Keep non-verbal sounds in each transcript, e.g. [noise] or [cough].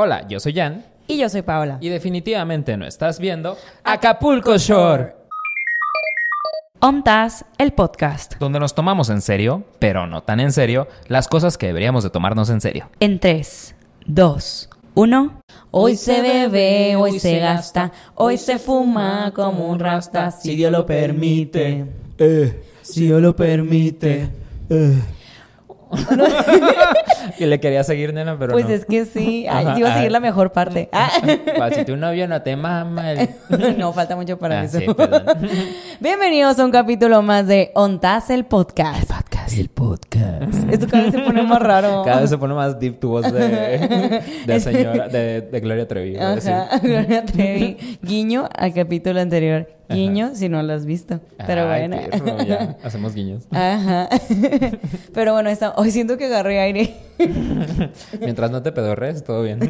Hola, yo soy Jan. Y yo soy Paola. Y definitivamente no estás viendo Acapulco Shore. OMTAS, el podcast. Donde nos tomamos en serio, pero no tan en serio, las cosas que deberíamos de tomarnos en serio. En 3, 2, 1. Hoy se bebe, hoy se gasta, hoy se fuma como un rasta, si Dios lo permite. Eh, si Dios lo permite. Eh. Y le quería seguir, nena, pero Pues no. es que sí. Ay, Ajá, sí iba a seguir ay. la mejor parte. Ah. Pa, si tu novio no te mama. el- [laughs] no, falta mucho para Ah, eso. sí. [laughs] Bienvenidos a un capítulo más de ONTAS, el podcast. El podcast. Esto cada vez se pone más raro. [laughs] Cada vez se pone más deep tu voz de, de señora, de, de Gloria Trevi. Ajá, Gloria Trevi. Guiño al capítulo anterior. Guiño si no lo has visto. Pero Ay, bueno. ya, [laughs] hacemos guiños. Ajá. [laughs] Pero bueno, está... hoy siento que agarré aire. [laughs] Mientras no te pedorres, todo bien.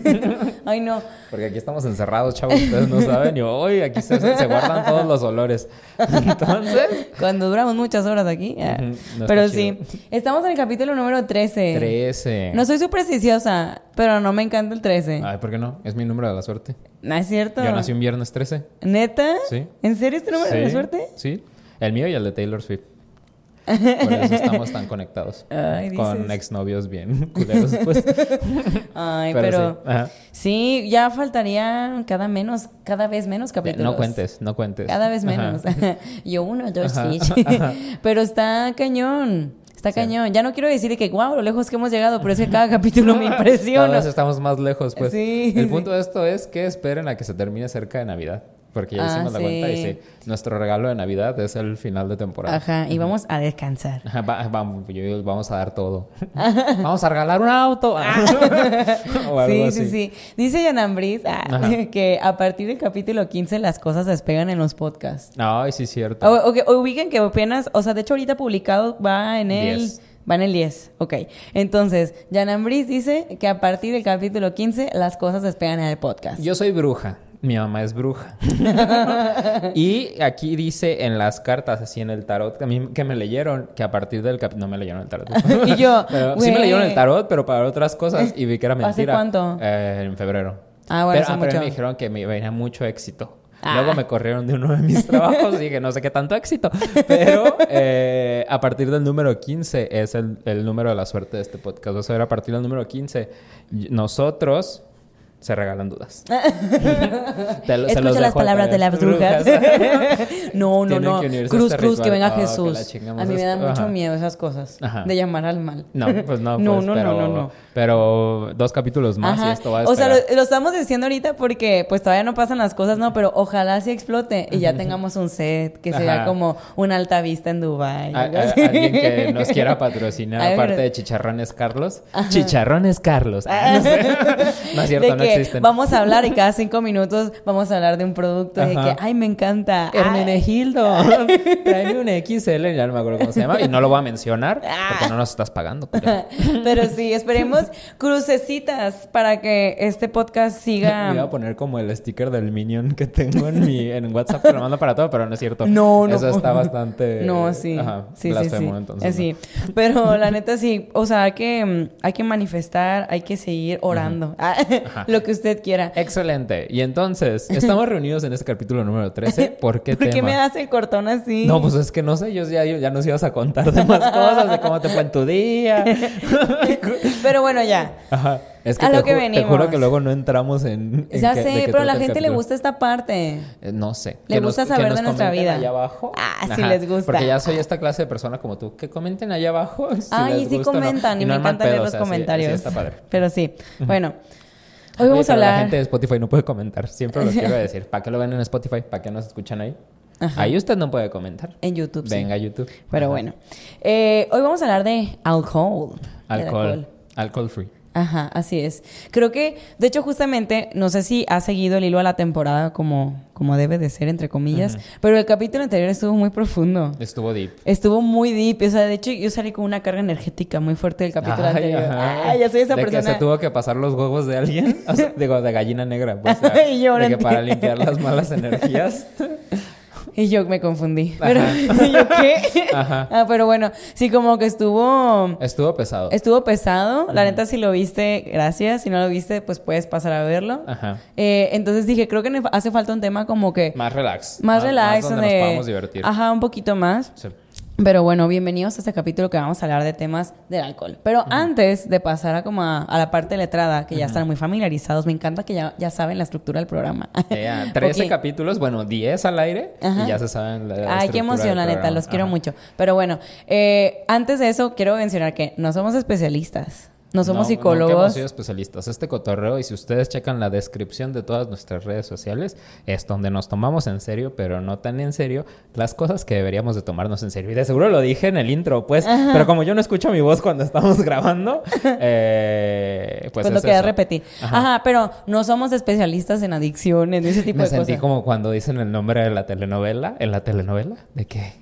Ay, no. Porque aquí estamos encerrados, chavos. Ustedes no saben. Y hoy aquí se, se guardan todos los olores. Entonces, Cuando duramos muchas horas aquí. ah. No Pero sí. Estamos en el capítulo número 13. 13. No soy supersticiosa, pero no me encanta el 13. Ay, ¿por qué no? Es mi número de la suerte. ¿No es cierto? Yo nací un viernes 13. ¿Neta? Sí. ¿En serio es tu número de suerte? Sí. El mío y el de Taylor Swift. Por eso estamos tan conectados. [laughs] Ay, Con exnovios bien [laughs] culeros, pues. Ay, pero... sí. Ajá. Sí, ya faltaría cada menos, cada vez menos capítulos. No cuentes, no cuentes. Cada vez Ajá. menos. [laughs] Yo uno, dos, sí. Pero está cañón. Está cañón. Ya no quiero decir que, wow, lo lejos que hemos llegado, pero es que cada [laughs] capítulo me Cada impresiona. vez estamos más lejos, pues. Sí, El punto de esto es que esperen a que se termine cerca de Navidad. Porque ya Ah, hicimos la sí. cuenta y sí. Nuestro regalo de Navidad es el final de temporada. Ajá, y vamos a descansar. Ajá, va- vamos, yo- vamos a dar todo. [laughs] vamos a regalar un auto. [laughs] O algo Sí, así. sí, sí. Dice Yanambris ah, Ajá. [laughs] que a partir del capítulo 15 las cosas se despegan en los podcasts. Ay, sí, cierto. O, o que- o ubiquen que apenas, o sea, de hecho ahorita publicado va en el... Diez. Va en el 10, ok. Entonces, Yanambris dice que a partir del capítulo 15 las cosas se despegan en el podcast. Yo soy bruja. Mi mamá es bruja. [laughs] y aquí dice en las cartas, así en el tarot, que a mí que me leyeron, que a partir del capítulo... No me leyeron el tarot. [laughs] Y yo, [laughs] Pero sí me leyeron el tarot, pero para otras cosas y vi que era ¿Hace mentira. cuánto? Eh, en febrero. Ah, bueno, pero, hace ah, pero mucho. me dijeron que me venía mucho éxito. Ah. Luego me corrieron de uno de mis trabajos y dije, no sé qué tanto éxito. Pero eh, a partir del número 15 es el, el número de la suerte de este podcast. O sea, a partir del número 15, y- nosotros se regalan dudas. [laughs] Te Escucha las dejo palabras de las brujas. [laughs] no, no, no. Cruz, este cruz, que venga Ah, Jesús. A mí me da esto. mucho miedo esas cosas. Ajá. De llamar al mal. No, pues no, No, pues, no, pero, no, no, no. Pero dos capítulos más y esto va a o sea, lo, lo estamos diciendo ahorita porque pues todavía no pasan las cosas, no, pero ojalá sí explote y ya tengamos un set que sea como una alta vista en Dubai. A- a- alguien que nos quiera [laughs] patrocinar, Ay, aparte pero- de Chicharrones Carlos. Chicharrones Carlos. Ah, [laughs] no, sé. No es cierto, de no que existen. vamos a hablar y cada cinco minutos vamos a hablar de un producto de que, ay, me encanta. Hermenegildo, [laughs] tráeme un XL, ya no me acuerdo cómo se llama. Y no lo voy a mencionar porque no nos estás pagando. Pero sí, esperemos crucecitas para que este podcast Me [laughs] iba a siga. poner como el sticker del Minion que tengo en mi en WhatsApp que lo mando para todo, pero no es cierto. [laughs] No, no. Eso está bastante [laughs] No, sí. ajá, sí, sí, blasfemo, sí. entonces. Eh, sí. Pero la neta sí, o sea, hay que, hay que manifestar, hay que seguir orando. Ah, Lo que usted quiera. Excelente. Y entonces, estamos reunidos en este capítulo número 13. ¿Por qué ¿Por qué me hace el cortón así? No, pues es que no sé, yo ya, ya nos ibas a contar de más cosas, de cómo te fue en tu día. Pero bueno, ya. Ajá. Es que, A te, lo que ju- te venimos. juro que luego no entramos en. en Ya sé, pero a la gente le gusta esta parte. Eh, No sé. Le Que gusta que saber de nuestra vida. allá abajo. Ah, sí les gusta. Porque ya soy esta clase de persona como tú. Que comenten allá abajo. [laughs] si Ay, les sí gusta o no. comentan y, no me encanta leer los o sea, sí- comentarios. sí está padre. Pero sí. Bueno, hoy Oye, vamos a pero La hablar. gente de Spotify no puede comentar. Siempre lo [laughs] quiero decir. ¿Para qué lo ven en Spotify? ¿Para qué nos escuchan ahí? Ajá. Ahí usted no puede comentar. En YouTube. sí. Venga, YouTube. Pero Ajá. bueno. Eh, hoy vamos a hablar de alcohol. Alcohol. Alcohol free. Ajá, así es. Creo que, de hecho, justamente, no sé si ha seguido el hilo a la temporada como, como debe de ser, entre comillas, pero el capítulo anterior estuvo muy profundo. Estuvo deep. Estuvo muy deep. O sea, de hecho, yo salí con una carga energética muy fuerte del capítulo Ay, anterior. ajá. Ay, ya soy esa de persona. que se tuvo que pasar los huevos de alguien. O sea, [laughs] digo, de gallina negra. Pues, o sea, [laughs] Y yo no de que entiendo. para limpiar las malas [laughs] energías. Y yo me confundí. Pero, [laughs] ¿yo qué? Ajá. Ah, pero bueno, sí, como que estuvo... Estuvo pesado. Estuvo pesado. La neta, si lo viste, gracias. Si no lo viste, pues puedes pasar a verlo. Ajá. Eh, entonces dije, creo que hace falta un tema como que... Más relax. Más relax, donde donde- nos podamos divertir. Ajá, un poquito más. Sí. Pero bueno, bienvenidos a este capítulo que vamos a hablar de temas del alcohol. Pero antes de pasar a como a, a la parte letrada, que ya están muy familiarizados, me encanta que ya, ya saben la estructura del programa. Ya, [laughs] 13 Ok. capítulos, bueno, 10 al aire y ya se saben la Ay, estructura qué emoción, la neta, los quiero mucho. Pero bueno, eh, antes de eso, quiero mencionar que no somos especialistas, no somos No, psicólogos. hemos sido especialistas. Este cotorreo, y si ustedes checan la descripción de todas nuestras redes sociales, es donde nos tomamos en serio, pero no tan en serio, las cosas que deberíamos de tomarnos en serio. Y de seguro lo dije en el intro, pues, pero como yo no escucho mi voz cuando estamos grabando, [laughs] eh, pues Pues lo eso. repetir. Ajá. Ajá. pero no somos especialistas en adicciones, de ese tipo Me de sentí cosas. como cuando dicen el nombre de la telenovela, en la telenovela, de que,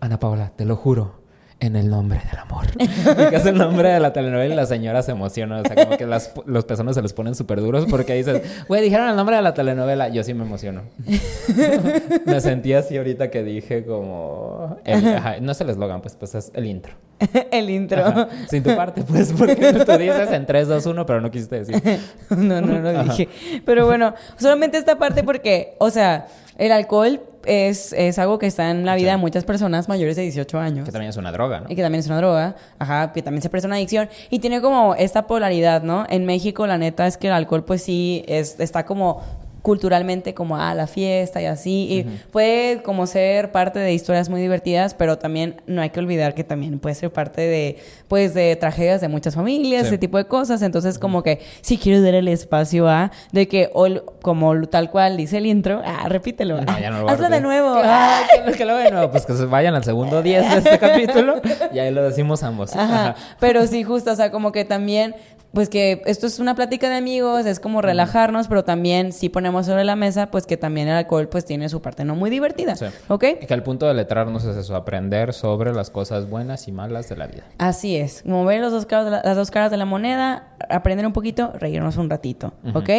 Ana Paula, te lo juro, en el nombre del amor. [laughs] que es el nombre de la telenovela y la señora se emociona, o sea, como que las, los pezones se les ponen súper duros porque dices, güey, dijeron el nombre de la telenovela, yo sí me emociono. [laughs] me sentí así ahorita que dije como, el- ajá, no es el eslogan, pues, pues es el intro. [laughs] el intro. Ajá. Sin tu parte, pues, porque tú dices en 3, 2, 1, pero no quisiste decir. No, no, no dije. Pero bueno, solamente esta parte porque, o sea, el alcohol es, es algo que está en la vida Sí. de muchas personas mayores de 18 años. Que también es una droga, ¿no? Y que también es una droga, ajá, que también se presta una adicción. Y tiene como esta polaridad, ¿no? En México, la neta es que el alcohol, pues sí, es, está como culturalmente como a la fiesta y así. Y puede como ser parte de historias muy divertidas, pero también no hay que olvidar que también puede ser parte de, pues, de tragedias de muchas familias, Sí. ese tipo de cosas. Entonces, como que sí quiero dar el espacio a, de que, ol- como tal cual dice el intro, ah, repítelo. No, ya no lo voy a Hazlo de nuevo. Ah, que, que lo ven, no, pues que se vayan al segundo 10 de este capítulo y ahí lo decimos ambos. Ajá. Ajá. Pero sí, justo, o sea, como que también, pues que esto es una plática de amigos, es como relajarnos, pero también sí ponemos sobre la mesa, pues que también el alcohol pues tiene su parte no muy divertida. Sí. ¿Ok? Y que el punto de letrarnos es eso, aprender sobre las cosas buenas y malas de la vida. Así es, como ver los dos caras de la- las dos caras de la moneda, aprender un poquito, reírnos un ratito, ¿ok?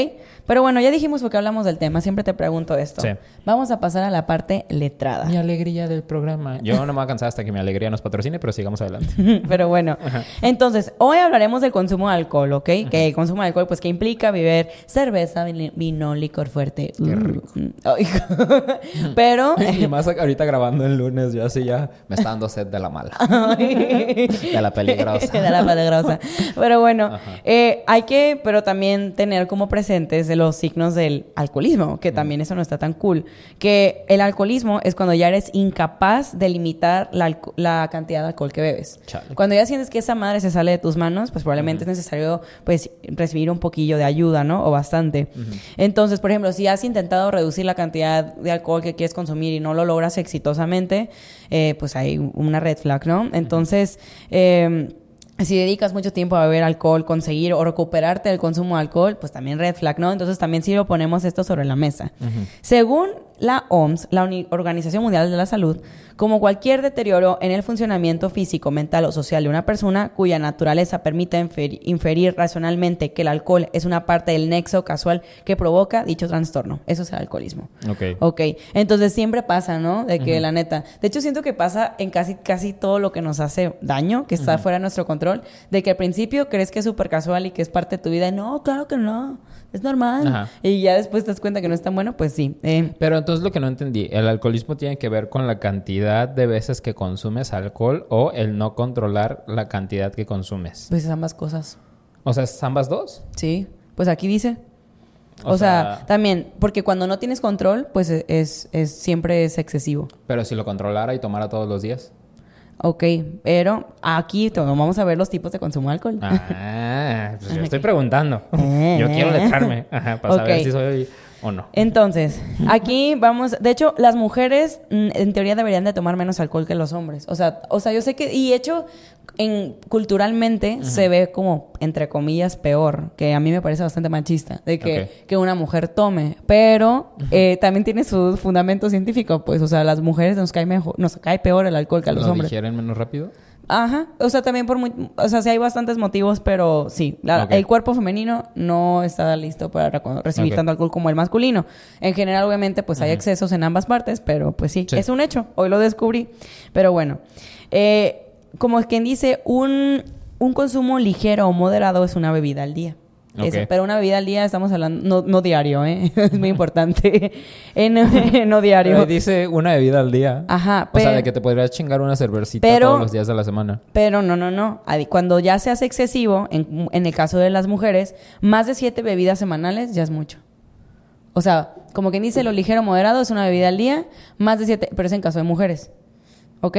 Pero bueno, ya dijimos porque hablamos del tema, siempre te pregunto esto. Sí. Vamos a pasar a la parte letrada. Mi alegría del programa. Yo no me voy a cansar hasta que mi alegría nos patrocine, pero sigamos adelante. [laughs] Pero bueno, entonces, hoy hablaremos del consumo de alcohol, ¿ok? Que el consumo de alcohol, pues, que implica beber cerveza, vin- vino, licor fuerte. Qué Uh, rico. mm, ay, [laughs] Pero... [laughs] y más ahorita grabando el lunes, yo así ya me está dando sed de la mala. [laughs] De la peligrosa. de la peligrosa. Pero bueno, Ajá. eh, hay que, pero también tener como presentes los signos del alcoholismo, que también eso no está tan cool. Que el alcoholismo es cuando ya eres incapaz de limitar la, la cantidad de alcohol que bebes. Chale. Cuando ya sientes que esa madre se sale de tus manos, pues probablemente es necesario pues recibir un poquillo de ayuda, ¿no? O bastante. Entonces, por ejemplo, si has intentado reducir la cantidad de alcohol que quieres consumir y no lo logras exitosamente, eh, pues hay una red flag, ¿no? Entonces, eh, si dedicas mucho tiempo a beber alcohol, conseguir o recuperarte del consumo de alcohol, pues también red flag, ¿no? Entonces también sí lo ponemos esto sobre la mesa. Según la OMS, la Organización Mundial de la Salud, como cualquier deterioro en el funcionamiento físico, mental o social de una persona cuya naturaleza permite inferi- inferir racionalmente que el alcohol es una parte del nexo casual que provoca dicho trastorno. Eso es el alcoholismo. Ok. Ok, entonces siempre pasa, ¿no? De que la neta, de hecho siento que pasa en casi casi todo lo que nos hace daño, que está fuera de nuestro control, de que al principio crees que es súper casual y que es parte de tu vida, y no, claro que no, es normal. Ajá. Y ya después te das cuenta que no es tan bueno, pues sí. eh, Pero entonces lo que no entendí, ¿el alcoholismo tiene que ver con la cantidad de veces que consumes alcohol o el no controlar la cantidad que consumes? pues ambas cosas. O sea, ¿es ambas dos? Sí, pues aquí dice. O, O sea, sea- también, porque cuando no tienes control, pues es, es, es- siempre es excesivo. Pero si lo controlara y tomara todos los días. Ok, pero aquí vamos a ver los tipos de consumo de alcohol. Ah, pues yo [laughs] estoy preguntando. Eh. Yo quiero letrarme Ajá, para saber si soy o no. Entonces, aquí vamos, de hecho, las mujeres mm, en teoría deberían de tomar menos alcohol que los hombres. O sea, o sea, yo sé que y hecho en culturalmente se ve como entre comillas peor, que a mí me parece bastante machista de que, que una mujer tome, pero eh, también tiene su fundamento científico, pues, o sea, a las mujeres nos cae mejor, nos cae peor el alcohol que a los ¿Lo hombres. digieren menos rápido? Ajá, o sea, también por muy, o sea, sí hay bastantes motivos, pero sí, la- el cuerpo femenino no está listo para recibir tanto alcohol como el masculino. En general, obviamente, pues hay excesos en ambas partes, pero pues sí, Sí. es un hecho, hoy lo descubrí, pero bueno, eh, como quien dice, un, un consumo ligero o moderado es una bebida al día. Eso, pero una bebida al día estamos hablando, no, no diario, ¿eh? [laughs] es muy importante, [laughs] En- no diario. Pero dice una bebida al día. Ajá, O sea, pero- de que te podrías chingar una cervecita Pero- todos los días de la semana. Pero no, no, no. Cuando ya se hace excesivo, en, en el caso de las mujeres, más de siete bebidas semanales ya es mucho. O sea, como quien dice, lo ligero moderado es una bebida al día, más de siete, pero es en caso de mujeres. ¿Ok?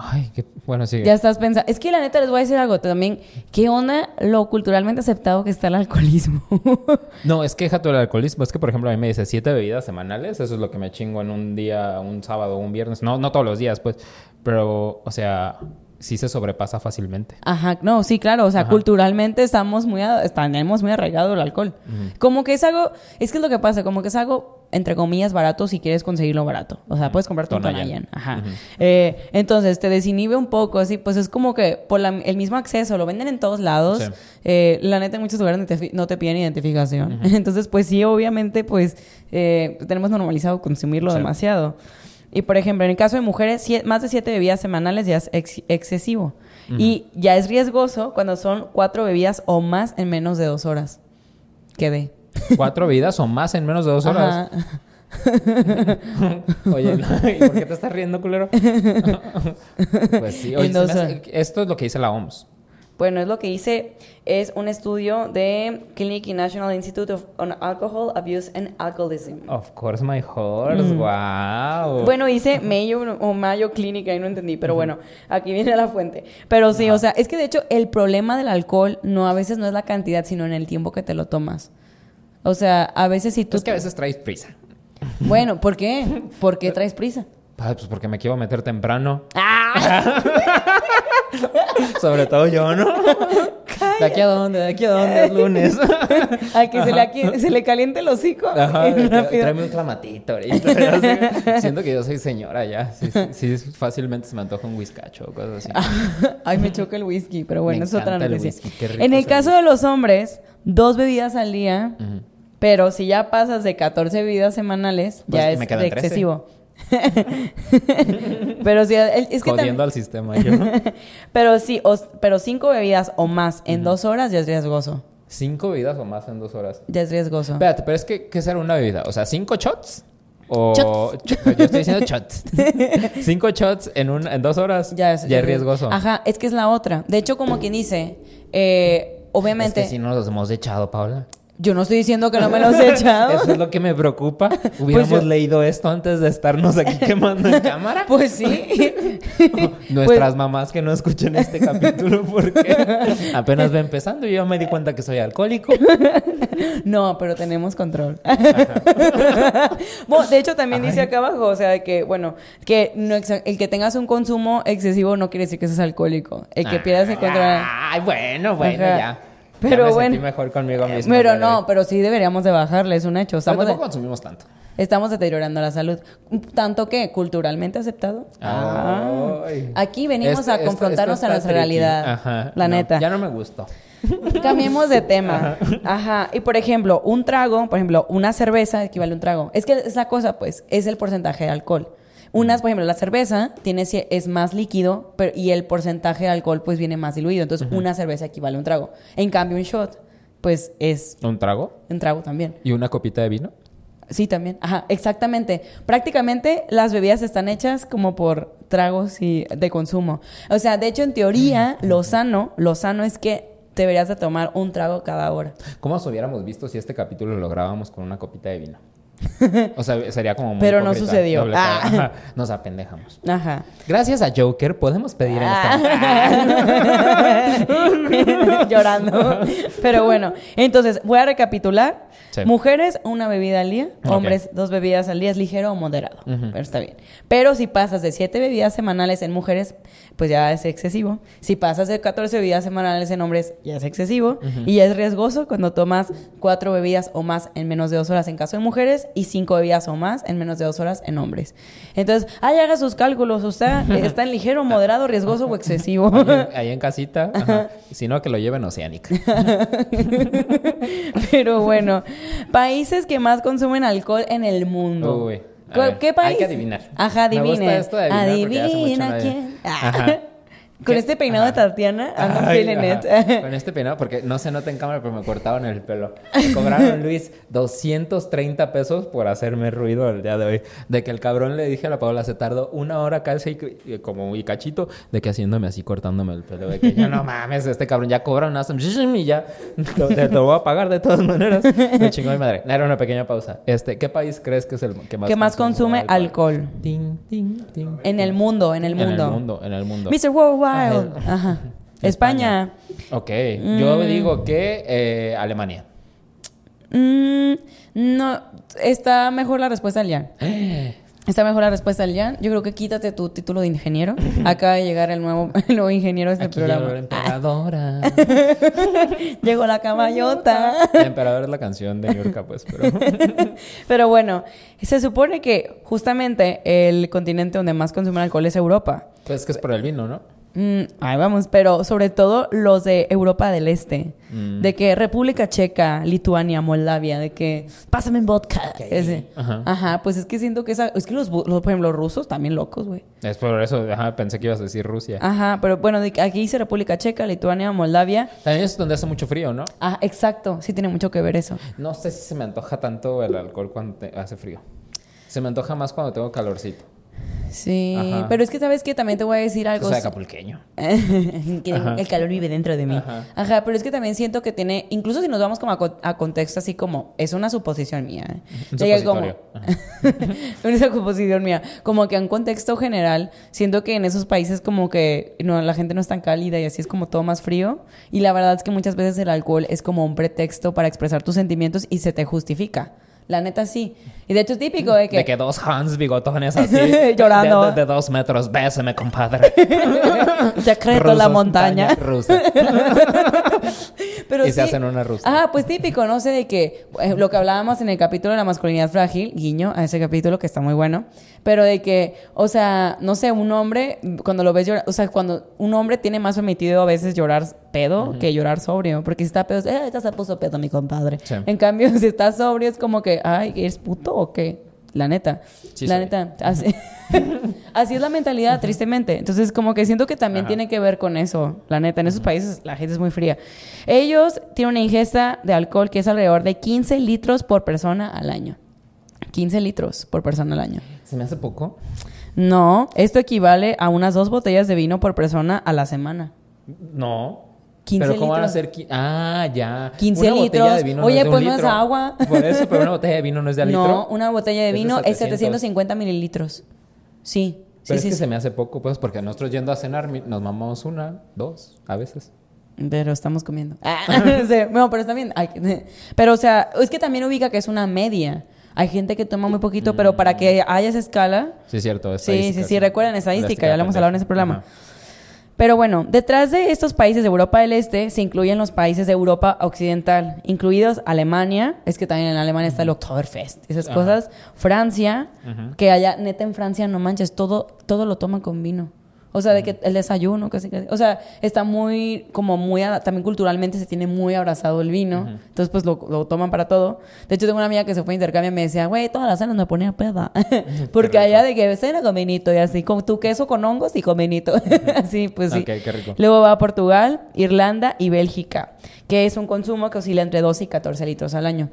Ay, qué... Bueno, sigue. Ya estás pensando. Es que la neta les voy a decir algo también. ¿Qué onda lo culturalmente aceptado que está el alcoholismo? [laughs] No, es que deja todo el alcoholismo. Es que, por ejemplo, a mí me dice siete bebidas semanales. Eso es lo que me chingo en un día, un sábado, un viernes. No, no todos los días, pues. Pero, o sea, sí se sobrepasa fácilmente. Ajá, no, sí, claro, o sea, Ajá. culturalmente estamos muy, tenemos muy arraigado el alcohol. Como que es algo, es que es lo que pasa, como que es algo, entre comillas, barato si quieres conseguirlo barato. O sea, puedes comprarte un. Ajá. Eh, entonces, te desinhibe un poco, así, pues es como que por la- el mismo acceso, lo venden en todos lados. Sí. Eh, la neta, en muchos lugares no te, fi- no te piden identificación. [laughs] Entonces, pues sí, obviamente, pues eh, tenemos normalizado consumirlo Sí. demasiado. Y por ejemplo, en el caso de mujeres, más de siete bebidas semanales ya es ex- excesivo. Y ya es riesgoso cuando son cuatro bebidas o más en menos de dos horas. Quedé. Cuatro bebidas o más en menos de dos horas. Ajá. [laughs] Oye, no, ¿y por qué te estás riendo, culero? [laughs] [laughs] pues sí, oye, hace- esto es lo que dice la OMS. Bueno, es lo que hice, es un estudio de Clinic y National Institute of on Alcohol Abuse and Alcoholism. Of course, my horse. Wow. Bueno, dice Mayo o Mayo Clinic, ahí no entendí, pero bueno, aquí viene la fuente. Pero sí, o sea, es que de hecho el problema del alcohol no a veces no es la cantidad, sino en el tiempo que te lo tomas. O sea, a veces si tú... es que a veces traes prisa. Bueno, ¿por qué? ¿Por qué [laughs] traes prisa? Pues porque me quiero meter temprano. ¡Ah! [laughs] Sobre todo yo, ¿no? ¿De aquí a dónde? ¿De aquí a dónde? Es lunes. [laughs] A que se le, aquí- se le caliente el hocico. Ajá, [laughs] tráeme un clamatito ahorita. Siento que yo soy señora ya. Sí, sí, sí, fácilmente se me antoja un whiskacho o cosas así. Ay, me choca el whisky, pero bueno, Me es otra noticia. En el caso de los hombres, dos bebidas al día, pero si ya pasas de 14 bebidas semanales, Pues, ya me es de 13. [laughs] pero el- es que Jodiendo también- al sistema yo. [laughs] pero sí, pero cinco bebidas o más en dos horas ya es riesgoso. Cinco bebidas o más en dos horas. Ya es riesgoso. Espérate, pero es que, ¿qué será una bebida? O sea, ¿cinco shots? O... Shots. [laughs] Yo estoy diciendo shots. Cinco shots en, un, en dos horas. Ya es, ya es riesgoso. Ajá, es que es la otra. De hecho, como quien dice, eh, obviamente, Es que si no los hemos echado, Paula. Yo no estoy diciendo que no me los he [laughs] echado. Eso es lo que me preocupa. [laughs] Hubiéramos Pues yo- leído esto antes de estarnos aquí [laughs] quemando en cámara. Pues sí. Nuestras mamás que no escuchen este capítulo porque apenas va empezando y yo me di cuenta que soy alcohólico. No, pero tenemos control. bueno, de hecho también dice acá abajo, o sea, que bueno, que no el que tengas un consumo excesivo no quiere decir que seas alcohólico. El que pierdas el control. Ay, bueno, bueno, Ajá. ya. Pero Ya me bueno. sentí mejor conmigo mismo. Pero no, hoy. pero sí deberíamos de bajarle, es un hecho. Pero Estamos, tampoco de- consumimos tanto. estamos deteriorando la salud. Tanto que culturalmente aceptado. Ah. Ay. Aquí venimos Este- a esto- confrontarnos esto a nuestra tricky. realidad. Ajá. La No, neta. Ya no me gustó. [laughs] Cambiemos de tema. Ajá. Y por ejemplo, un trago, por ejemplo, una cerveza equivale a un trago. Es que es la cosa, pues, es el porcentaje de alcohol. Unas, por ejemplo, la cerveza tiene, es más líquido pero, y el porcentaje de alcohol pues viene más diluido. Entonces, una cerveza equivale a un trago. En cambio, un shot, pues, es ¿Un trago? un trago también. ¿Y una copita de vino? Sí, también. Ajá, exactamente. Prácticamente las bebidas están hechas como por tragos y de consumo. O sea, de hecho, en teoría, lo sano, lo sano es que deberías de tomar un trago cada hora. ¿Cómo nos hubiéramos visto si este capítulo lo grabábamos con una copita de vino? O sea, sería como muy Pero no sucedió. Ah. Nos apendejamos. Ajá. Gracias a Joker podemos pedir en esta... Ah. [laughs] Llorando. Pero bueno, entonces voy a recapitular. Sí. Mujeres, una bebida al día. Hombres, dos bebidas al día. Es ligero o moderado. Pero está bien. Pero si pasas de siete bebidas semanales en mujeres, pues ya es excesivo. Si pasas de 14 bebidas semanales en hombres, ya es excesivo. Y ya es riesgoso cuando tomas cuatro bebidas o más en menos de dos horas en caso de mujeres mujeres y cinco bebidas o más en menos de dos horas en hombres. Entonces, ahí haga sus cálculos. ¿Usted [laughs] está en ligero, moderado, riesgoso o excesivo? Ahí, en- [laughs] ahí en casita. ajá. Si no, que lo lleven Oceánica. [laughs] Pero bueno, países que más consumen alcohol en el mundo. Uy. ¿Cu- ver, ¿Qué país? Hay que adivinar. Ajá, Me adivine. gusta esto de adivinar porque hace mucho Adivina quién. Ah. Ajá. Con ¿Qué? este peinado de. Tatiana, ando feeling [laughs] it. Con este peinado, porque no se nota en cámara, pero me cortaron el pelo. Me cobraron, [laughs] Luis, 230 pesos por hacerme ruido el día de hoy. De que el cabrón le dije a la Paola, se tardó una hora casi, como y cachito, de que haciéndome así, cortándome el pelo. De que ya no mames, este cabrón ya cobra una y ya lo, te lo voy a pagar de todas maneras. Me chingó mi madre. Era una pequeña pausa. Este, ¿Qué país crees que es el que más, que más consume alcohol. Ting, En el mundo, en el En el mundo. mundo, en el mundo. Mr. Worldwide. Ajá. España. Ok, Mm. yo digo que eh, Alemania. Mm, no, está mejor la respuesta del Jan. [gasps] Está mejor la respuesta del Jan. Yo creo que quítate tu título de ingeniero. [laughs] Acaba de llegar el nuevo, [laughs] el nuevo ingeniero de este Aquí llegó programa. la emperadora. [laughs] Llegó la caballota. La emperadora es la canción de Yorka, pues, pero... Pero bueno, se supone que justamente el continente donde más consumen alcohol es Europa. Pues que es por el vino, ¿no? Mm, ahí vamos, pero sobre todo los de Europa del Este. Mm. De que República Checa, Lituania, Moldavia, de que pásame vodka. Ese. Ajá. Ajá. pues es que siento que esa, es que los, los, por ejemplo, los rusos también locos, güey. Es por eso, ajá, pensé que ibas a decir Rusia. Ajá, pero bueno, de aquí dice República Checa, Lituania, Moldavia. También es donde hace mucho frío, ¿no? Ah, exacto, sí tiene mucho que ver eso. No sé si se me antoja tanto el alcohol cuando te- hace frío. Se me antoja más cuando tengo calorcito. Sí, Ajá. pero es que sabes que también te voy a decir O algo. sea, acapulqueño. [laughs] que Ajá. el calor vive dentro de mí. Ajá. Ajá. pero es que también siento que tiene, incluso si nos vamos como a, co- a contexto así como, es una suposición mía. ¿eh? Un De que como- [laughs] una suposición mía. Como que a un contexto general, siento que en esos países como que no, la gente no es tan cálida y así es como todo más frío. Y la verdad es que muchas veces el alcohol es como un pretexto para expresar tus sentimientos y se te justifica. La neta sí. Y de hecho es típico de que... De que dos Hans bigotones así. [laughs] Llorando. De, de- de dos metros. Bésame, compadre. [laughs] Secreto en la montaña. rusa. [laughs] [laughs] Pero Y se hacen una rusa. Ah, pues típico, no sé, de que eh, lo que hablábamos en el capítulo de la masculinidad frágil, guiño a ese capítulo que está muy bueno, pero de que, o sea, no sé, un hombre, cuando lo ves llorar, o sea, cuando un hombre tiene más permitido a veces llorar pedo que llorar sobrio, porque si está pedo, eh, ya se puso pedo mi compadre. Sí. En cambio, [laughs] si está sobrio es como que, ay, ¿eres puto o qué? La neta. Sí la soy. neta. Así, [laughs] así es la mentalidad, tristemente. Entonces, como que siento que también Ajá. tiene que ver con eso. La neta, en esos países la gente es muy fría. Ellos tienen una ingesta de alcohol que es alrededor de 15 litros por persona al año. 15 litros por persona al año. ¿Se me hace poco? No, esto equivale a unas dos botellas de vino por persona a la semana. No. 15 pero ¿cómo van a litros. ser? Ah, ya. 15 Una botella litros. de vino Oye, no es de pues no es agua. Por eso, pero una botella de vino no es de a litro. No, una botella de vino es 700. 750 mililitros. Sí. Sí, Pero sí, es que sí. se me hace poco, pues, porque nosotros yendo a cenar nos mamamos una, dos, a veces. Pero estamos comiendo. [laughs] No, pero está bien. [laughs] Pero, o sea, es que también ubica que es una media. Hay gente que toma muy poquito, pero para que haya esa escala. Sí, es cierto. Sí, sí, sí, recuerden estadística, ya lo hemos hablado en ese programa. Ajá. Pero bueno, detrás de estos países de Europa del Este se incluyen los países de Europa Occidental, incluidos Alemania, es que también en Alemania está el Oktoberfest, esas cosas. Francia, que allá, neta en Francia, no manches, todo, todo lo toman con vino. O sea, de que el desayuno, casi, casi. O sea, está muy, como muy, también culturalmente se tiene muy abrazado el vino. Entonces, pues lo, lo toman para todo. De hecho, tengo una amiga que se fue a intercambio y me decía, güey, todas las cenas me ponía peda. [laughs] Porque allá de que cena con vinito y así, con tu queso con hongos y con vinito. [laughs] así, pues sí. Ok, qué rico. Luego va a Portugal, Irlanda y Bélgica, que es un consumo que oscila entre 12 y 14 litros al año.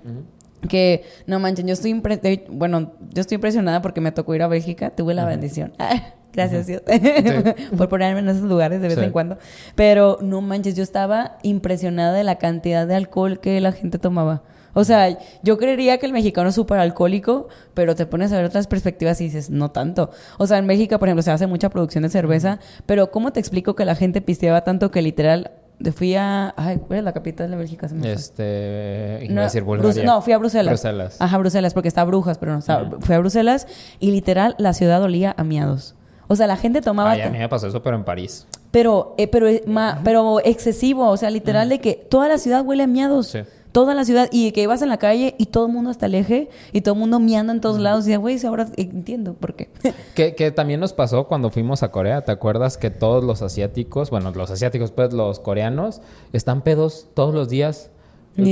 Que no manchen, yo estoy impre- bueno, yo estoy impresionada porque me tocó ir a Bélgica, tuve la bendición. [laughs] Gracias Dios [laughs] por ponerme en esos lugares de vez Sí. en cuando. Pero no manches, yo estaba impresionada de la cantidad de alcohol que la gente tomaba. O sea, yo creería que el mexicano es súper alcohólico, pero te pones a ver otras perspectivas y dices, no tanto. O sea, en México, por ejemplo, se hace mucha producción de cerveza, pero ¿cómo te explico que la gente pisteaba tanto que literal fui a... Ay, ¿cuál es la capital de Bélgica? Se me. Este. No, a decir Bulgaria. no, fui a Bruselas. Bruselas. Ajá, Bruselas, porque está Brujas, pero no, está- fui a Bruselas y literal la ciudad olía a miados. O sea, la gente tomaba... Ay, a mí me pasó eso, pero en París. Pero, eh, pero, eh, ma- pero excesivo, o sea, literal de que toda la ciudad huele a miados. Sí. Toda la ciudad. Y que ibas en la calle y todo el mundo hasta el eje y todo el mundo miando en todos lados. Y güey, ahora entiendo por qué. [laughs] Que, que también nos pasó cuando fuimos a Corea. ¿Te acuerdas que todos los asiáticos, bueno, los asiáticos, pues los coreanos, están pedos todos los días?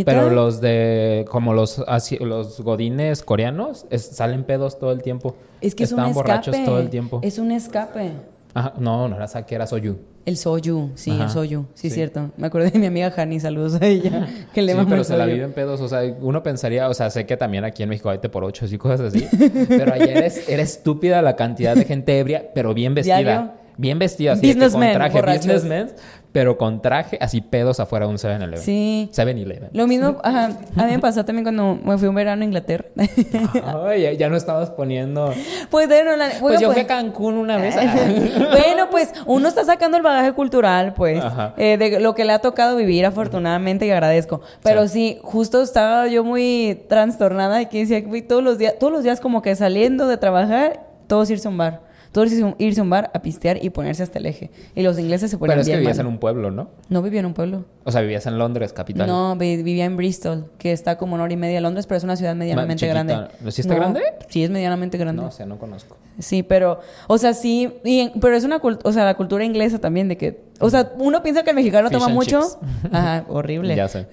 Pero los de, como los, los godines coreanos, es- salen pedos todo el tiempo. Es que es Estaban un escape. borrachos todo el tiempo. Es un escape. Ajá, no, no era sake, era soyu. El soyu, sí, Ajá, el soyu, sí, es sí. cierto. Me acordé de mi amiga Hani, saludos a ella, [laughs] que le sí, pero el se la soyu. viven pedos. O sea, uno pensaría, o sea, sé que también aquí en México hay te por ocho y cosas así. pero ayer era estúpida la cantidad de gente ebria, pero bien [laughs] vestida. ¿Diario? Bien vestida, así que con traje, businessmen, pero con traje, así pedos afuera de un 7-Eleven. Sí. 7-Eleven. Lo mismo, ajá, a mí me pasó también cuando me fui un verano a Inglaterra. [laughs] Ay, ya, ya no estabas poniendo. pues, bueno, la- Pues yo pues- fui a Cancún una vez. [laughs] bueno, pues uno está sacando el bagaje cultural, pues, Ajá. eh, de lo que le ha tocado vivir, afortunadamente, y agradezco. Pero sí. justo estaba yo muy trastornada y que decía, todos los días, todos los días como que saliendo de trabajar, todos irse a un bar. Todos irse- irse a un bar a pistear y ponerse hasta el eje. Y los ingleses se ponían Pero es que vivías mal. en un pueblo, ¿no? No vivía en un pueblo. O sea, vivías en Londres, capital. No, vi- vivía en Bristol, que está como una hora y media de Londres, pero es una ciudad medianamente chiquita. grande. ¿Sí está No, grande? Sí, es medianamente grande. No sé, no conozco. Sí, pero, o sea, sí, y en- pero es una, cult- o sea, la cultura inglesa también de que, o sea, uno piensa que el mexicano Fish toma mucho, chips. [laughs] ajá, horrible, Ya sé.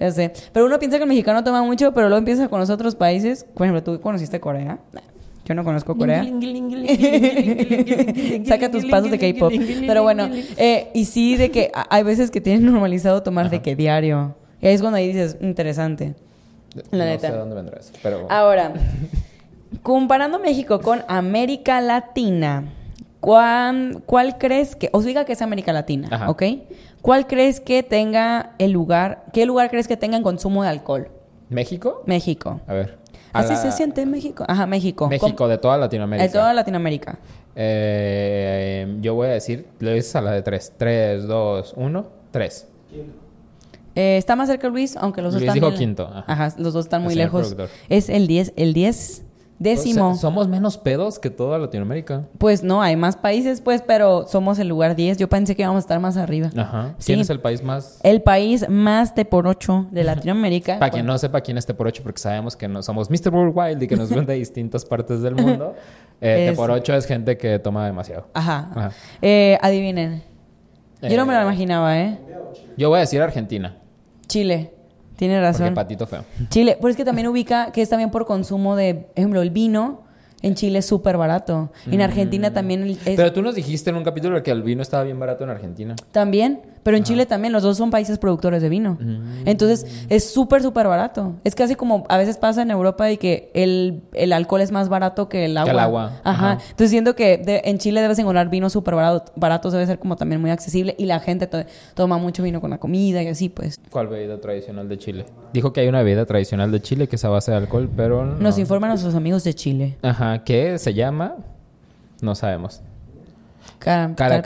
pero uno piensa que el mexicano toma mucho, pero luego empieza con los otros países, por ejemplo, tú conociste Corea, Nah, yo no conozco Corea, saca tus pasos de K-pop, pero bueno, eh, y sí de que hay veces que tienen normalizado tomar de que diario, y ahí es cuando ahí dices, interesante. La no neta. sé dónde vendrá eso, pero... Ahora, comparando México con América Latina, ¿cuán- ¿cuál crees que, os diga que es América Latina, Ajá. ¿ok? ¿Cuál crees que tenga el lugar, qué lugar crees que tenga en consumo de alcohol? ¿México? México. A ver. Así la- se siente México. Ajá, México. México, de toda Latinoamérica. De toda Latinoamérica. Eh, yo voy a decir, lo dices a la de tres. Tres, dos, uno, tres. Eh, está más cerca Luis, aunque los dos Luis están... dijo muy- quinto, ajá. Ajá, los dos están muy lejos. productor. Es el 10, el 10 décimo. O sea, somos menos pedos que toda Latinoamérica. Pues no, hay más países, pues, pero somos el lugar 10. Yo pensé que íbamos a estar más arriba. Ajá. Sí. ¿Quién es el país más...? El país más de por ocho de Latinoamérica. [laughs] Para quien no sepa quién es T por 8, porque sabemos que no somos Mr. Worldwide y que nos ven de [laughs] distintas partes del mundo. Eh, por 8 es gente que toma demasiado. Ajá. Ajá. Eh, adivinen. Yo no me lo Eh, imaginaba, ¿eh? Yo voy a decir Argentina, Chile. Tiene porque razón. patito feo. Chile. Pero es que también ubica que es también por consumo de, por ejemplo, el vino. En Chile es súper barato. En Argentina también el- es- Mm. Pero tú nos dijiste en un capítulo que el vino estaba bien barato en Argentina. También, pero en Chile también, los dos son países productores de vino. Mm. Entonces, es súper, súper barato. Es casi como a veces pasa en Europa de que el, el alcohol es más barato que el agua. el agua, Ajá. ajá. Entonces, siento que de- en Chile debes encontrar vinos súper barato- baratos, debe ser como también muy accesible y la gente to- toma mucho vino con la comida y así, pues. ¿Cuál bebida tradicional de Chile? Dijo que hay una bebida tradicional de Chile que es a base de alcohol, pero no. Nos informan nuestros amigos de Chile. Ajá, ¿qué se llama? No sabemos. Ca- ¿Cara.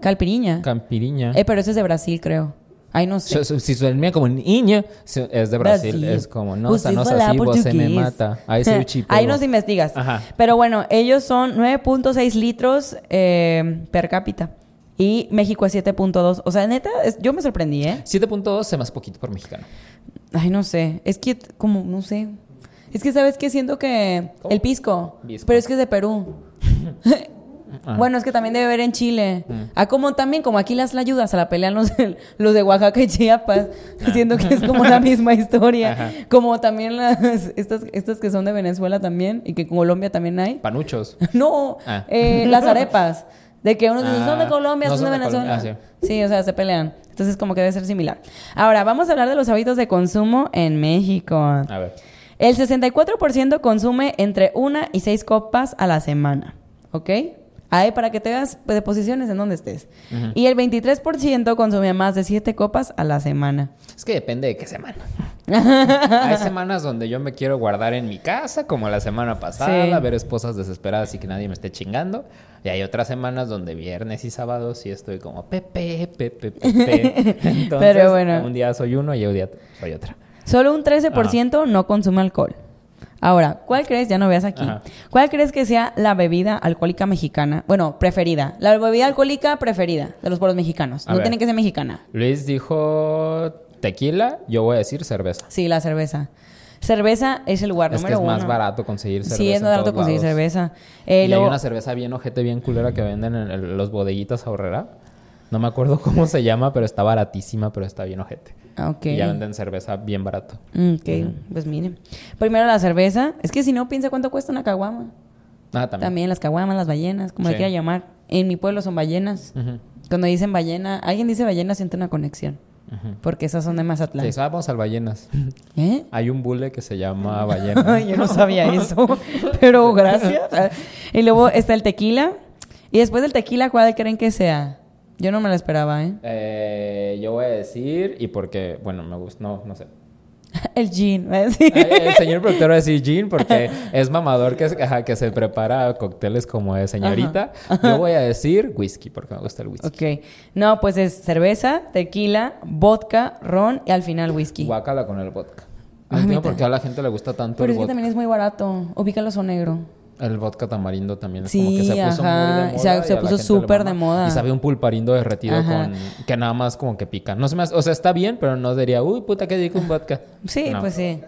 Calpiriña. Campiriña. Eh, pero ese es de Brasil, creo. Ay, no sé. Si, si suena como niña, si- es de Brasil. Brasil. Es como, no, Usted esa no fala así, vos se me mata. Ahí soy [laughs] chipeo. Ahí nos investigas. Ajá. Pero bueno, ellos son 9.6 litros eh, per cápita. Y México es 7.2. O sea, neta, es- yo me sorprendí, ¿eh? 7.2 se más poquito por mexicano. Ay, no sé. Es que, como, no sé. Es que, ¿sabes qué? Siento que... ¿Cómo? El pisco. Pisco. Pero es que es de Perú. [laughs] Ah. Bueno, es que también debe haber en Chile. Ah, como también, como aquí las ayudas a la pelean los, de- los de Oaxaca y Chiapas. Siento que es como la misma historia. Ajá. Como también las, estas, estas que son de Venezuela también y que en Colombia también hay. Panuchos. [laughs] No, Ah. eh, las arepas. De que unos dicen, son de Ah, Colombia, no son de son de Venezuela. Colombia, sí. o sea, se pelean. Entonces, como que debe ser similar. Ahora, vamos a hablar de los hábitos de consumo en México. A ver. El 64% consume entre una y seis copas a la semana. ¿Ok? Ahí para que te veas de posiciones en donde estés. Y el 23% consume más de siete copas a la semana. Es que depende de qué semana. [laughs] Hay semanas donde yo me quiero guardar en mi casa, como la semana pasada, Sí. ver esposas desesperadas y que nadie me esté chingando. Y hay otras semanas donde viernes y sábado sí estoy como pepe, pepe, pepe. [laughs] Entonces, Pero bueno. un día soy uno y un día soy otra. Solo un 13% no consume alcohol. Ahora, ¿cuál crees? Ya no veas aquí. Ajá. ¿Cuál crees que sea la bebida alcohólica mexicana? Bueno, preferida. La bebida alcohólica preferida de los pueblos mexicanos. A no ver. tiene que ser mexicana. Luis dijo tequila, yo voy a decir cerveza. Sí, la cerveza. Cerveza es el lugar Es que número es más barato conseguir cerveza. Sí, es más barato conseguir lados. cerveza. Eh, y luego- hay una cerveza bien ojete, bien culera que venden en los bodeguitas ahorrera. No me acuerdo cómo se llama, pero está baratísima, pero está bien ojete. Ah, Ok. Y ya venden cerveza bien barato. Ok, pues miren. Primero la cerveza. Es que si no, piensa cuánto cuesta una caguama. Ah, también. También las caguamas, las ballenas, como le quiera llamar. En mi pueblo son ballenas. Cuando dicen ballena, alguien dice ballena, siente una conexión. Porque esas son de Mazatlán. Sí, vamos al ballenas. [laughs] ¿Eh? Hay un bule que se llama [laughs] ballena. Yo no sabía eso, [laughs] pero gracias. Y luego está el tequila. Y después del tequila, ¿cuál creen que sea? Yo no me lo esperaba, ¿eh? Eh, yo voy a decir, y porque, bueno, me gusta, no, no sé. [laughs] El gin, ¿va a decir? Ay, El señor productor va a decir gin porque [laughs] es mamador que, ajá, que se prepara cócteles como de señorita. Yo voy a decir whisky porque me gusta el whisky. Ok. No, pues es cerveza, tequila, vodka, ron y al final whisky. Guácala con el vodka. A No mí entiendo ta- por qué a la gente le gusta tanto Pero el es que vodka. también es muy barato. Ubícalo son negro. El vodka tamarindo también es como Sí, que se puso ajá, muy de moda. se- se puso súper de moda. Y sabe un pulparindo derretido Ajá. con... Que nada más como que pica. No se me hace- O sea, está bien, pero no diría... Uy, puta, que digo un vodka. Sí, No. pues sí.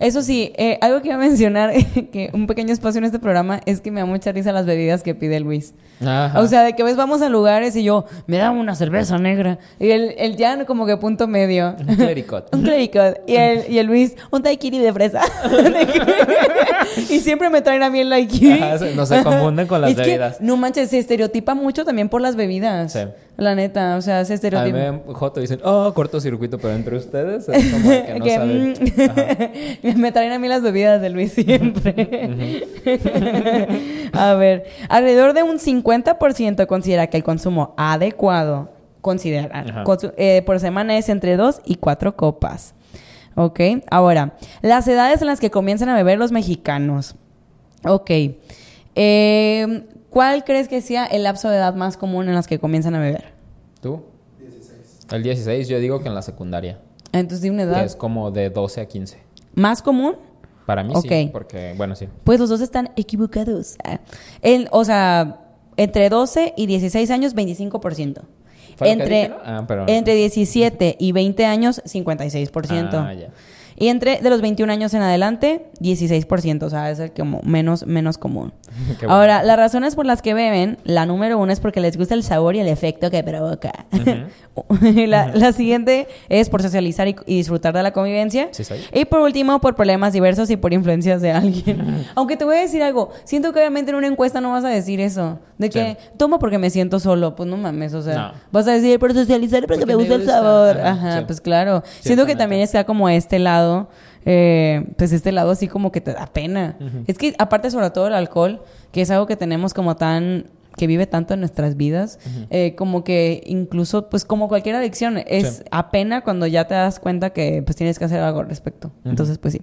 Eso sí, eh, algo que iba a mencionar, [laughs] que un pequeño espacio en este programa, es que me da mucha risa las bebidas que pide Luis. Ajá. O sea, de que ves, vamos a lugares y yo, me da una cerveza negra. Y el, el Jan como que punto medio. Un clericot. [laughs] un clericot. Y el, y el Luis, un daiquiri de fresa. [laughs] y siempre me traen a mí el. Ajá, se- no se confunden con las Es que, bebidas. no manches, se estereotipa mucho también por las bebidas. Sí. La neta, o sea, se A mí estereotipa. Joto dicen, oh, cortocircuito, pero entre ustedes es como que [laughs] no Que, saben. mm, [laughs] me traen a mí las bebidas de Luis siempre. [laughs] a ver, alrededor de un 50% considera que el consumo adecuado considera Ajá. consu- eh, por semana es entre 2 y 4 copas. Ok, ahora, las edades en las que comienzan a beber los mexicanos. Ok, Eh, ¿cuál crees que sea el lapso de edad más común en las que comienzan a beber? ¿Tú? El 16, yo digo que en la secundaria. Entonces, di una Que edad es como de 12 a 15. más común. Para mí sí, Ok. porque, bueno, sí. Pues los dos están equivocados. En- o sea, entre 12 y 16 años, 25%. ¿Fue lo que Entre? Ah, entre 17 y 20 años, 56%. Ah, ya. Y entre de los 21 años en adelante, 16%. O sea, es el como menos, menos común. [laughs] Bueno. Ahora, las razones por las que beben, la número uno es porque les gusta el sabor y el efecto que provoca. [laughs] la, la siguiente es por socializar y, y disfrutar de la convivencia. Sí. Y por último, por problemas diversos y por influencias de alguien. [laughs] Aunque te voy a decir algo, siento que obviamente en una encuesta no vas a decir eso. De que Sí. tomo porque me siento solo. Pues no mames, o sea, No. vas a decir por socializar porque, Porque me gusta el sabor. Ajá, sí. pues claro. Siento que también está como este lado, eh, pues este lado así como que te da pena. Es que aparte sobre todo el alcohol, que es algo que tenemos como tan que vive tanto en nuestras vidas, eh, como que incluso, pues como cualquier adicción, es Sí. apena cuando ya te das cuenta que pues tienes que hacer algo al respecto. Entonces, pues sí.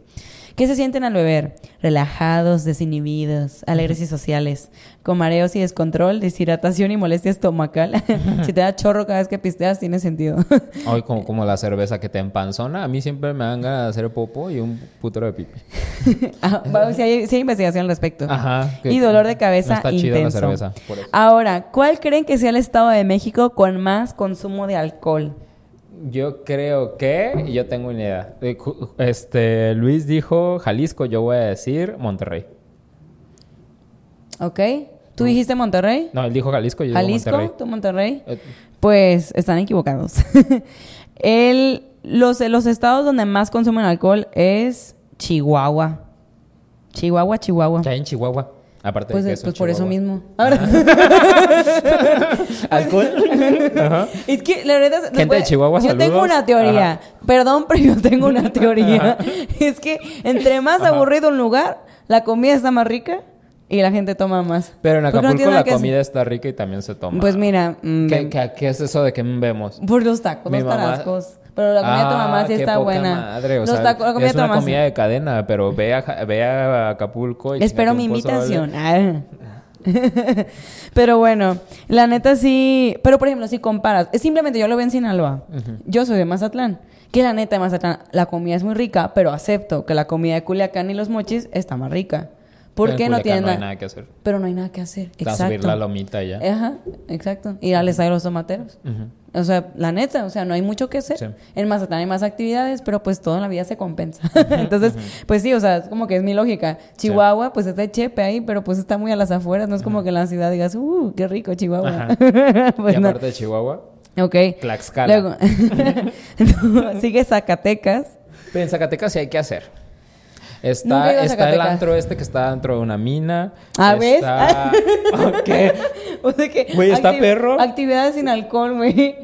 ¿Qué se sienten al beber? Relajados, desinhibidos, alegres y sociales, con mareos y descontrol, deshidratación y molestia estomacal. [laughs] si te da chorro cada vez que pisteas, tiene sentido. [laughs] Hoy como, como la cerveza que te empanzona, a mí siempre me dan ganas de hacer popo y un putero de pipi. [laughs] Ah, va, si, hay, investigación al respecto. Ajá. que Y dolor de cabeza no está chida la intenso. cerveza. Ahora, ¿cuál creen que sea el estado de México con más consumo de alcohol? Yo creo que yo tengo una idea. Eh, Este Luis dijo Jalisco, yo voy a decir Monterrey. ¿Ok? ¿Tú dijiste Monterrey? No, él dijo Jalisco, yo digo ¿Jalisco? Monterrey. ¿Tú Monterrey? Eh, Pues están equivocados. [laughs] El, los, los estados donde más consumen alcohol es Chihuahua. Chihuahua, Chihuahua. ¿Qué hay en Chihuahua? Aparte Pues, de que es un pues por eso mismo. Ahora, [laughs] ¿Alcohol? Ajá. es que la verdad es- Gente de Chihuahua, Yo tengo una teoría. Ajá. Perdón, pero yo tengo una teoría. [laughs] es que entre más aburrido un lugar, la comida está más rica y la gente toma más. Pero en no Acapulco la comida está rica y también se toma. Pues mira, mm, ¿Qué, qué, qué es eso de que vemos? por los tacos, los tarascos. Pero la comida de tu mamá sí Ah, qué está poca buena. Madre, o sea, la comida es de tu una mamá sí. comida de cadena, pero ve a, ve a Acapulco y Espero mi invitación. Ah. [laughs] pero bueno, la neta sí. Pero por ejemplo, si comparas, simplemente yo lo veo en Sinaloa. Yo soy de Mazatlán. Que la neta de Mazatlán, la comida es muy rica, pero acepto que la comida de Culiacán y los mochis está más rica. ¿Por en qué no tienen no hay nada? que hacer. Pero no hay nada que hacer. A subir Exacto. la lomita y ya. Ajá, exacto. Ir al estadio de los tomateros. O sea, la neta, o sea, no hay mucho que hacer. Sí. En Mazatlán hay más actividades, pero pues todo en la vida se compensa. [laughs] Entonces, pues sí, o sea, es como que es mi lógica. Chihuahua, pues está chepe ahí, pero pues está muy a las afueras. No es como que en la ciudad digas, uh, qué rico Chihuahua. [laughs] Pues y no. aparte de Chihuahua, Ok. Tlaxcala. Luego, [laughs] sigue Zacatecas. Pero en Zacatecas sí hay que hacer. Está, a está el antro este que está dentro de una mina. Ah, ¿ves? Está... [laughs] Ok. O sea que. Güey, ¿está perro? Actividades sin alcohol, güey.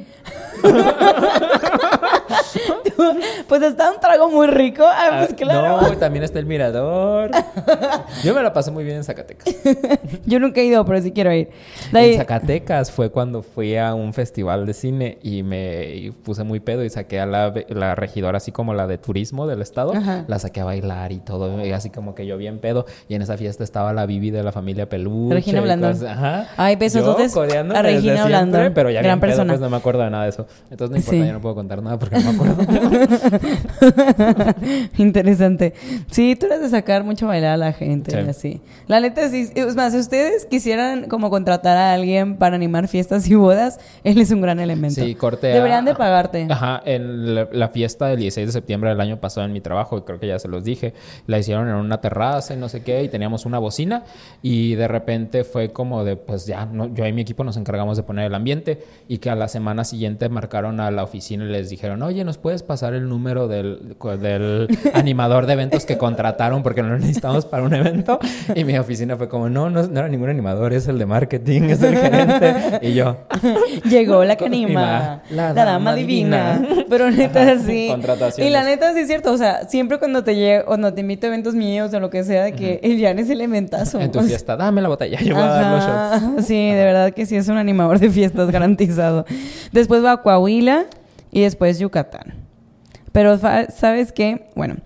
[laughs] [laughs] pues está un trago muy rico. Ah, pues Ah, claro. No, también está el mirador. [laughs] Yo me la pasé muy bien en Zacatecas. [laughs] Yo nunca he ido, pero sí quiero ir. Ahí- En Zacatecas fue cuando fui a un festival de cine y me y puse muy pedo y saqué a la, la regidora así como la de turismo del estado. Ajá. La saqué a bailar y todo. Y así como que yo bien pedo. Y en esa fiesta estaba la Bibi de la familia Peluche. Regina Blandón. Ajá. Ay, besos, Yo entonces, a Regina siempre, Blandón, Pero ya gran bien pedo, pues no me acuerdo de nada de eso. Entonces no importa, Sí. ya no puedo contar nada porque no me acuerdo. [laughs] Interesante. Sí, tú eres de sacar mucho a bailar a la gente Sí. y así. La neta, sí. Es más, si ustedes quisieran como contratar a alguien para animar fiestas y bodas, él es un gran elemento. Sí, corte a- Deberían de pagarte. Ajá, en la, la fiesta del 16 de septiembre del año pasado en mi trabajo, y creo que ya se los dije, la hicieron en una terraza y no sé qué, y teníamos una bocina, y de repente fue como de, pues ya, no, yo y mi equipo nos encargamos de poner el ambiente, y que a la semana siguiente marcaron a la oficina y les dijeron, oye, ¿nos puedes pasar el número del, del animador de eventos que contrataron porque no lo necesitamos para un evento? Y mi oficina fue como, no, no, no era ningún animador, es el de marketing, es el gerente, y yo... Llegó la que anima. La, la dama dama divina. divina. Pero neta, sí. Y la neta, sí es cierto. O sea, siempre cuando te llego, cuando te invito a eventos míos o lo que sea, de que el Jan es elementazo. En tu O sea, fiesta, dame la botella, yo voy a dar los shots. Ajá, Sí, de verdad que sí es un animador de fiestas [laughs] garantizado. Después va a Coahuila y después Yucatán. Pero ¿sabes qué? Bueno.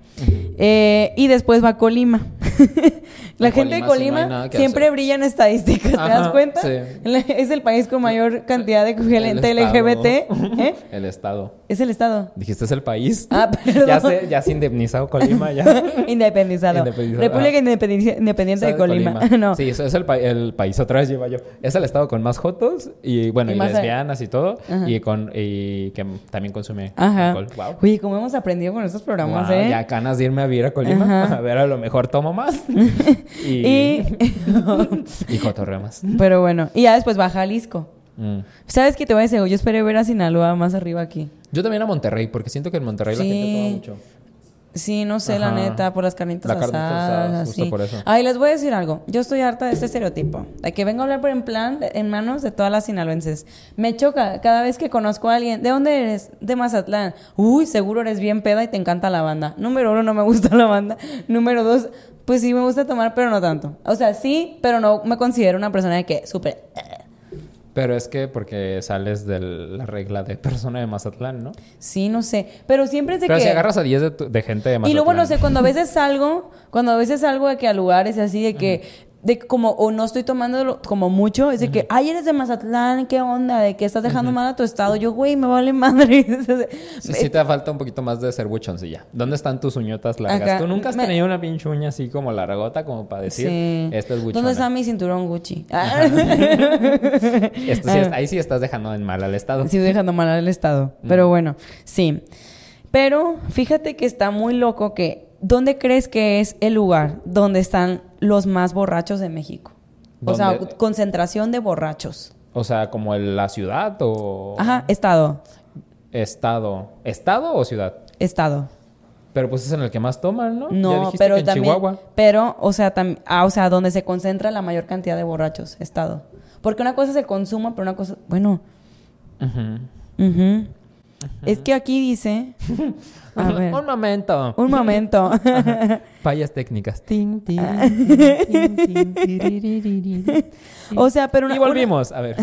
Eh, y después va Colima. [laughs] La En gente de Colima sí no Colima que siempre hacer. brilla en estadísticas, ¿te das Ajá, cuenta? sí. Es el país con mayor cantidad de gente. LGBT. [laughs] ¿eh? El estado. Es el estado. Dijiste es el país. Ah, [laughs] perdón. ya se, ya se indemnizado Colima ya. Independizado. Independizado, República ah. Independiente, Independiente de Sabe Colima. no. Sí, eso es el, pa- el país, otra vez lleva yo. Es el estado con más jotos y bueno, Y y, lesbianas y todo. Ajá. Y con y que también consume Ajá. alcohol. Wow. Oye, ¿cómo hemos aprendido con estos programas, Wow, eh? Ya ganas de irme a vivir a Colima. Ajá. A ver, a lo mejor tomo más. [laughs] y, Y... [laughs] y cotorreo más. Pero bueno, y ya después va a Jalisco. Mm. ¿Sabes qué te voy a decir? Yo esperé ver a Sinaloa más arriba aquí. Yo también a Monterrey, porque siento que en Monterrey la Sí. gente toma mucho. Sí, no sé, la neta, por las carnitas La asadas, asada, justo así. por eso. Ay, les voy a decir algo. Yo estoy harta de este estereotipo. De que vengo a hablar por en plan, en manos de todas las sinaloenses. Me choca cada vez que conozco a alguien. ¿De dónde eres? De Mazatlán. Uy, seguro eres bien peda y te encanta la banda. Número uno, no me gusta la banda. Número dos, pues sí me gusta tomar, pero no tanto. O sea, sí, pero no me considero una persona de que súper... Pero es que porque sales de la regla de persona de Mazatlán, ¿no? Sí, no sé. Pero siempre es de Pero que... si agarras a 10 de, tu- de gente de Mazatlán. Y luego, no sé, cuando a veces [laughs] salgo, cuando a veces salgo de que a lugares así, de que, de como, o no estoy tomando como mucho, es de que, ay, eres de Mazatlán, ¿qué onda? De que estás dejando mal a tu estado. Yo, güey, me vale madre. [laughs] Sí, sí te falta un poquito más de ser buchoncilla. ¿Dónde están tus uñotas largas? Acá. ¿Tú nunca has Me- tenido una pinche uña así como largota como para decir, Sí. esta es buchona? ¿Dónde está mi cinturón Gucci? [laughs] Esto sí es- ahí sí estás dejando en mal al estado. Estoy dejando mal al Estado. Pero bueno, sí. Pero fíjate que está muy loco que... ¿Dónde crees que es el lugar donde están los más borrachos de México? O sea, concentración de borrachos. O sea, como la ciudad o Ajá, Estado. estado. ¿Estado o ciudad? Estado. Pero pues es en el que más toman, ¿no? Ya No, dijiste pero que en también, Chihuahua. pero, o sea, tam- ah, o sea, donde se concentra la mayor cantidad de borrachos, estado. Porque una cosa es el consumo, pero una cosa, bueno, Ujú. ujú. es que aquí dice, [laughs] a ver, Un momento. un momento, [laughs] [laughs] Fallas técnicas. [laughs] Tin, tin, tin, tin, tiriririrí. o sea, pero una, y volvimos. A ver.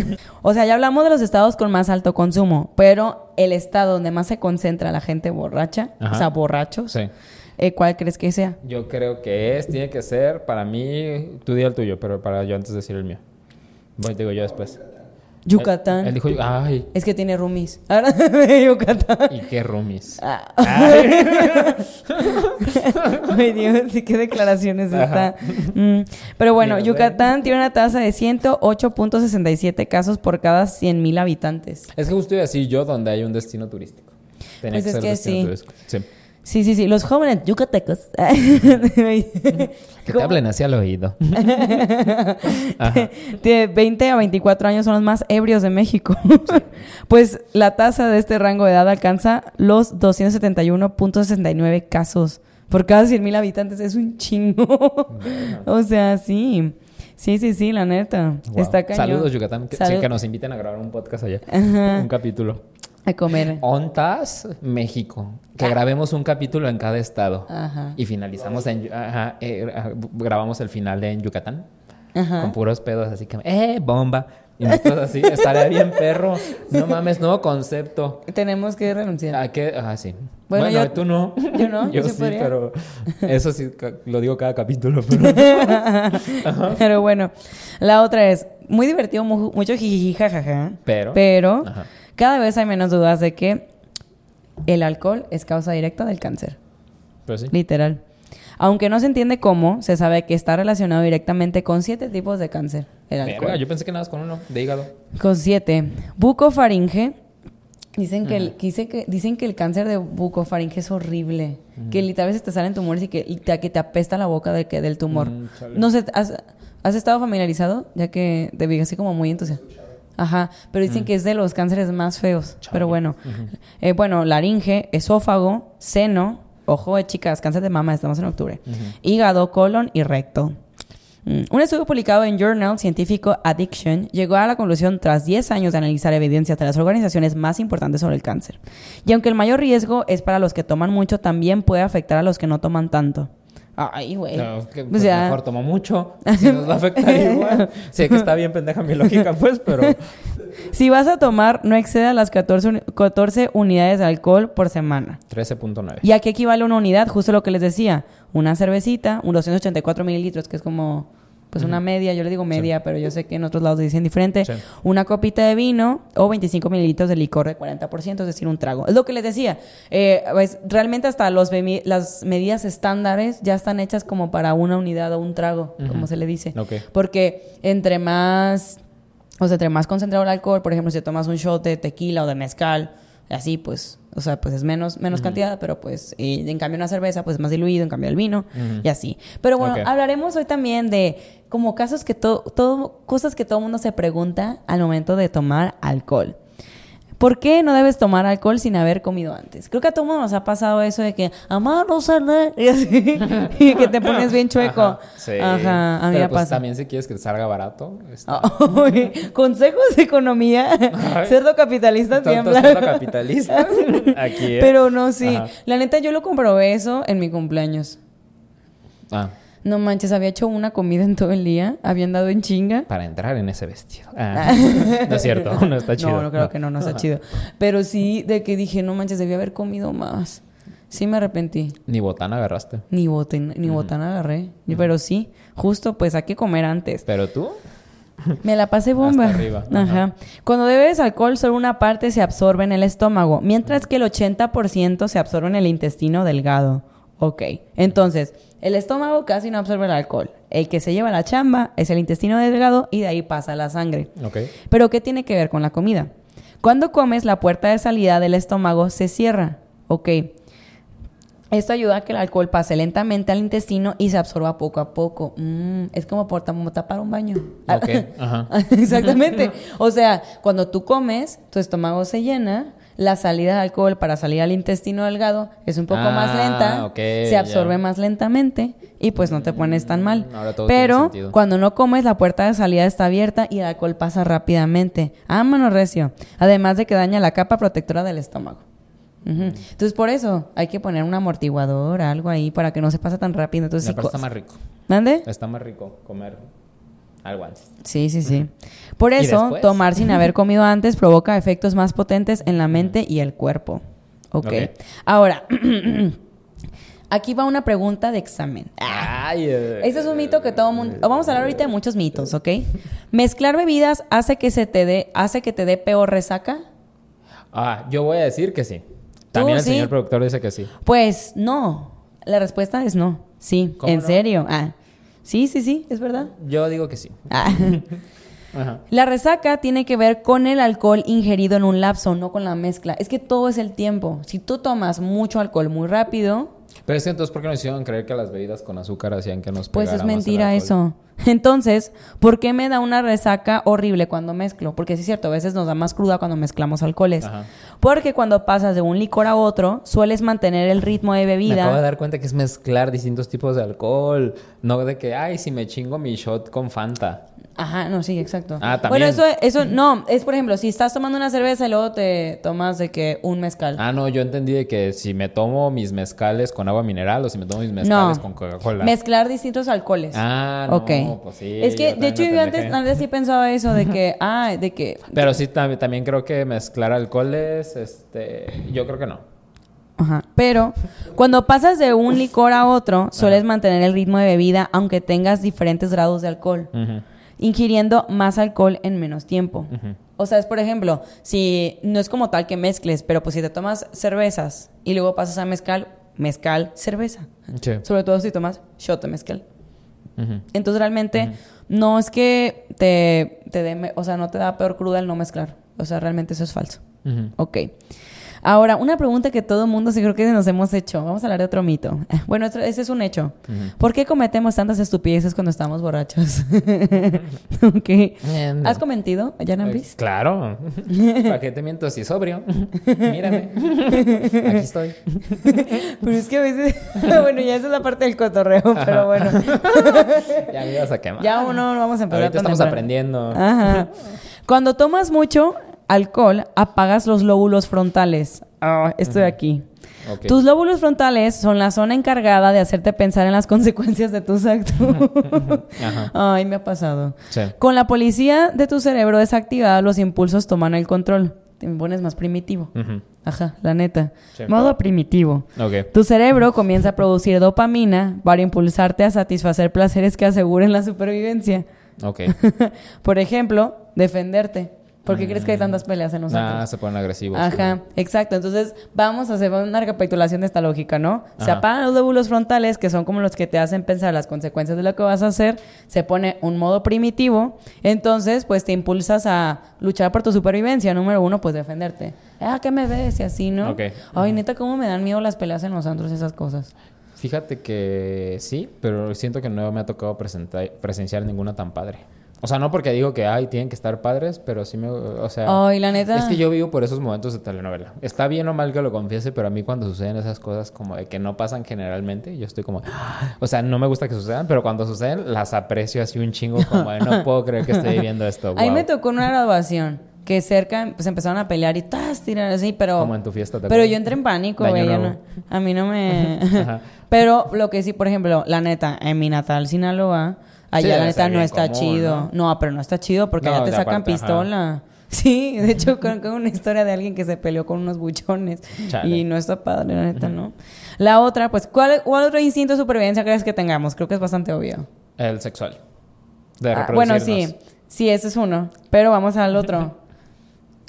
o sea, ya hablamos de los estados con más alto consumo, pero el estado donde más se concentra la gente borracha, Ajá. o sea, borrachos, Sí. eh, ¿cuál crees que sea? Yo creo que es, tiene que ser, para mí, tú di el tuyo, pero para yo antes decir el mío. Voy, digo yo después. Yucatán. Él, dijo, ay, Es que tiene roomies. [laughs] Ahora de Yucatán. ¿y qué roomies? Ah. Ay. [laughs] Ay, Dios, sí, qué declaraciones Ajá. está. Mm, Pero bueno, Dios, Yucatán tiene una tasa de 108.67 casos por cada 100.000 habitantes. Es que justo iba a decir yo donde hay un destino turístico. Tenía Pues es ser que destino sí. turístico. Sí. Sí, sí, sí. Los jóvenes yucatecos. [laughs] Que te hablen así al oído. [laughs] Ajá. De 20 a 24 años son los más ebrios de México. [laughs] pues la tasa de este rango de edad alcanza los 271.69 casos por cada 100.000 habitantes. Es un chingo. o sea, sí. Sí, sí, sí, la neta. Wow. Está cañón. Saludos, Yucatán. Que, sí, Salud. que nos inviten a grabar un podcast allá. Ajá. Un capítulo. A comer. Ontas, México. Que grabemos un capítulo en cada estado. Ajá. Y finalizamos en... Ajá, eh, ah, grabamos el final de en Yucatán. Ajá. Con puros pedos así que... ¡Eh, bomba! Y nosotros así. Estaría bien, perro. No mames, nuevo concepto. Tenemos que renunciar. ¿A qué? Ah, sí. Bueno, Bueno, yo- tú no. yo no, yo Yo sí podría. pero... Eso sí, lo digo cada capítulo, [laughs] pero... Pero bueno, la otra es muy divertido, mu- mucho jijiji, jajaja. Pero... Pero Ajá. Cada vez hay menos dudas de que el alcohol es causa directa del cáncer. Sí. Literal. Aunque no se entiende cómo, se sabe que está relacionado directamente con siete tipos de cáncer. El alcohol. Yo pensé que nada más con uno, de hígado. Con siete. Bucofaringe. Dicen que, el, que dice que dicen que el cáncer de bucofaringe es horrible. Que literalmente te salen tumores y que, y te, que te apesta la boca de que, del tumor. Mm, no sé, ¿has, has estado familiarizado? Ya que te vi así como muy entusiasmado. Ajá, pero dicen que es de los cánceres más feos. Pero bueno, Eh, bueno, laringe, esófago, seno, ojo de chicas, cáncer de mama, estamos en octubre, hígado, colon y recto. Mm, Un estudio publicado en Journal Científico Addiction llegó a la conclusión tras 10 años de analizar evidencias de las organizaciones más importantes sobre el cáncer. Y aunque el mayor riesgo es para los que toman mucho, también puede afectar a los que no toman tanto. Ay, güey. No, que, O pues, sea- mejor tomo mucho. Si nos va a afectar [laughs] igual. Sé que está bien pendeja mi lógica, pues, pero... [laughs] Si vas a tomar, no exceda las 14, uni- 14 unidades de alcohol por semana. 13.9. ¿Y a qué equivale una unidad? Justo lo que les decía. Una cervecita, un 284 mililitros, que es como pues una media, yo le digo media, pero yo sé que en otros lados dicen diferente. Sí. Una copita de vino o 25 mililitros de licor de 40%, es decir, un trago. Es lo que les decía. Eh, pues, realmente hasta los las medidas estándares ya están hechas como para una unidad o un trago, como se le dice. Porque entre más, o sea, entre más concentrado el alcohol, por ejemplo, si tomas un shot de tequila o de mezcal, así pues, o sea, pues es menos, menos cantidad, pero pues, y en cambio una cerveza, pues es más diluido, en cambio el vino, y así. Pero bueno, hablaremos hoy también de como casos que todo, todo, cosas que todo mundo se pregunta al momento de tomar alcohol. ¿Por qué no debes tomar alcohol sin haber comido antes? Creo que a todo mundo nos ha pasado eso de que, amá, no cené", y así, [laughs] y que te pones bien chueco. Ajá, sí. Ajá, a mí Pero me pues pasa. también si quieres que te salga barato. consejos de economía. Ay. Cerdo capitalista tiembla. siendo capitalista. [laughs] Aquí, ¿eh? Pero no, sí. Ajá. La neta, yo lo comprobé eso en mi cumpleaños. Ah, No manches, había hecho una comida en todo el día. Habían dado en chinga. para entrar en ese vestido. Ah, [laughs] no es cierto, no está chido. No, no creo que no, no está chido. Pero sí, de que dije, no manches, debí haber comido más. Sí me arrepentí. Ni botana agarraste. Ni boten, ni botana agarré. Pero sí, justo pues hay que comer antes. Pero tú, Me la pasé bomba. Hasta arriba, Ajá. ajá. Cuando bebes alcohol, solo una parte se absorbe en el estómago, mientras que el 80% se absorbe en el intestino delgado. Ok. Entonces, el estómago casi no absorbe el alcohol. El que se lleva la chamba es el intestino delgado y de ahí pasa la sangre. ok. Pero, ¿qué tiene que ver con la comida? Cuando comes, la puerta de salida del estómago se cierra. Ok. Esto ayuda a que el alcohol pase lentamente al intestino y se absorba poco a poco. Mm, es como por tam- tapar un baño. Ok, [laughs] ajá. Exactamente. [laughs] O sea, cuando tú comes, tu estómago se llena, la salida de alcohol para salir al intestino delgado es un poco Ah, más lenta, ok, se absorbe ya. más lentamente y pues no te pones tan mal. Ahora todo tiene Pero cuando no comes, la puerta de salida está abierta y el alcohol pasa rápidamente. Ah, mano recio. Además de que daña la capa protectora del estómago. Ujú. Entonces, por eso hay que poner un amortiguador, algo ahí, para que no se pase tan rápido. Entonces, sí está más rico. ¿Mande? Está más rico comer algo antes. Sí, sí, sí. Por ¿Y eso, tomar sin haber [laughs] comido antes provoca efectos más potentes en la mente y el cuerpo. Ok. Ok. Ahora, [clears throat] aquí va una pregunta de examen. Ay, eh, Este es un mito que todo mundo... Vamos a hablar ahorita de muchos mitos, ¿ok? ¿Mezclar bebidas hace que se te dé, hace que te dé peor resaca? Ah, yo voy a decir que sí. También el sí? señor productor dice que sí. Pues no. La respuesta es no. Sí, ¿Cómo en no? serio. Ah. Sí, sí, sí, es verdad. Yo digo que sí. Ah. [laughs] Ajá. La resaca tiene que ver con el alcohol ingerido en un lapso, no con la mezcla. Es que todo es el tiempo. Si tú tomas mucho alcohol muy rápido, Pero es que entonces, ¿por qué nos hicieron creer que las bebidas con azúcar hacían que nos pues es mentira eso. [laughs] Entonces, ¿por qué me da una resaca horrible cuando mezclo? Porque sí es cierto, a veces nos da más cruda cuando mezclamos alcoholes. Ajá. Porque cuando pasas de un licor a otro, sueles mantener el ritmo de Me acabo de bebida. dar cuenta que es mezclar distintos tipos de alcohol. No de que, ay, si me chingo mi shot con Fanta. Ajá, no, sí, exacto. Ah, Bueno, también. eso, eso no, es por ejemplo, si estás tomando una cerveza y luego te tomas de que un mezcal. Ah, no, yo entendí de que si me tomo mis mezcales con agua mineral o si me tomo mis mezcales No. con Coca-Cola. Mezclar distintos alcoholes. Ah, no, ok. pues sí. es que, de hecho, también yo antes, antes sí pensaba eso, de que, [laughs] ah, de que, Pero sí, tam- también creo que mezclar alcoholes, este, yo creo que no. ajá. Pero cuando pasas de un licor a otro, sueles mantener el ritmo de bebida, aunque tengas diferentes grados de alcohol, Ujú, ingiriendo más alcohol en menos tiempo. O sea, es por ejemplo, si no es como tal que mezcles, pero pues si te tomas cervezas y luego pasas a mezcal, mezcal, cerveza. Sí. Sobre todo si tomas shot de mezcal. Entonces realmente no es que te, te dé, o sea, no te da peor cruda el no mezclar. O sea, realmente eso es falso. Ok. Ahora, una pregunta que todo mundo sí creo que nos hemos hecho. Vamos a hablar de otro mito. [laughs] Bueno, otro- ese es un hecho. ¿Por qué cometemos tantas estupideces cuando estamos borrachos? [laughs] [laughs] Bien. ¿Has cometido, Jan Eh? Claro. ¿Para qué te miento si sobrio? Mírame. Aquí estoy. Pero es que a veces... bueno, ya esa es la parte del cotorreo, pero bueno. Ya me ibas a quemar. Ya no, no vamos a empezar Ahorita estamos temprano. aprendiendo. Ajá. Cuando tomas mucho alcohol, apagas los lóbulos frontales. Ah, estoy aquí. Tus lóbulos frontales son la zona encargada de hacerte pensar en las [laughs] consecuencias de tus actos. Ajá. Ay, me ha pasado. Sí. Con la policía de tu cerebro desactivada, los impulsos toman el control. Te pones más primitivo. Ajá, la neta. Sí. Modo primitivo. Tu cerebro comienza a producir dopamina para impulsarte a satisfacer placeres que aseguren la supervivencia. [laughs] Por ejemplo, defenderte. ¿Por qué crees que hay tantas peleas en nosotros? Ah, se ponen agresivos. Ajá, exacto. Entonces, vamos a hacer una recapitulación de esta lógica, ¿no? Se apagan los lóbulos frontales, que son como los que te hacen pensar las consecuencias de lo que vas a hacer. Se pone un modo primitivo. Entonces, pues te impulsas a luchar por tu supervivencia. Número uno, pues defenderte. Ah, ¿qué me ves? Y así, ¿no? Ok. Ay, neta, cómo me dan miedo las peleas en los antros, esas cosas. Fíjate que sí, pero siento que no me ha tocado presenciar ninguna tan padre. O sea, no porque digo que ay, tienen que estar padres, pero sí me. O sea. Ay, la neta. Es que yo vivo por esos momentos de telenovela. Está bien o mal que lo confiese, pero a mí cuando suceden esas cosas como de que no pasan generalmente, yo estoy como... O sea, no me gusta que sucedan, pero cuando suceden las aprecio así un chingo como de no [laughs] puedo creer que estoy viviendo esto. Wow". me tocó una graduación que cerca pues empezaron a pelear y tas, tirar así, pero Como en tu fiesta. ¿te pero yo entré en pánico, güey, no- a mí no me. [laughs] [laughs] Pero lo que sí, por ejemplo, la neta, en mi natal Sinaloa, allá Sí, la neta no está común, chido. ¿no? pero no está chido porque No, allá te sacan ajá. pistola. [laughs] Sí, de hecho [laughs] creo que una historia de alguien que se peleó con unos buchones Chale. y no está padre, la neta, ¿no? La otra, pues, ¿cuál, ¿cuál otro instinto de supervivencia crees que tengamos? Creo que es bastante obvio. El sexual. De Ah, bueno, sí, sí, ese es uno. Pero vamos al otro. [laughs]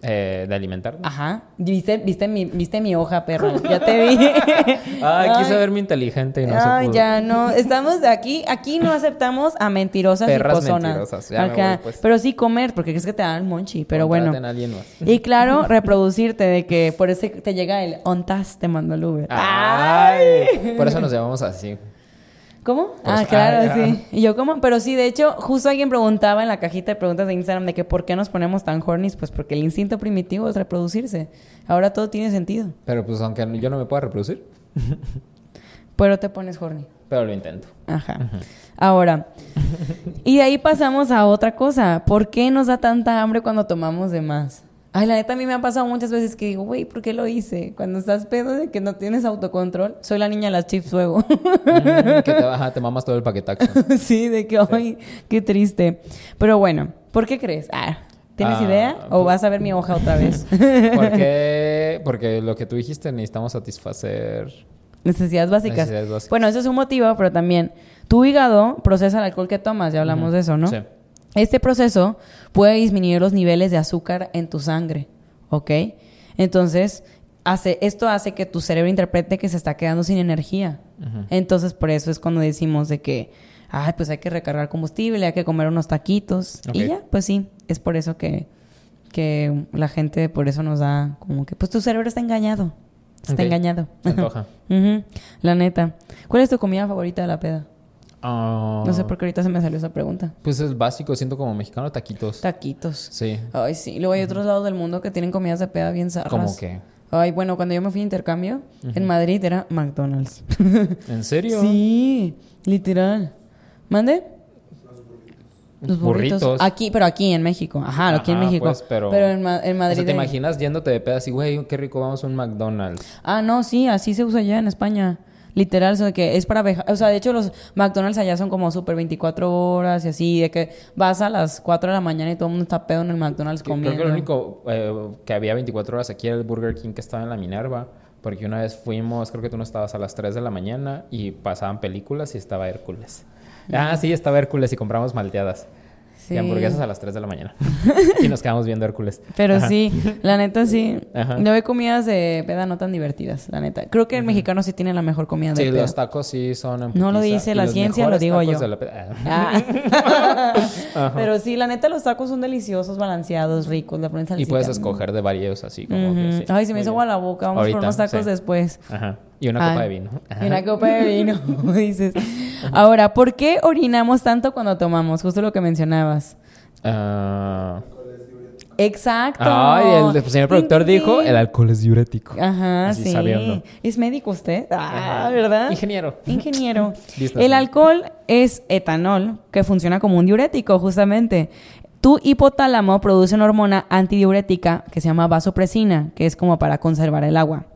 Eh, de alimentarnos. Ajá. ¿Viste, viste, mi, viste mi hoja, perra. [laughs] Ya te vi. [laughs] Ay, quise verme inteligente y no Ay, se pudo. ya no. Estamos de aquí. Aquí no aceptamos a mentirosas Perras y pozonas. mentirosas. Ya me Acá. voy, pues. Pero sí comer, porque crees que te dan monchi. Pero bueno. Contraten a alguien más. Y claro, [laughs] reproducirte de que por eso te llega el ontas, te mando el Uber. Ay. Por eso nos llamamos así. ¿Cómo? Por Ah, claro, ah, sí. Y yo, ¿cómo? Pero sí, de hecho, justo alguien preguntaba en la cajita de preguntas de Instagram de que por qué nos ponemos tan hornies. Pues porque el instinto primitivo es reproducirse. Ahora todo tiene sentido. Pero pues aunque yo no me pueda reproducir, [laughs] Pero te pones horny. pero lo intento. Ajá. Ahora, [laughs] y de ahí pasamos a otra cosa. ¿Por qué nos da tanta hambre cuando tomamos de más? Ay, la neta, a mí me ha pasado muchas veces que digo, güey, ¿por qué lo hice? Cuando estás pedo de que no tienes autocontrol. Soy la niña de las chips luego. Mm, que te baja, te mamas todo el paquetaxo. [laughs] sí, de que, ay, qué triste. Pero bueno, ¿por qué crees? Ah, ¿Tienes Ah, idea? ¿O pues- vas a ver mi hoja otra vez? [laughs] ¿Por qué? [laughs] Porque lo que tú dijiste, necesitamos satisfacer. Necesidades básicas. Necesidades básicas. Bueno, eso es un motivo, pero también tu hígado procesa el alcohol que tomas, ya hablamos de eso, ¿no? Sí. Este proceso puede disminuir los niveles de azúcar en tu sangre, ¿ok? Entonces, hace, esto hace que tu cerebro interprete que se está quedando sin energía. Entonces, por eso es cuando decimos de que, ay, pues hay que recargar combustible, hay que comer unos taquitos. Y ya, pues sí, es por eso que, que la gente, por eso nos da como que, pues tu cerebro está engañado. Está engañado. Se antoja. [laughs] La neta. ¿Cuál es tu comida favorita de la peda? Ah, No sé por qué ahorita se me salió esa pregunta. Pues es básico, siento como mexicano, taquitos. Taquitos. sí. Ay, sí. Luego hay otros lados del mundo que tienen comidas de peda bien zarras. Como que. Ay, bueno, cuando yo me fui a intercambio, en Madrid era McDonald's. [laughs] ¿En serio? sí, literal. ¿Mande? Los burritos. Burritos. Aquí, pero aquí en México. Ajá, aquí en México. pues, pero- en, Ma- en O Madrid. sea, ¿te imaginas yéndote de pedas y, güey, qué rico, vamos a un McDonald's? Ah, no, sí, así se usa allá en España. Literal, o sea, que es para O sea, de hecho, los McDonald's allá son como súper 24 horas y así, de que vas a las 4 de la mañana y todo el mundo está pedo en el McDonald's Creo comiendo. que lo único eh, que había 24 horas aquí era el Burger King que estaba en la Minerva. Porque una vez fuimos, creo que tú no estabas a las 3 de la mañana y pasaban películas y estaba Hércules. Ah, sí, estaba Hércules y compramos malteadas. Sí. Y hamburguesas a las 3 de la mañana. [laughs] y nos quedamos viendo Hércules. Pero Ajá. sí, la neta sí. Ajá. No hay comidas de peda no tan divertidas, la neta. Creo que el mexicano sí tiene la mejor comida de Sí, peda. los tacos sí son en No lo dice Y la ciencia, lo digo tacos yo. de la peda- Ah. [laughs] Pero sí, la neta los tacos son deliciosos, balanceados, ricos, ponen Y puedes escoger de varios así como que sí. Ay, se me Muy hizo agua la boca. Vamos Ahorita, por unos tacos sí. después. Ajá. Y una copa de vino. Y una copa de vino, [laughs] dices. Ahora, ¿por qué orinamos tanto cuando tomamos? Justo lo que mencionabas. Ah, Exacto. Ay, el señor productor dijo, el alcohol es diurético. Ajá, Así sí. sabiendo. ¿Es médico usted? Ah, Ajá. ¿verdad? Ingeniero. Ingeniero. [laughs] El alcohol es etanol, que funciona como un diurético, justamente. Tu hipotálamo produce una hormona antidiurética que se llama vasopresina, que es como para conservar el agua,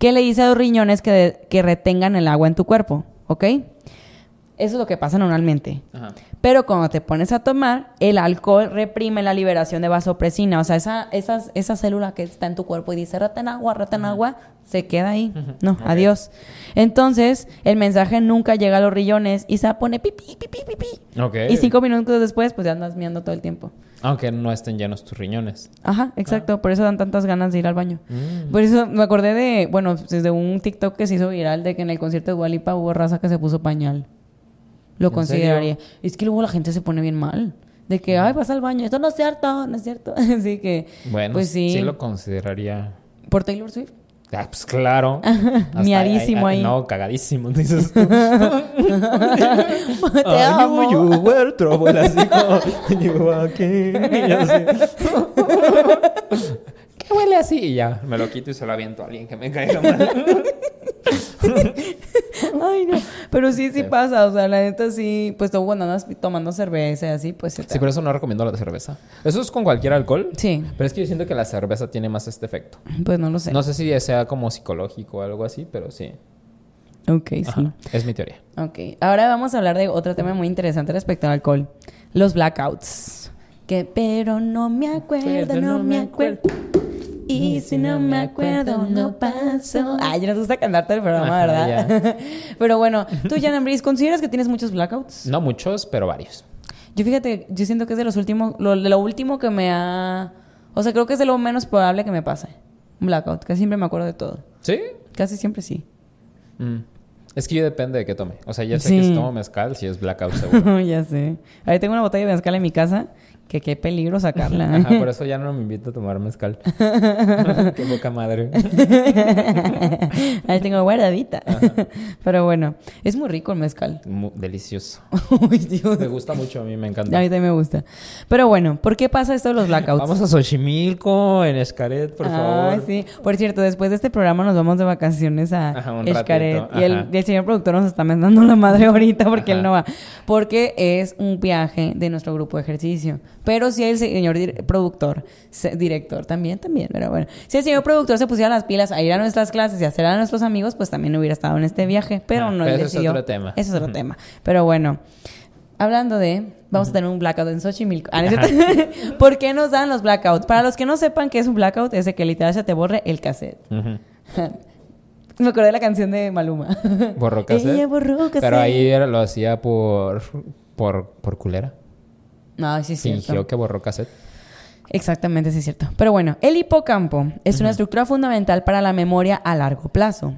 que le dice a los riñones que, que retengan el agua en tu cuerpo, ¿ok? Eso es lo que pasa normalmente. Ajá. Pero cuando te pones a tomar, el alcohol reprime la liberación de vasopresina. O sea, esa, esa, esa célula que está en tu cuerpo y dice, reten agua, reten agua, se queda ahí. No, adiós. Entonces, el mensaje nunca llega a los riñones y se pone pipí, pipí, pipí. Ok. Y cinco minutos después, pues ya andas miando todo el tiempo. Aunque no estén llenos tus riñones. Ajá, exacto. Por eso dan tantas ganas de ir al baño. Mm. Por eso me acordé de, bueno, desde un TikTok que se hizo viral de que en el concierto de Dualipa hubo raza que se puso pañal. Lo ¿En consideraría. Es que luego la gente se pone bien mal. De que, ay, vas al baño. Esto no es cierto, no es cierto. [laughs] Así que, Bueno, pues sí. sí lo consideraría. ¿Por Taylor Swift? Ah, pues claro. [laughs] Miadísimo ahí. No, cagadísimo, dices [laughs] tú. Te amo. Ay, you were trouble, así como you again, y así. ¿Qué huele así? Y ya, me lo quito y se lo aviento a alguien que me caiga mal. [laughs] Ay, no. Pero sí, sí Sí. pasa. O sea, la neta sí, pues tú cuando andas tomando cerveza y así, pues. Sí, pero eso no recomiendo la cerveza. Eso es con cualquier alcohol. Sí, Pero es que yo siento que la cerveza tiene más este efecto. pues no lo sé. No sé si sea como psicológico o algo así, pero sí. Ok, sí. Es mi teoría. Ok, ahora vamos a hablar de otro tema muy interesante respecto al alcohol. Los blackouts. Que, pero no me acuerdo, no me acuerdo. Y si no me acuerdo, no pasó. Ay, ya nos gusta cantarte el programa, Ajá, ¿verdad? [laughs] pero bueno, tú, Jan Ambris, ¿consideras que tienes muchos blackouts? No muchos, pero varios. Yo fíjate, yo siento que es de los últimos, lo, de lo último que me ha... O sea, creo que es de lo menos probable que me pase. Un blackout, casi siempre me acuerdo de todo. ¿Sí? Casi siempre sí. Mm. Es que yo depende de qué tome. O sea, ya sé Sí. que si tomo mezcal, si es blackout seguro. [laughs] ya sé. Ahí tengo una botella de mezcal en mi casa, que qué peligro sacarla. Ajá, por eso ya no me invito a tomar mezcal. [laughs] qué poca madre. Ahí tengo guardadita. Pero bueno, es muy rico el mezcal. Delicioso. Uy, Dios. Me gusta mucho, a mí me A encanta. mí también me gusta. Pero bueno, ¿por qué pasa esto de los blackouts? Vamos a Xochimilco, en Escaret, por Ay, favor. sí. Por cierto, después de este programa nos vamos de vacaciones a Ajá, ratito, Y el, el señor productor nos está mandando la madre ahorita porque él no va. Porque es un viaje de nuestro grupo de ejercicio. Pero si el señor productor, director también, también, pero bueno. Si el señor productor se pusiera las pilas a ir a nuestras clases y a hacer a nuestros amigos, pues también hubiera estado en este viaje. Pero Ah, no pero ese es otro tema. Ese es otro tema. Pero bueno. Hablando de, vamos a tener un blackout en Xochimilco. Ah. [laughs] ¿Por qué nos dan los blackouts? Para los que no sepan qué es un blackout, es de que literal se te borre el cassette. [laughs] Me acordé de la canción de Maluma. Borró [laughs] cassette. Ella borró cassette. Pero ahí lo hacía por, por, por culera. No, sí cierto. Fingió que borró cassette. Exactamente, sí es cierto. Pero bueno, el hipocampo es una estructura fundamental para la memoria a largo plazo.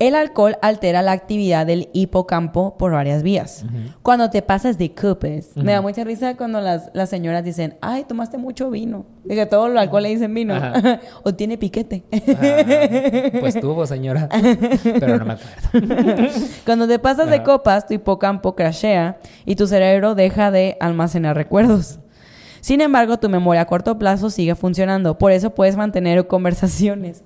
El alcohol altera la actividad del hipocampo por varias vías. Cuando te pasas de cupes, me da mucha risa cuando las, las señoras dicen, ay, tomaste mucho vino. De que todo el alcohol le dicen vino. [laughs] O tiene piquete. Pues tuvo, señora. Pero no me acuerdo. [laughs] Cuando te pasas de copas, tu hipocampo crashea y tu cerebro deja de almacenar recuerdos. Sin embargo, tu memoria a corto plazo sigue funcionando. Por eso puedes mantener conversaciones.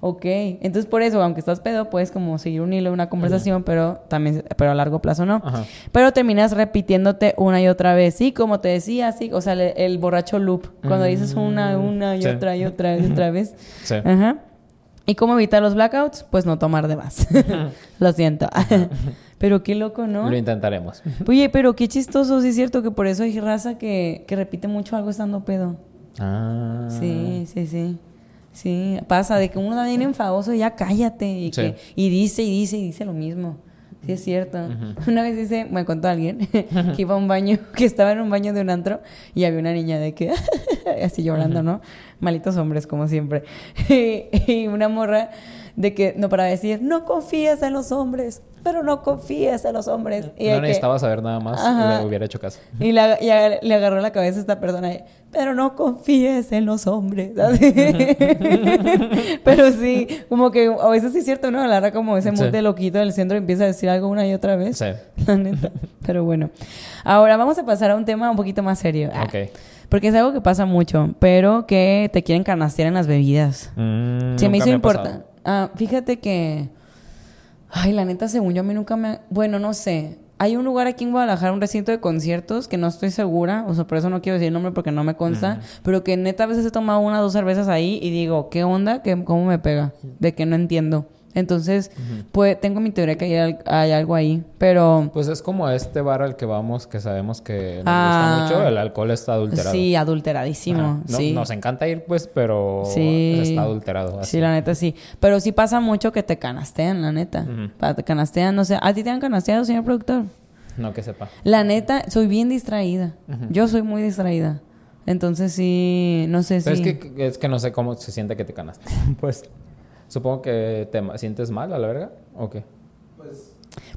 Ok, entonces por eso, aunque estás pedo, puedes como seguir un hilo una conversación, pero también, pero a largo plazo no. Ajá. Pero terminas repitiéndote una y otra vez. Sí, como te decía, sí, o sea, el, el borracho loop. Cuando dices una, una y Sí. otra y otra y [laughs] otra vez. Sí. Ajá. ¿Y cómo evitar los blackouts? Pues no tomar de más. [laughs] [laughs] Lo siento. pero qué loco, ¿no? Lo intentaremos. Oye, pero qué chistoso, sí es cierto que por eso hay raza que, que repite mucho algo estando pedo. Ah. Sí, sí, sí. Sí, pasa de que uno bien enfadoso y ya cállate. Y, Sí. que, y dice y dice y dice lo mismo. Sí, es cierto. Una vez dice, me contó alguien [laughs] que iba a un baño, que estaba en un baño de un antro y había una niña de que, [laughs] así llorando, ¿no? Malitos hombres, como siempre. [laughs] y una morra de que, no, para decir, no confíes en los hombres, pero no confíes en los hombres. Y no que- necesitaba saber nada más Ajá. y le hubiera hecho caso. y, la- y a- le agarró la cabeza a esta persona. y, Pero no confíes en los hombres. [laughs] Pero sí, como que a veces sí es cierto, ¿no? Agarra como ese mood Sí. de loquito del centro y empieza a decir algo una y otra vez. Sí. La neta. Pero bueno. Ahora vamos a pasar a un tema un poquito más serio. Ah, Ok. Porque es algo que pasa mucho, pero que te quieren canastear en las bebidas. Mm, Se me hizo importante. Ah, fíjate que. Ay, la neta, según yo, a mí nunca me. Bueno, no sé. Hay un lugar aquí en Guadalajara, un recinto de conciertos, que no estoy segura, o sea, por eso no quiero decir el nombre porque no me consta, pero que neta a veces he tomado una o dos cervezas ahí y digo, ¿qué onda? ¿Qué, ¿Cómo me pega? De que no entiendo. Entonces, pues tengo mi teoría que hay, al- hay algo ahí, pero. Pues es como este bar al que vamos que sabemos que nos Ah. gusta mucho. El alcohol está adulterado. Sí, adulteradísimo. Ajá. No- sí. Nos encanta ir, pues, pero Sí. está adulterado. así. Sí, la neta sí. Pero sí pasa mucho que te canastean, la neta. Pa- Te canastean, no sé. ¿A ti te han canasteado, señor productor? No que sepa. La neta, soy bien distraída. Yo soy muy distraída. Entonces sí, no sé Pero si... es que, es que no sé cómo se siente que te canaste. [laughs] pues, supongo que te sientes mal a la verga. ¿O qué?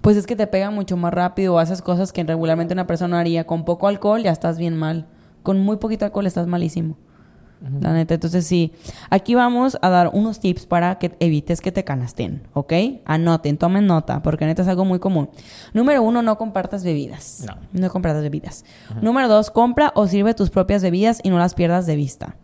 Pues es que te pega mucho más rápido haces cosas que regularmente una persona haría. Con poco alcohol ya estás bien mal. Con muy poquito alcohol estás malísimo. La neta, entonces sí. Aquí vamos a dar unos tips para que evites que te canasten, ¿ok? Anoten, tomen nota, porque neta es algo muy común. Número uno, no compartas bebidas. No. No compartas bebidas. Número dos, compra o sirve tus propias bebidas y no las pierdas de vista.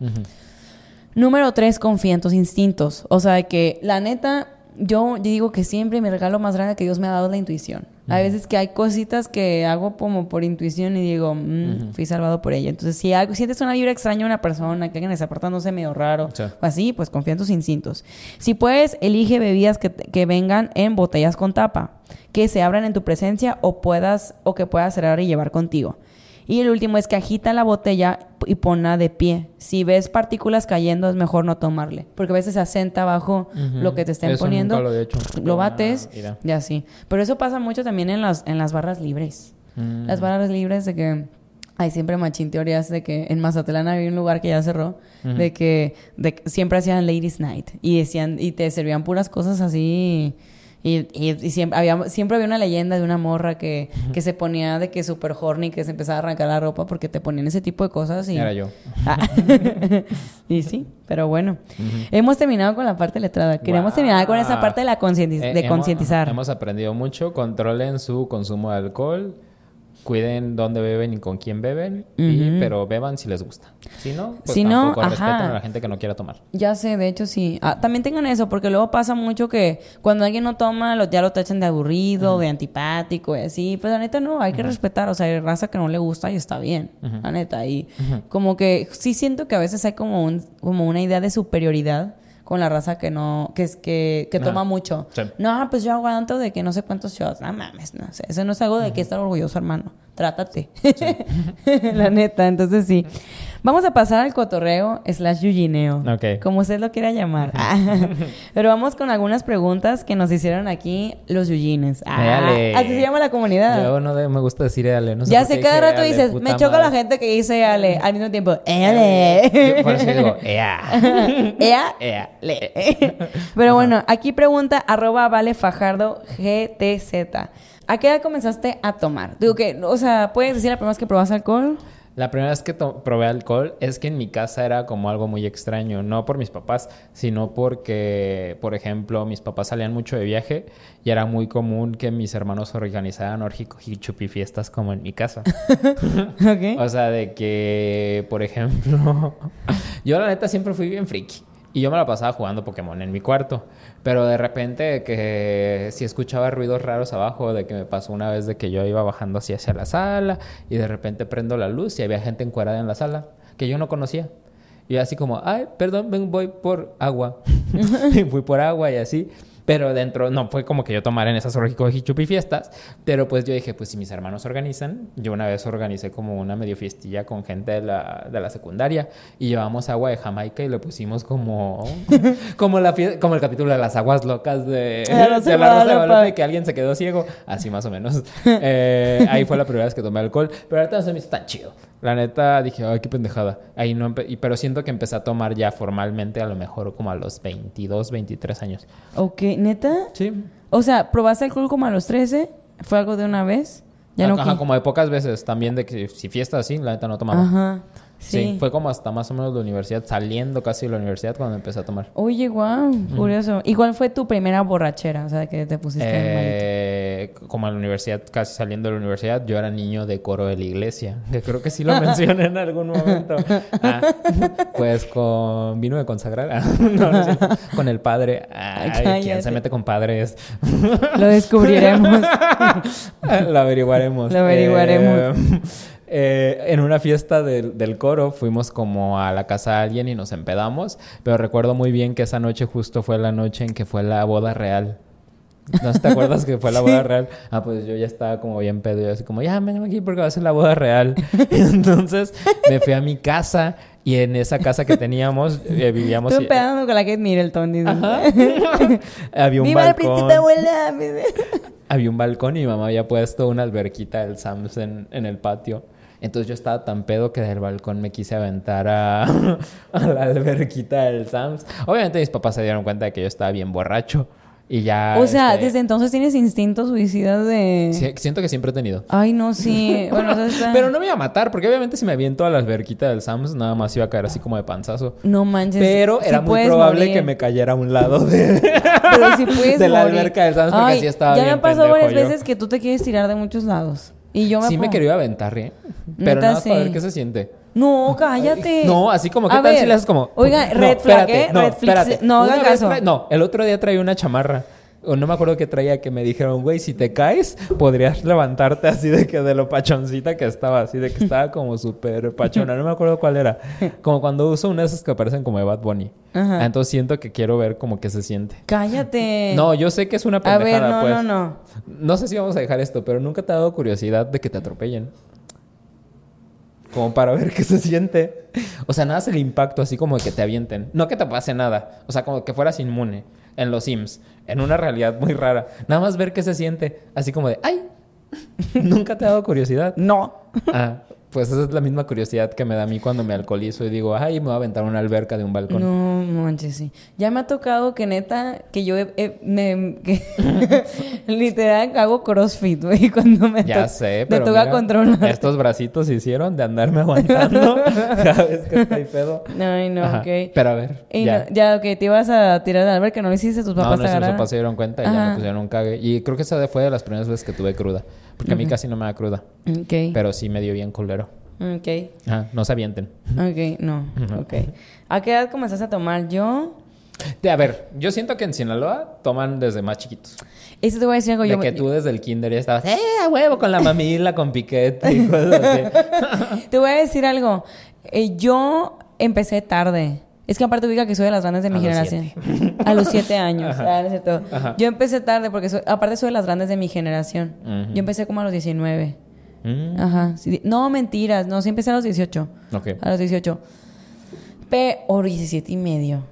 Número tres, confía en tus instintos. O sea, de que la neta, yo digo que siempre mi regalo más grande que Dios me ha dado es la intuición. Hay veces que hay cositas que hago como por intuición y digo, mm, fui salvado por ella. Entonces, si algo, sientes una vibra extraña a una persona, que alguien está portándose medio raro, Sí. o así, pues confía en tus instintos. Si puedes, elige bebidas que, que vengan en botellas con tapa, que se abran en tu presencia o puedas, o que puedas cerrar y llevar contigo. Y el último es que agita la botella y ponla de pie. Si ves partículas cayendo, es mejor no tomarle. Porque a veces se asenta abajo lo que te estén Eso poniendo. nunca lo he hecho. Lo bates Ah, mira. y así. Pero eso pasa mucho también en las, en las barras libres. Mm. Las barras libres de que hay siempre machín teorías de que en Mazatlán había un lugar que ya cerró, de que de que siempre hacían Ladies Night y decían y te servían puras cosas así y, y- y siempre había siempre había una leyenda de una morra que, que se ponía de que super horny que se empezaba a arrancar la ropa porque te ponían ese tipo de cosas y Era yo. Ah. [laughs] y sí, pero bueno. Hemos terminado con la parte letrada. Queremos Wow. terminar con esa parte de la concienti- Eh, de hemos- concientizar. Hemos aprendido mucho. Controlen su consumo de alcohol. Cuiden dónde beben y con quién beben. y- pero beban si les gusta. Si no, pues Si no, ajá. a la gente que no quiera tomar. Ya sé, de hecho sí. Ah, también tengan eso, porque luego pasa mucho que cuando alguien no toma, ya lo tachan de aburrido, de antipático y así. Pues la neta no, hay que respetar. O sea, hay raza que no le gusta y está bien. La neta. Y como que sí siento que a veces hay como, un, como una idea de superioridad con la raza que no, que es que, que toma mucho. sí. No, pues yo aguanto de que no sé cuántos shots. No mames, no sé. Eso no es algo de que estar orgulloso, hermano. Trátate. [laughs] la neta, entonces sí. Vamos a pasar al cotorreo slash yuyineo. Ok. Como usted lo quiera llamar. [laughs] Pero vamos con algunas preguntas que nos hicieron aquí los yuyines. Ah, así se llama la comunidad. Yo no me gusta decir éale. No sé ya sé, cada rato éale, dices, me choca madre. la gente que dice ale al mismo tiempo. Ale. Yo por eso digo, [laughs] ea. [laughs] Ea. Ea. Le. Pero bueno, aquí pregunta arroba vale fajardo GTZ. ¿A qué edad comenzaste a tomar? Digo que, o sea, ¿puedes decir la primera vez que probaste alcohol? La primera vez que probé alcohol es que en mi casa era como algo muy extraño, no por mis papás, sino porque, por ejemplo, mis papás salían mucho de viaje y era muy común que mis hermanos organizaran orgico y chupi fiestas como en mi casa. [laughs] ok. O sea, de que, por ejemplo, [laughs] yo la neta siempre fui bien friki. Y yo me la pasaba jugando Pokémon en mi cuarto. Pero de repente que si escuchaba ruidos raros abajo, de que me pasó una vez de que yo iba bajando así hacia la sala y de repente prendo la luz y había gente encuadrada en la sala que yo no conocía. Y así como, ay, perdón, ven, voy por agua. [laughs] y fui por agua y así. Pero dentro, no fue como que yo tomara en esas y chupi fiestas. Pero pues yo dije, pues si mis hermanos organizan, yo una vez organicé como una medio fiestilla con gente de la, de la secundaria. Y llevamos agua de Jamaica y le pusimos como, [laughs] como, la como el capítulo de las aguas locas de, [laughs] La de la Rosa de Guadalupe. Que alguien se quedó ciego. Así más o menos. [laughs] Eh, ahí fue la primera vez que tomé alcohol. Pero ahorita no se me hizo tan chido. La neta dije, ay, qué pendejada. Ahí no y- pero siento que empecé a tomar ya formalmente a lo mejor como a los 22, 23 años. Ok, ¿neta? Sí. O sea, ¿probaste alcohol como a los 13? ¿Fue algo de una vez? Ya no Ajá, qui- como de pocas veces también de que si fiesta así, la neta no tomaba. Ajá. Sí. Sí. fue como hasta más o menos la universidad, saliendo casi de la universidad cuando empecé a tomar. Oye, wow, curioso. ¿Y cuál fue tu primera borrachera? O sea, que te pusiste malito. Eh, como a la universidad, casi saliendo de la universidad, yo era niño de coro de la iglesia, que creo que sí lo [laughs] mencioné en algún momento. Ah, pues con vino de consagrar, Ah, [laughs] no, no con el padre. Ay, ¿quién se mete con padres? Lo descubriremos. [laughs] Lo averiguaremos. Lo averiguaremos. Eh, eh, en una fiesta del, del coro fuimos como a la casa de alguien y nos empedamos, pero recuerdo muy bien que esa noche justo fue la noche en que fue la boda real. ¿No te acuerdas que fue la [laughs] boda real? Ah, pues yo ya estaba como bien pedo, yo así como, ya, vengan aquí porque va a ser la boda real. [laughs] Entonces me fui a mi casa y en esa casa que teníamos eh, vivíamos... Estoy empezando con la Kate Middleton. dice. Ajá. [laughs] había un ¡Viva el balcón. príncipe abuela! Había un balcón y mi mamá había puesto una alberquita del Sams en, en el patio. Entonces yo estaba tan pedo que del balcón me quise aventar a, [laughs] a la alberquita del Sams. Obviamente mis papás se dieron cuenta de que yo estaba bien borracho. Y ya... O sea, este, desde entonces tienes instinto suicida de... sí, siento que siempre he tenido. Ay, no, sí. Bueno, o sea, está- [laughs] Pero no me iba a matar, porque obviamente si me aviento a la alberquita del Sams, nada más iba a caer así como de panzazo. No manches. Pero sí era muy probable morir. que me cayera a un lado de... Pero si puedes [laughs] de la morir. alberca del Sams, porque Ay, así estaba Ya me bien ha pasado pendejo varias yo. veces que tú te quieres tirar de muchos lados. Y yo me sí me quería aventar, ¿eh? Pero nada más para ver qué se siente. No, cállate. No, así como, ¿qué A tal si ver, le haces como... Oiga, No, red flag, espérate, ¿eh? No, Red flag, espérate. no Una hagan vez caso. trae- no, el otro día traía una chamarra. O no me acuerdo qué traía que me dijeron, güey, si te caes, podrías levantarte así de que de lo pachoncita que estaba, así de que estaba [laughs] como súper pachona. No me acuerdo cuál era. Como cuando uso una de esas que parecen como de Bad Bunny. Ajá. Entonces siento que quiero ver como que se siente. Cállate. No, yo sé que es una Eh, A ver, pendejada, no, pues. no, no. No sé si vamos a dejar esto, pero nunca te ha dado curiosidad de que te atropellen. Como para ver qué se siente. O sea, nada es el impacto así como de que te avienten. No que te pase nada. O sea, como que fueras inmune en los Sims. En una realidad muy rara. Nada más ver qué se siente. Así como de, ¡ay! [laughs] nunca te ha dado curiosidad. No. Ah, pues esa es la misma curiosidad que me da a mí cuando me alcoholizo y digo, ¡ay! Me voy a aventar una alberca de un balcón. No, no manches, sí. Ya me ha tocado que neta, que yo he- he- me, que [laughs] [laughs] literal hago crossfit, güey, [laughs] cuando me, Ya to- sé, me pero toca mira, controlar. estos bracitos se hicieron de andarme aguantando cada vez que estoy pedo. Ay, no, Ajá. ok. Pero a ver, Y ya. no- ya, ok, te ibas a tirar de la alberca, no lo hiciste, tus No, papás no, te agarraron. papás se dieron cuenta y ya Ajá. me pusieron un cague. Y creo que esa fue de las primeras veces que tuve cruda. Porque a mí casi no me da cruda. Ok, Pero sí me dio bien culero. ok, Ajá, no se avienten. ok, no, ok. ¿A qué edad comenzaste a tomar? Yo, De- A ver, yo siento que en Sinaloa toman desde más chiquitos. eso te voy a decir algo. De yo, que tú desde el kinder ya estabas, ¡eh, a huevo! Con la mamila, con piquete y [laughs] cosas así. Te voy a decir algo. Eh, yo empecé tarde. Es que aparte ubica que soy de las grandes de mi A los generación. [laughs] A los siete años. Ajá. Ah, no. Ajá. Yo empecé tarde porque soy- aparte soy de las grandes de mi generación. Yo empecé como a los 19. Mm. Ajá. sí, no, mentiras. No, sí empecé a los 18. Ok. A los 18. P o 17 y medio.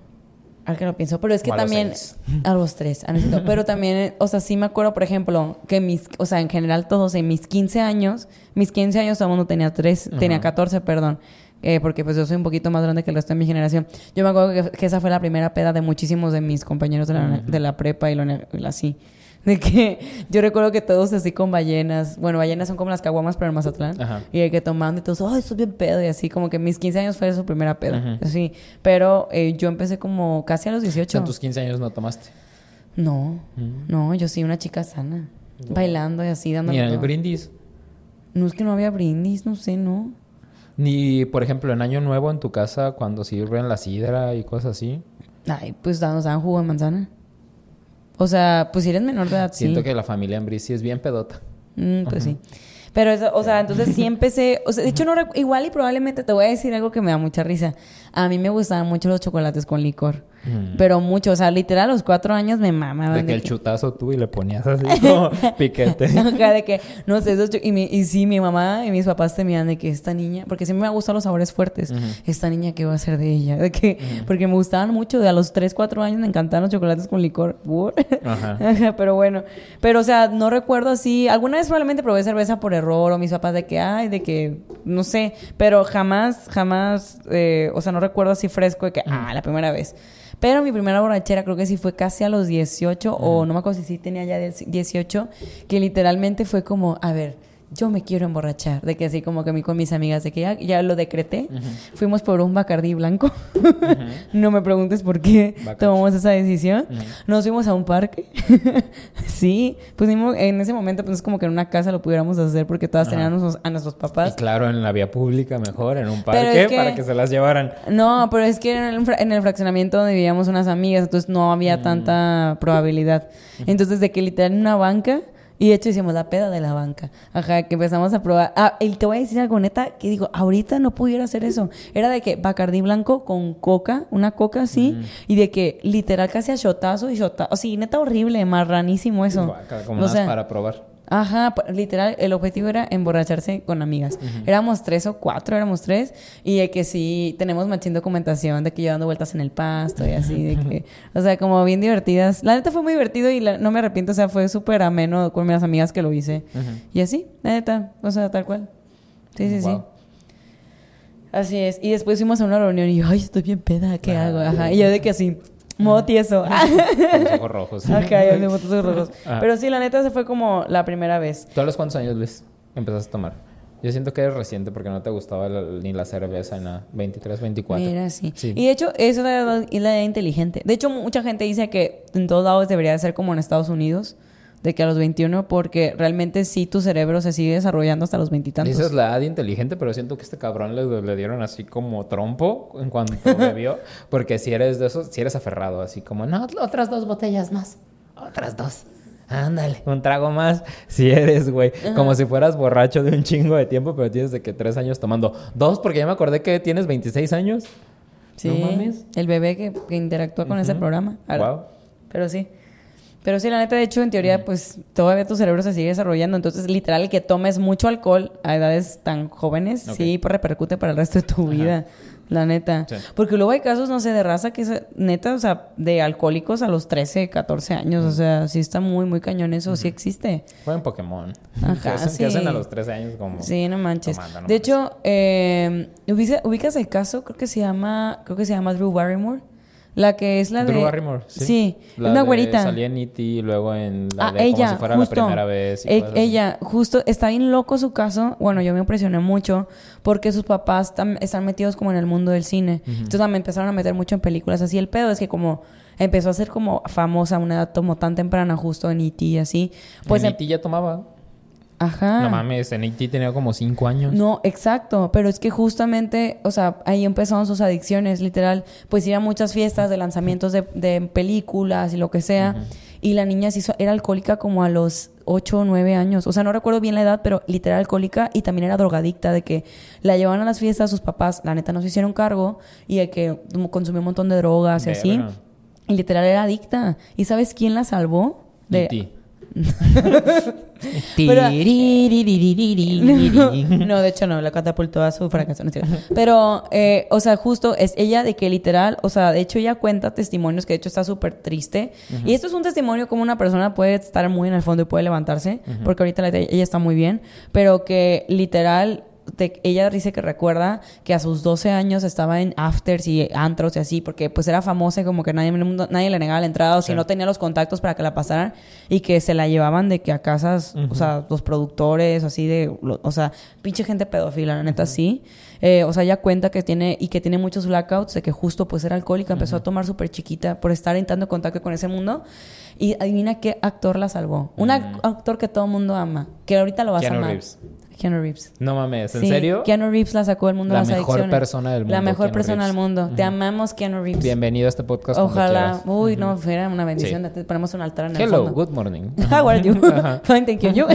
Al que lo pienso. Pero es que a los también. seis. A los tres. ah. [laughs] Pero también, o sea, sí me acuerdo, por ejemplo, que mis. O sea, en general, todos en mis 15 años. Mis 15 años todo el mundo tenía tres. Tenía Ajá. 14, perdón. Eh, porque pues yo soy un poquito más grande que el resto de mi generación. Yo me acuerdo que, que esa fue la primera peda de muchísimos de mis compañeros de la, de la prepa y lo, y así. [laughs] De que yo recuerdo que todos así con ballenas. Bueno, ballenas son como las caguamas, pero en Mazatlán. Ajá. Y de que tomando y todos, oh, esto es bien pedo. Y así, como que mis 15 años fue su primera peda. Así. Pero eh, yo empecé como casi a los O 18. sea, en tus 15 años no tomaste. No, Mm. no, yo soy una chica sana. Wow. Bailando y así, dando. En el brindis. No es que no había brindis, no sé, no. Ni, por ejemplo, en Año Nuevo en tu casa cuando sirven la sidra y cosas así. Ay, pues nos daban jugo de manzana. O sea, pues si eres menor de edad, sí. Siento que la familia en Brisi es bien pedota. Mm, pues sí. Pero eso, o sea, entonces sí [laughs] empecé, o sea, de hecho no igual y probablemente te voy a decir algo que me da mucha risa. A mí me gustaban mucho los chocolates con licor. Mm. Pero mucho, o sea, literal a los cuatro años me mamaban. De de que el que- chutazo tú y le ponías así [laughs] como piquete. [laughs] Ajá, de que, no sé, cho- y, mi- y sí, mi mamá y mis papás temían de que esta niña, porque siempre me han gustado los sabores fuertes, esta niña, ¿qué va a hacer de ella? De que, porque me gustaban mucho, de a los 3, 4 años me encantaban los chocolates con licor. [laughs] Ajá, pero bueno, pero o sea, no recuerdo así, alguna vez probablemente probé cerveza por error o mis papás de que, ay, de que, no sé, pero jamás, jamás, eh, o sea, no recuerdo así fresco de que, ah, la primera vez. Pero mi primera borrachera creo que sí fue casi a los 18 o no me acuerdo si sí tenía ya 18, que literalmente fue como, a ver, yo me quiero emborrachar, de que así como que a mí con mis amigas, de que ya, ya lo decreté, fuimos por un Bacardí blanco, no me preguntes por qué Bacacho. tomamos esa decisión, nos fuimos a un parque, [laughs] sí, pusimos, en ese momento pues es como que en una casa lo pudiéramos hacer porque todas teníamos a nuestros Y papás. claro, en la vía pública mejor, en un parque, es que- para que se las llevaran. No, pero es que en el, en el fraccionamiento donde vivíamos unas amigas, entonces no había tanta probabilidad. Entonces, de que literal en una banca, y de hecho hicimos la peda de la banca. Ajá, que empezamos a probar. Ah, y te voy a decir algo neta, que digo, ahorita no pudiera hacer eso. Era de que Bacardí blanco con coca, una coca así, y de que literal casi a shotazo y shotazo. Sí, neta horrible, marranísimo eso. Como O sea, para probar. Ajá, literal, el objetivo era emborracharse con amigas. Éramos tres o cuatro, éramos tres, y de que sí, tenemos machín documentación de que yo dando vueltas en el pasto y así, de que, o sea, como bien divertidas. La neta fue muy divertido y la- no me arrepiento, o sea, fue súper ameno con mis amigas que lo hice. Y así, la neta, o sea, tal cual. Sí, sí, sí. Así es. Y después fuimos a una reunión y yo, ay, estoy bien peda, ¿qué Ah. hago? Ajá. Y yo de que así, modo tieso. Con los [laughs] ojos rojos. Ajá. Pero sí, la neta, se fue como la primera vez. ¿Tú a los cuántos años, Luis, empezaste a tomar? Yo siento que eres reciente porque no te gustaba la- ni la cerveza ni nada. 23, 24. Mira, sí. Sí. Y de hecho, eso es la edad, es la edad inteligente. De hecho, mucha gente dice que en todos lados debería de ser como en Estados Unidos, de que a los 21, porque realmente sí tu cerebro se sigue desarrollando hasta los veintitantos. Dices la edad inteligente, pero siento que este cabrón le, le dieron así como trompo en cuanto bebió. [laughs] Porque si eres de esos, si eres aferrado, así como, no, otras dos botellas más. Otras dos. Ándale, un trago más. Si eres, güey. Como si fueras borracho de un chingo de tiempo, pero tienes de que tres años tomando. Dos, porque ya me acordé que tienes 26 años. Sí, No mames. el bebé que, que interactúa con ese programa. Ahora, Wow. Pero sí. Pero sí, la neta, de hecho, en teoría, pues todavía tu cerebro se sigue desarrollando. Entonces, literal, el que tomes mucho alcohol a edades tan jóvenes, Ok. sí pues, repercute para el resto de tu vida. La neta. Sí. Porque luego hay casos, no sé, de raza que es neta, o sea, de alcohólicos a los 13, 14 años. O sea, sí está muy, muy cañón eso, sí existe. Fue en Pokémon. Ajá, [laughs] ¿Qué hacen, sí. qué hacen a los 13 años como... Sí, no manches. tomando, no de hecho, eh, ubica- ubicas el caso, creo que se llama, creo que se llama Drew Barrymore. La que es la Drew de. Barrymore, sí. Sí, La una de güerita. Salía en E.T. y luego en la Ah, de ella, como si fuera justo. la primera vez. y E- ella, justo, está bien loco su caso. Bueno, yo me impresioné mucho porque sus papás están metidos como en el mundo del cine. Entonces me empezaron a meter mucho en películas así. El pedo es que como empezó a ser como famosa a una edad como tan temprana, justo en E.T. y así. Pues, en em- E.T. ya tomaba. Ajá. No mames, en E.T. tenía como 5 años. No, exacto, pero es que justamente, o sea, ahí empezaron sus adicciones, literal, pues ir a muchas fiestas de lanzamientos de, de películas y lo que sea, y la niña se hizo, era alcohólica como a los 8 o 9 años, o sea, no recuerdo bien la edad, pero literal alcohólica y también era drogadicta, de que la llevaban a las fiestas, sus papás, la neta, no se hicieron cargo, y de que consumió un montón de drogas y así, y literal era adicta, ¿y sabes quién la salvó? De. No, de hecho no, la catapultó a su fracaso. No Pero, eh, o sea, justo es ella de que literal, o sea, de hecho ella cuenta testimonios que de hecho está súper triste. Y esto es un testimonio como una persona puede estar muy en el fondo y puede levantarse, porque ahorita ella está muy bien, pero que literal te- ella dice que recuerda que a sus 12 años estaba en afters y antros y así, porque pues era famosa y como que nadie, en el mundo- nadie le negaba la entrada o si Sí. no tenía los contactos para que la pasaran y que se la llevaban de que a casas, o sea, los productores, así de, lo- o sea, pinche gente pedófila, la neta, sí. Eh, o sea, ella cuenta que tiene, y que tiene muchos blackouts, de que justo pues era alcohólica, empezó a tomar súper chiquita por estar en tanto contacto con ese mundo. Y adivina qué actor la salvó. Un ac- actor que todo el mundo ama, que ahorita lo vas Keanu a amar. Reeves. Keanu Reeves. No mames, ¿en Sí, serio? Keanu Reeves la sacó del mundo La de las mejor persona del La mundo, mejor Keanu persona del mundo. Te amamos, Keanu Reeves. Bienvenido a este podcast. Ojalá. Uy, no, fuera una bendición. Sí. Te ponemos un altar en el Hello, fondo. good morning. [laughs] How are you? Ajá. [laughs] Fine, thank you. You.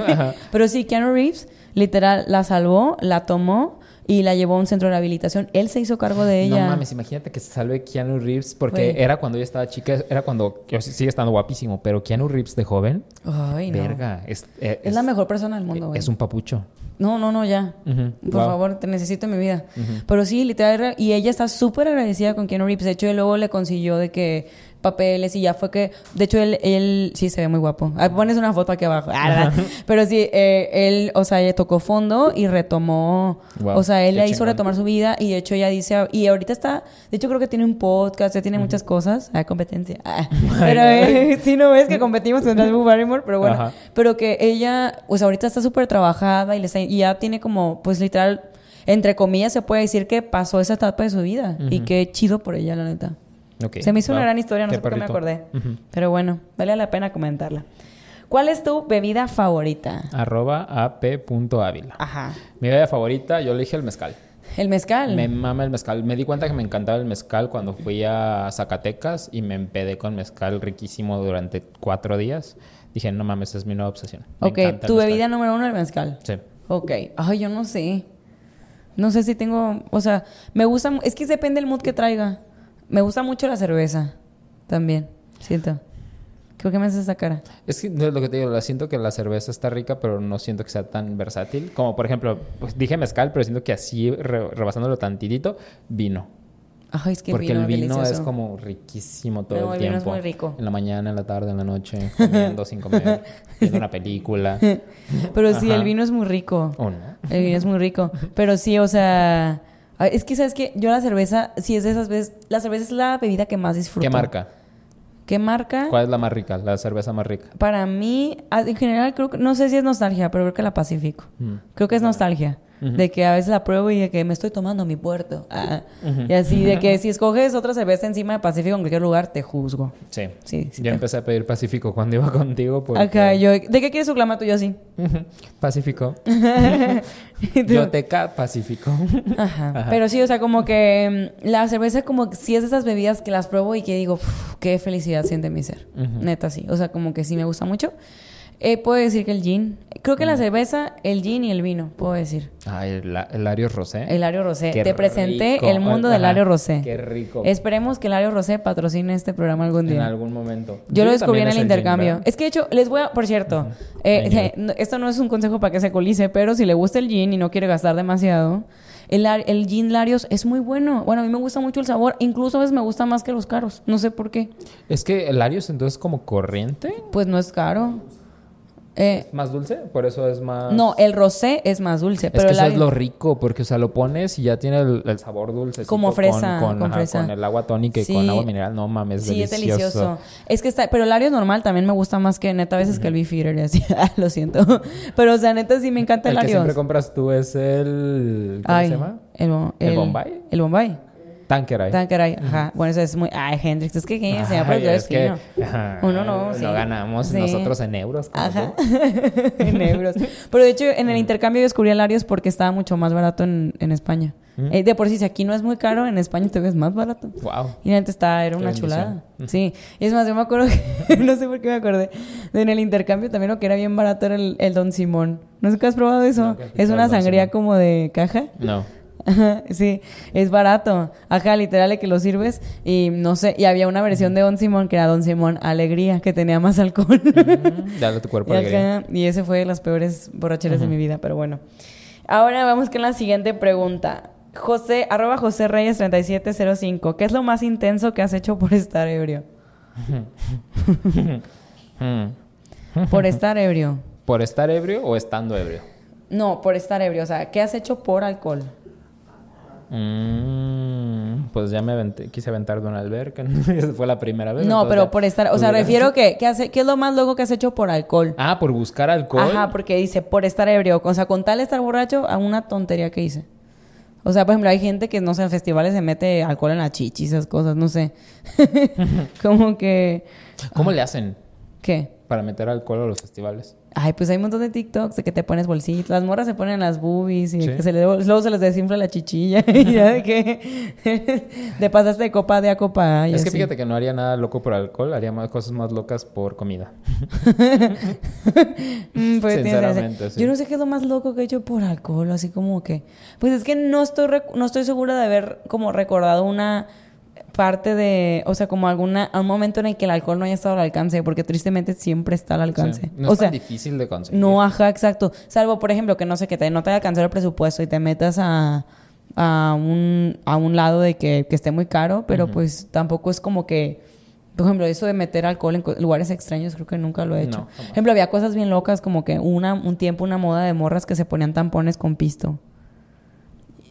Pero sí, Keanu Reeves, literal, la salvó, la tomó y la llevó a un centro de rehabilitación. Él se hizo cargo de ella. No mames, imagínate que se salve Keanu Reeves porque era cuando ella estaba chica, era cuando sigue estando guapísimo, pero Keanu Reeves de joven, Ay, no. verga, es, eh, Es la mejor persona del mundo, güey. es un papucho. No, no, no, ya. Por wow. favor, te necesito en mi vida. Pero sí, literal, y ella está súper agradecida con Keanu Reeves. De hecho, él luego le consiguió de que papeles y ya fue que... De hecho, él, él sí se ve muy guapo. Ah, pones una foto aquí abajo. Ah. Pero sí, eh, él, o sea, ella tocó fondo y retomó... Wow, o sea, él la hizo chingón. retomar su vida y de hecho ella dice... Y ahorita está... De hecho, creo que tiene un podcast, ya tiene muchas cosas. Ah, competencia. Ah. Pero eh, [laughs] sí, no ves que competimos con Drew Barrymore, pero bueno. Ajá. Pero que ella, pues ahorita está súper trabajada y, le está- y ya tiene como, pues literal, entre comillas, se puede decir que pasó esa etapa de su vida. Y qué chido por ella, la neta. Ok, Se me hizo una gran historia, no Qué sé por qué me acordé. Pero bueno, vale la pena comentarla. ¿Cuál es tu bebida favorita? Arroba ap.ávila. Ajá. Mi bebida favorita, yo le dije el mezcal. El mezcal. Me mama el mezcal. Me di cuenta que me encantaba el mezcal cuando fui a Zacatecas y me empedé con mezcal riquísimo durante cuatro días. Dije, no mames, es mi nueva obsesión. Me ok, tu bebida número uno, el mezcal. Sí. Ok. Ay, yo no sé. No sé si tengo. O sea, me gusta. Es que depende del mood que traiga. Me gusta mucho la cerveza. También. Siento. Creo que me hace esa cara. Es que no es lo que te digo, la siento que la cerveza está rica, pero no siento que sea tan versátil. Como por ejemplo, pues dije mezcal, pero siento que así, re- rebasándolo tantitito, vino. Ay, es que Porque vino, el vino delicioso. es como riquísimo todo No, el el vino tiempo. es muy rico. En la mañana, en la tarde, en la noche, comiendo sin comer, [laughs] viendo una película. Pero sí, Ajá. el vino es muy rico. ¿O no? El vino es muy rico. [laughs] Pero sí, o sea. Es que, ¿sabes qué? Yo la cerveza, sí es de esas veces. La cerveza es la bebida que más disfruto. ¿Qué marca? ¿Qué marca? ¿Cuál es la más rica? La cerveza más rica. Para mí, ah, en general, creo que. No sé si es nostalgia, pero creo que la Pacífico. Mm. Creo que es nostalgia. De que a veces la pruebo y de que me estoy tomando mi puerto. Ah. Y así, de que si escoges otra cerveza encima de Pacífico en cualquier lugar, te juzgo. Sí. Sí, sí. Yo te- empecé a pedir Pacífico cuando iba [laughs] contigo. Porque... Acá, yo. ¿De qué quieres su clamato? Yo así. Pacífico. [laughs] Y tú- Yoteca Pacífico. Ajá. Ajá. Pero sí, o sea, como que mm, la cerveza como que sí es de esas bebidas que las pruebo y que digo, "Uf, qué felicidad siente mi ser. Neta, sí. O sea, como que sí me gusta mucho. Eh, puedo decir que el gin. Creo que la cerveza, el gin y el vino, puedo decir. Ah, el, el Lario Rosé. El Lario Rosé. Qué Te presenté rico. el mundo del Ajá. Lario Rosé. Qué rico. Esperemos que Lario Rosé patrocine este programa algún En día. algún momento. Yo lo descubrí en el gin, intercambio. es que de hecho, les voy a, por cierto, eh, eh, esto no es un consejo para que se colice, pero si le gusta el gin y no quiere gastar demasiado, el, el gin Larios es muy bueno. Bueno, a mí me gusta mucho el sabor, incluso a veces me gusta más que los caros. No sé por qué. Es que el Larios entonces como corriente. Pues no es caro. Eh, ¿Más dulce? Por eso es más... no, el rosé es más dulce, Es pero que el eso es lo rico, porque o sea, lo pones y ya tiene el, el sabor dulce. Como fresa, Con, con ajá, fresa. con el agua tónica y Sí. con agua mineral. No mames, Sí, es delicioso. delicioso. Es que está, pero el Lario normal también me gusta más que neta a veces que el y así. [laughs] Ah, lo siento. Pero o sea, neta sí me encanta el, El que Larios. siempre compras tú es el... ¿Cómo Ay, se llama? ¿El Bombay? El Bombay. Tanqueray. Tanqueray, ajá. Bueno, eso es muy. Ay, Hendrix, es que. Se llama Ay, pero es que, ajá, Uno no, sí. No ganamos Sí. nosotros en euros. Ajá. [laughs] en euros. Pero de hecho, en el intercambio yo descubrí el Larios porque estaba mucho más barato en, en España. Eh, de por sí, si aquí no es muy caro, en España te ves más barato. Wow. Y antes estaba, era una chulada. Sí. Y es más, yo me acuerdo que, [laughs] no sé por qué me acordé, en el intercambio también lo que era bien barato era el, el Don Simón. ¿No sé qué has probado eso? Es una sangría Simón. como de caja. No. [laughs] Sí, es barato. Ajá, literal que lo sirves y no sé, y había una versión de Don Simón que era Don Simón Alegría, que tenía más alcohol. Mm, [laughs] Dale a tu cuerpo y, alegría. acá- y ese fue de las peores borracheras de mi vida, pero bueno. Ahora vamos con la siguiente pregunta. José, arroba José Reyes 3705. ¿Qué es lo más intenso que has hecho por estar ebrio? [laughs] Por estar ebrio. ¿Por estar ebrio o estando ebrio? No, por estar ebrio. O sea, ¿qué has hecho por alcohol? Mm, pues ya me aventé- quise aventar de una alberca. [laughs] Esa fue la primera vez. No, pero por estar, o sea, refiero que, ¿qué, hace, ¿qué es lo más loco que has hecho por alcohol? Ah, por buscar alcohol. Ajá, porque dice por estar ebrio. O sea, con tal de estar borracho, a una tontería que hice. O sea, por ejemplo, hay gente que, no sé, en festivales se mete alcohol en la chichi, esas cosas, no sé. [laughs] [laughs] Como que... ¿Cómo le hacen ¿Qué? para meter alcohol a los festivales? Ay, pues hay un montón de TikToks de que te pones bolsitas. Las morras se ponen las boobies y Sí. que se le, luego se les desinfla la chichilla. [laughs] y ya de que [laughs] te pasaste de copa de a copa es que así. fíjate que no haría nada loco por alcohol, haría más cosas más locas por comida. [laughs] Mm, pues. Sinceramente, sí. Yo no sé qué es lo más loco que he hecho por alcohol, así como que... Pues es que no estoy, no estoy segura de haber como recordado una parte de... O sea, como alguna... Un momento en el que el alcohol no haya estado al alcance, porque tristemente siempre está al alcance. Sí. No o es sea, tan difícil de conseguir. no, ajá, exacto. Salvo, por ejemplo, que no sé, que te, no te haya alcanzado el presupuesto y te metas a... A un, a un lado de que, que esté muy caro, pero pues tampoco es como que, por ejemplo, eso de meter alcohol en lugares extraños, creo que nunca lo he hecho. No. Por ejemplo, había cosas bien locas como que una, un tiempo una moda de morras que se ponían tampones con pisto.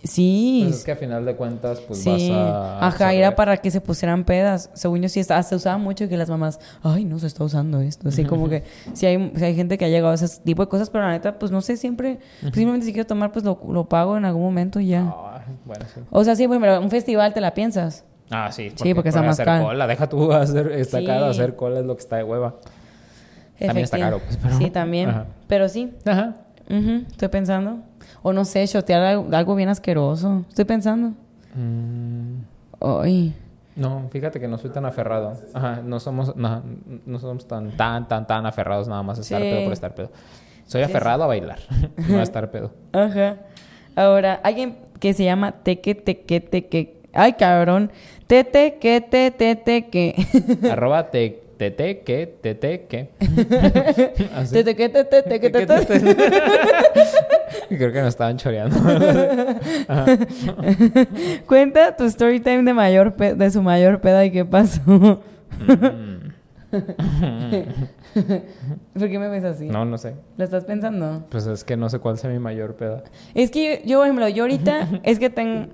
Sí. Pues es que a final de cuentas, pues sí. vas a. Ajá, era para que se pusieran pedas. Según yo sí, está- se usaba mucho y que las mamás, ay, no se está usando esto. Así como que [laughs] si hay, sí hay gente que ha llegado a ese tipo de cosas, pero la neta, pues no sé, siempre, pues, simplemente si quiero tomar, pues lo, lo pago en algún momento y ya. Ay, bueno, sí. O sea, sí, ejemplo, un festival te la piensas. Ah, sí. Sí, porque está más hacer caro. cola, deja tú [laughs] hacer, está caro hacer cola, es lo que está de hueva. También está caro, pues, pero- Sí, también. [laughs] Ajá. Pero sí, Ajá. Ujú, estoy pensando. O no sé, shotear algo, algo bien asqueroso. Estoy pensando. Mm, Ay. no, fíjate que no soy tan aferrado. Ajá, no somos, no, no somos tan, tan, tan, tan aferrados nada más a estar Sí. pedo por estar pedo. Soy aferrado a bailar, [laughs] no a estar pedo. Ajá. Ahora, alguien que se llama Teque Teque Teque. Ay, cabrón. Tete que te te que. Arroba te, te, te, que, te, te, que. Tete que te te te que te te. Creo que nos estaban choreando. [laughs] Cuenta tu story time de mayor de su mayor peda y qué pasó. Mm, [laughs] ¿Por qué me ves así? no, no sé. ¿Lo estás pensando? Pues es que no sé cuál sea mi mayor peda. Es que yo, yo, por ejemplo, yo ahorita [laughs] es que tengo...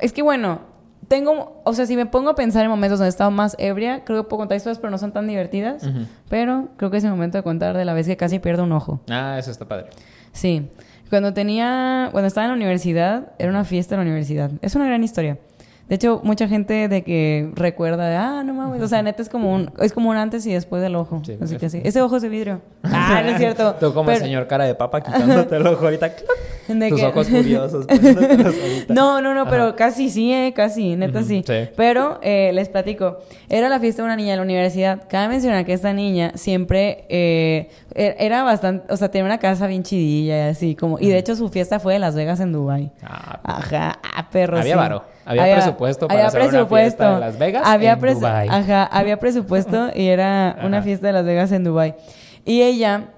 Es que bueno, tengo... O sea, si me pongo a pensar en momentos donde he estado más ebria, creo que puedo contar historias, pero no son tan divertidas. Pero creo que es el momento de contar de la vez que casi pierdo un ojo. Ah, eso está padre. Sí. Cuando tenía... Cuando estaba en la universidad, era una fiesta en la universidad. Es una gran historia. De hecho, mucha gente de que recuerda de, ah, no mames, o sea, neta es como un, es como un antes y después del ojo. Sí, Así que sí. Ese ojo es de vidrio. Ah, no es cierto. [laughs] Tú como el señor cara de papa quitándote el ojo ahorita. [laughs] de Tus que- ojos [laughs] ahorita. No, no, no, pero casi sí, eh, casi, neta sí. sí. Pero eh, les platico, era la fiesta de una niña en la universidad. Cabe mencionar que esta niña siempre eh, er- era bastante, o sea, tenía una casa bien chidilla y así como, y de hecho su fiesta fue de Las Vegas en Dubai. Ah, Ajá, ah, perro. Había sí. varo. Había presupuesto para hacer una fiesta en Las Vegas había en. Ajá, había presupuesto y era una fiesta de Las Vegas en Dubai. Y ella,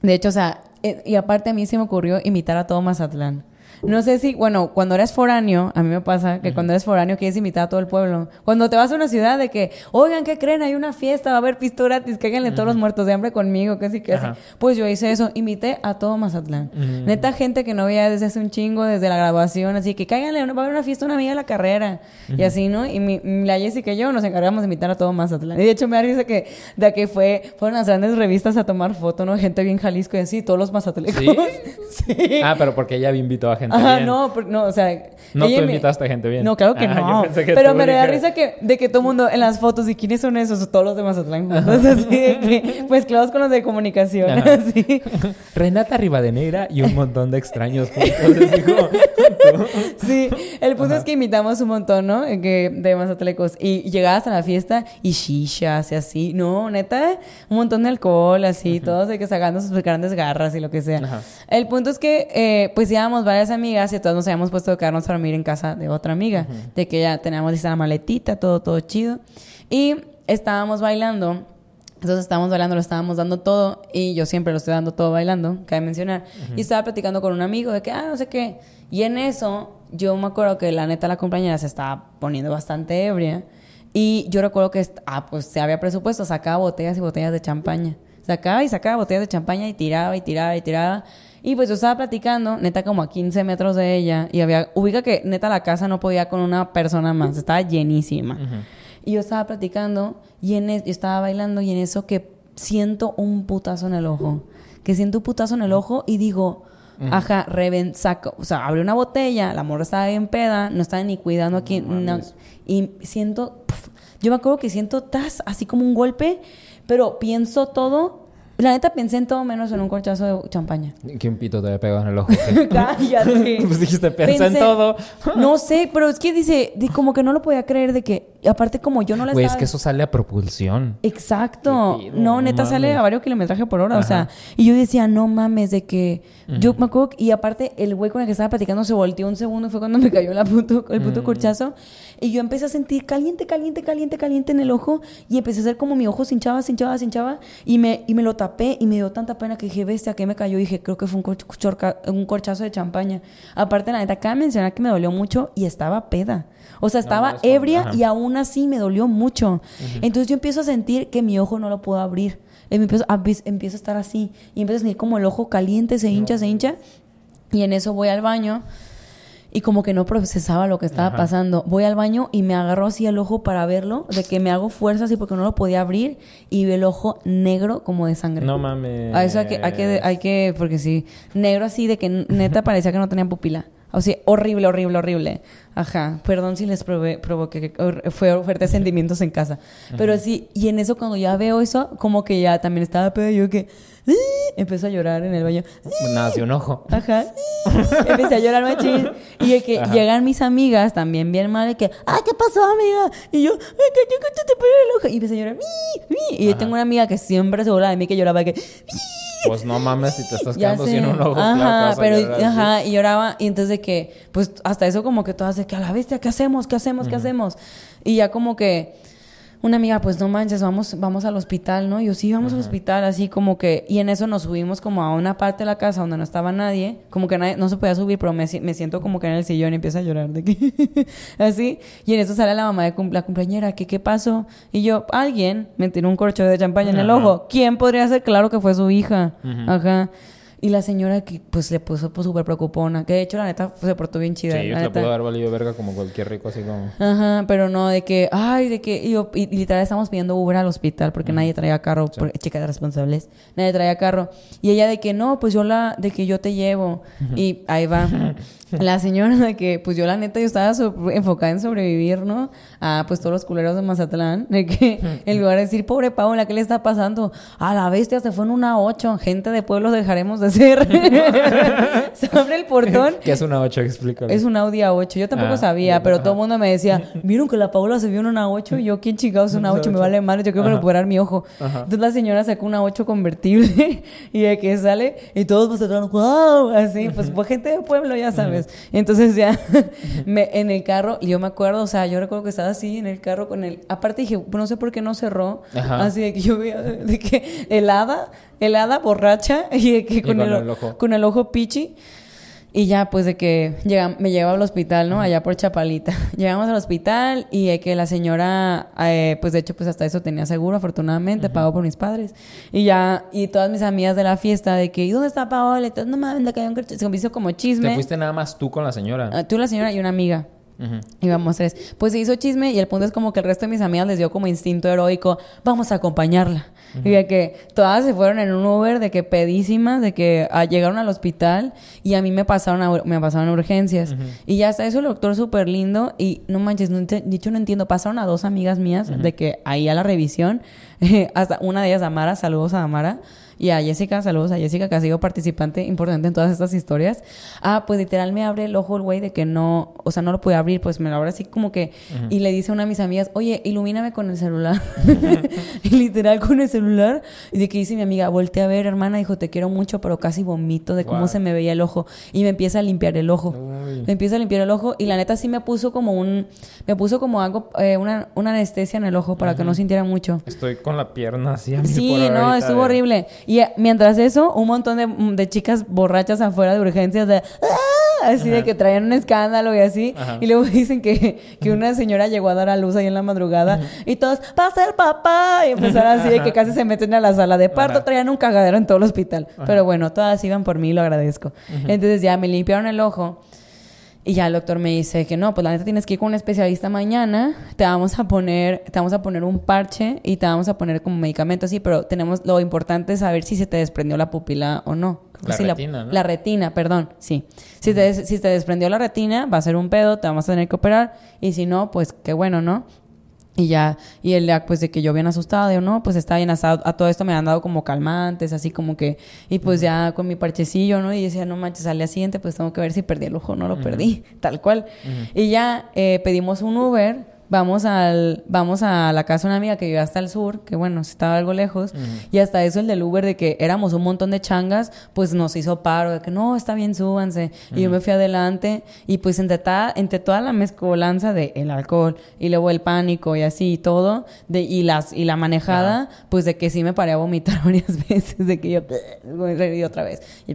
de hecho, o sea, eh, y aparte a mí se me ocurrió invitar a todo Mazatlán. No sé si, bueno, cuando eres foráneo, a mí me pasa que cuando eres foráneo quieres invitar a todo el pueblo. Cuando te vas a una ciudad de que, oigan, ¿qué creen? Hay una fiesta, va a haber pisto gratis, cáiganle todos los muertos de hambre conmigo, casi que así. Pues yo hice eso, invité a todo Mazatlán. Neta, gente que no veía desde hace un chingo, desde la grabación, así que cáiganle, va a haber una fiesta, una amiga de la carrera. Y así, ¿no? Y mi, la Jessica y yo nos encargamos de invitar a todo Mazatlán. Y de hecho me da risa que, de que fue, fueron las grandes revistas a tomar foto, ¿no? Gente bien Jalisco y así, todos los mazatlecos. ¿Sí? [laughs] Sí. Ah, pero porque ella invitó a gente Ajá, bien. no, no, o sea. No, tú me- invitaste a gente bien. No, claro que Ah, yo no. pensé que Pero me da risa que, de que todo el mundo en las fotos, ¿y quiénes son esos? Todos los de Mazatlán. juntos, así de que, pues clavados con los de comunicación, [laughs] así. Renata Rivadeneira y un montón de extraños juntos. [laughs] así como, [laughs] Sí, el punto es que invitamos un montón, ¿no? En que de mazatlecos. Y llegabas a la fiesta y shishas y así. No, neta, un montón de alcohol, así, todos de que sacando sus grandes garras y lo que sea. Ajá. El punto es que, eh, pues íbamos varias amigas y todos nos habíamos puesto a quedarnos a dormir en casa de otra amiga. De que ya teníamos lista la maletita, todo, todo chido. Y estábamos bailando. Entonces estábamos bailando, lo estábamos dando todo y yo siempre lo estoy dando todo bailando, cabe mencionar. Y estaba platicando con un amigo de que, ah, no sé qué. Y en eso, yo me acuerdo que la neta la compañera se estaba poniendo bastante ebria. Y yo recuerdo que, ah, pues se había presupuesto, sacaba botellas y botellas de champaña. Sacaba y sacaba botellas de champaña y tiraba y tiraba y tiraba. Y pues yo estaba platicando, neta, como a 15 metros de ella. Y había, ubica que neta la casa no podía con una persona más, estaba llenísima. Y yo estaba platicando y en es- yo estaba bailando y en eso que siento un putazo en el ojo. Que siento un putazo en el ojo y digo, ajá, reven, saco, o sea, abrió una botella, la morra estaba bien peda, no estaba ni cuidando aquí. no, y siento, yo me acuerdo que siento tas, así como un golpe, pero pienso todo. La neta pensé en todo menos en un corchazo de champaña. Que un pito te había pegado en el ojo. Cállate. [laughs] [laughs] Pues dijiste, pensé en todo. No sé, pero es que dice, di- como que no lo podía creer de que, aparte como yo no la Güey, es estaba... que eso sale a propulsión. Exacto. ¿Qué pido? No, neta sale mames. a varios kilometraje por hora. O sea, Ajá. y yo decía, no mames, de que. Yo me acuerdo. Y aparte, el güey con el que estaba platicando se volteó un segundo y fue cuando me cayó la puto, el puto corchazo. Y yo empecé a sentir caliente, caliente, caliente, caliente en el ojo. Y empecé a hacer como mi ojo se hinchaba, se hinchaba, se hinchaba. Y me, y me lo tapé y me dio tanta pena que dije, bestia, que me cayó. Y dije, creo que fue un, cor- chorca- un corchazo de champaña. Aparte, la neta, acaba de mencionar que me dolió mucho y estaba peda. O sea, estaba ebria ajá. y aún así me dolió mucho. Entonces yo empiezo a sentir que mi ojo no lo puedo abrir. Me Empiezo a, empiezo a estar así y empiezo a sentir como el ojo caliente, se hincha, se hincha. Y en eso voy al baño y como que no procesaba lo que estaba Ajá. pasando. Voy al baño y me agarro así el ojo para verlo, de que me hago fuerza así porque no lo podía abrir y veo el ojo negro como de sangre. No mames. A eso hay que, hay que, hay que, porque sí, negro así de que neta parecía que no tenía pupila. O sea, horrible, horrible, horrible. Ajá, perdón si les prove- provoqué, fue fuertes sentimientos en casa. Pero sí, y en eso cuando ya veo eso, como que ya también estaba pedo, yo que "Ah", empecé a llorar en el baño. Nació un ojo. Ajá. [laughs] Empecé a llorar machín. Y de que Ajá. llegan mis amigas también bien mal. Y que, ah, ¿qué pasó, amiga? Y yo, "Ay, que yo que te pone el ojo. Y empecé a llorar. "Mi, mi". Y yo tengo una amiga que siempre se burla de mí que lloraba que, Pues no mames si te estás quedando sin un ojo. Ajá, pero, llorar así. ajá, y lloraba. Y entonces de que, pues hasta eso como que todas de que a la bestia, ¿qué hacemos? ¿Qué hacemos? ¿Qué hacemos? Y ya como que una amiga, pues no manches, vamos, vamos al hospital, ¿no? Y yo sí, vamos al hospital, así como que, y en eso nos subimos como a una parte de la casa donde no estaba nadie, como que nadie, no se podía subir, pero me, me siento como que en el sillón y empiezo a llorar de que, [laughs] así, y en eso sale la mamá de cum- la cumpleañera, que qué pasó? Y yo, alguien me tiró un corcho de champaña en el ojo, ¿quién podría ser? Claro que fue su hija, ajá. Y la señora que pues le puso pues, súper preocupona, que de hecho la neta se portó bien chida. Sí, la neta. pudo haber valido verga como cualquier rico, así como. Ajá, pero no, de que, ay, de que, y, yo- y- y literal estamos pidiendo Uber al hospital porque nadie traía carro, porque, chica de responsables, nadie traía carro. Y ella de que, no, pues yo la, de que yo te llevo. Y ahí va. [laughs] [laughs] La señora de que, pues yo la neta, yo estaba so- enfocada en sobrevivir, ¿no? A pues todos los culeros de Mazatlán, [laughs] de que en lugar de decir, pobre Paula, ¿qué le está pasando? A la bestia se fue en una 8, gente de pueblos dejaremos de ser. [laughs] se abre el portón ¿Qué es una 8? Explícalo. es un Audi A8. Yo tampoco Ah, sabía, pero ajá. todo el mundo me decía, ¿vieron que la Paola se vio en una 8? Y yo, ¿quién chingados es una 8? Me vale madre, yo quiero Ajá. recuperar mi ojo. Ajá. Entonces la señora sacó una 8 convertible y de que sale y todos pues atrás, wow, así, pues, pues gente de pueblo, ya sabes. Entonces ya [laughs] me, en el carro, y yo me acuerdo, o sea, yo recuerdo que estaba así en el carro con el, aparte dije, no sé por qué no cerró, Ajá. así de que yo veía, de que helada, helada, borracha, [laughs] y de que con, con el, el ojo. con el ojo pichi. Y ya, pues de que llega, me llevaba al hospital, ¿no? Allá por Chapalita. [laughs] Llegamos al hospital y de que la señora, eh, pues de hecho, pues hasta eso tenía seguro, afortunadamente, pagó por mis padres. Y ya, y todas mis amigas de la fiesta, de que, ¿y dónde está Paola? Y todas, no mames, de que hay un corchazo". Se me hizo como Te chisme. fuiste nada más tú con la señora. Ah, Tú, la señora y una amiga. Ujú. Íbamos tres. Pues se hizo chisme y el punto es como que el resto de mis amigas les dio como instinto heroico, vamos a acompañarla. Y de que todas se fueron en un Uber, de que pedísimas, de que ah, llegaron al hospital y a mí me pasaron a, me pasaron a urgencias. Y ya hasta eso el doctor súper lindo y no manches, no dicho no entiendo, pasaron a dos amigas mías de que ahí a la revisión, [laughs] hasta una de ellas, Amara, saludos a Amara. Y a Jessica, saludos a Jessica, que ha sido participante importante en todas estas historias. Ah, pues literal me abre el ojo el güey de que no, o sea, no lo puede abrir, pues me lo abre así como que, y le dice a una de mis amigas, oye, ilumíname con el celular. [laughs] y literal con el celular, y de que dice mi amiga, voltea a ver, hermana, dijo, te quiero mucho, pero casi vomito de cómo se me veía el ojo. Y me empieza a limpiar el ojo. Uy. Me empieza a limpiar el ojo y la neta sí me puso como un, me puso como algo, eh, una, una anestesia en el ojo para que no sintiera mucho. Estoy con la pierna así. Sí, no, estuvo de- horrible. Y eh, mientras eso, un montón de, de chicas borrachas afuera de urgencias de... "Ah", Así de que traían un escándalo y así. Ajá. Y luego [laughs] dicen que, que una señora llegó a dar a luz ahí en la madrugada y todos, va a ser papá. Y empezaron así de que casi se meten a la sala de parto. Traían un cagadero en todo el hospital. Pero bueno, todas iban por mí, lo agradezco. Entonces ya me limpiaron el ojo. Y ya el doctor me dice que no, pues la neta tienes que ir con un especialista mañana, te vamos a poner, te vamos a poner un parche y te vamos a poner como medicamento así, pero tenemos, lo importante es saber si se te desprendió la pupila o no. La retina, ¿no? La retina, perdón, sí. Si te, si te desprendió la retina, va a ser un pedo, te vamos a tener que operar, y si no, pues qué bueno, ¿no? Y ya, y él pues de que yo bien asustada, yo no, pues está bien asado. A todo esto me han dado como calmantes, así como que, y pues ya con mi parchecillo, ¿no? Y decía, no manches, al día siguiente, pues tengo que ver si perdí el ojo o no lo perdí, tal cual. Y ya eh, pedimos un Uber, vamos al, vamos a la casa de una amiga que vive hasta el sur, que bueno, estaba algo lejos, y hasta eso el del Uber de que éramos un montón de changas, pues nos hizo paro, de que no, está bien, súbanse. Y yo me fui adelante, y pues entre, ta- entre toda la mezcolanza de el alcohol, y luego el pánico y así y todo, de, y las, y la manejada, pues de que sí me paré a vomitar [laughs] varias veces, de que yo, y otra vez. Y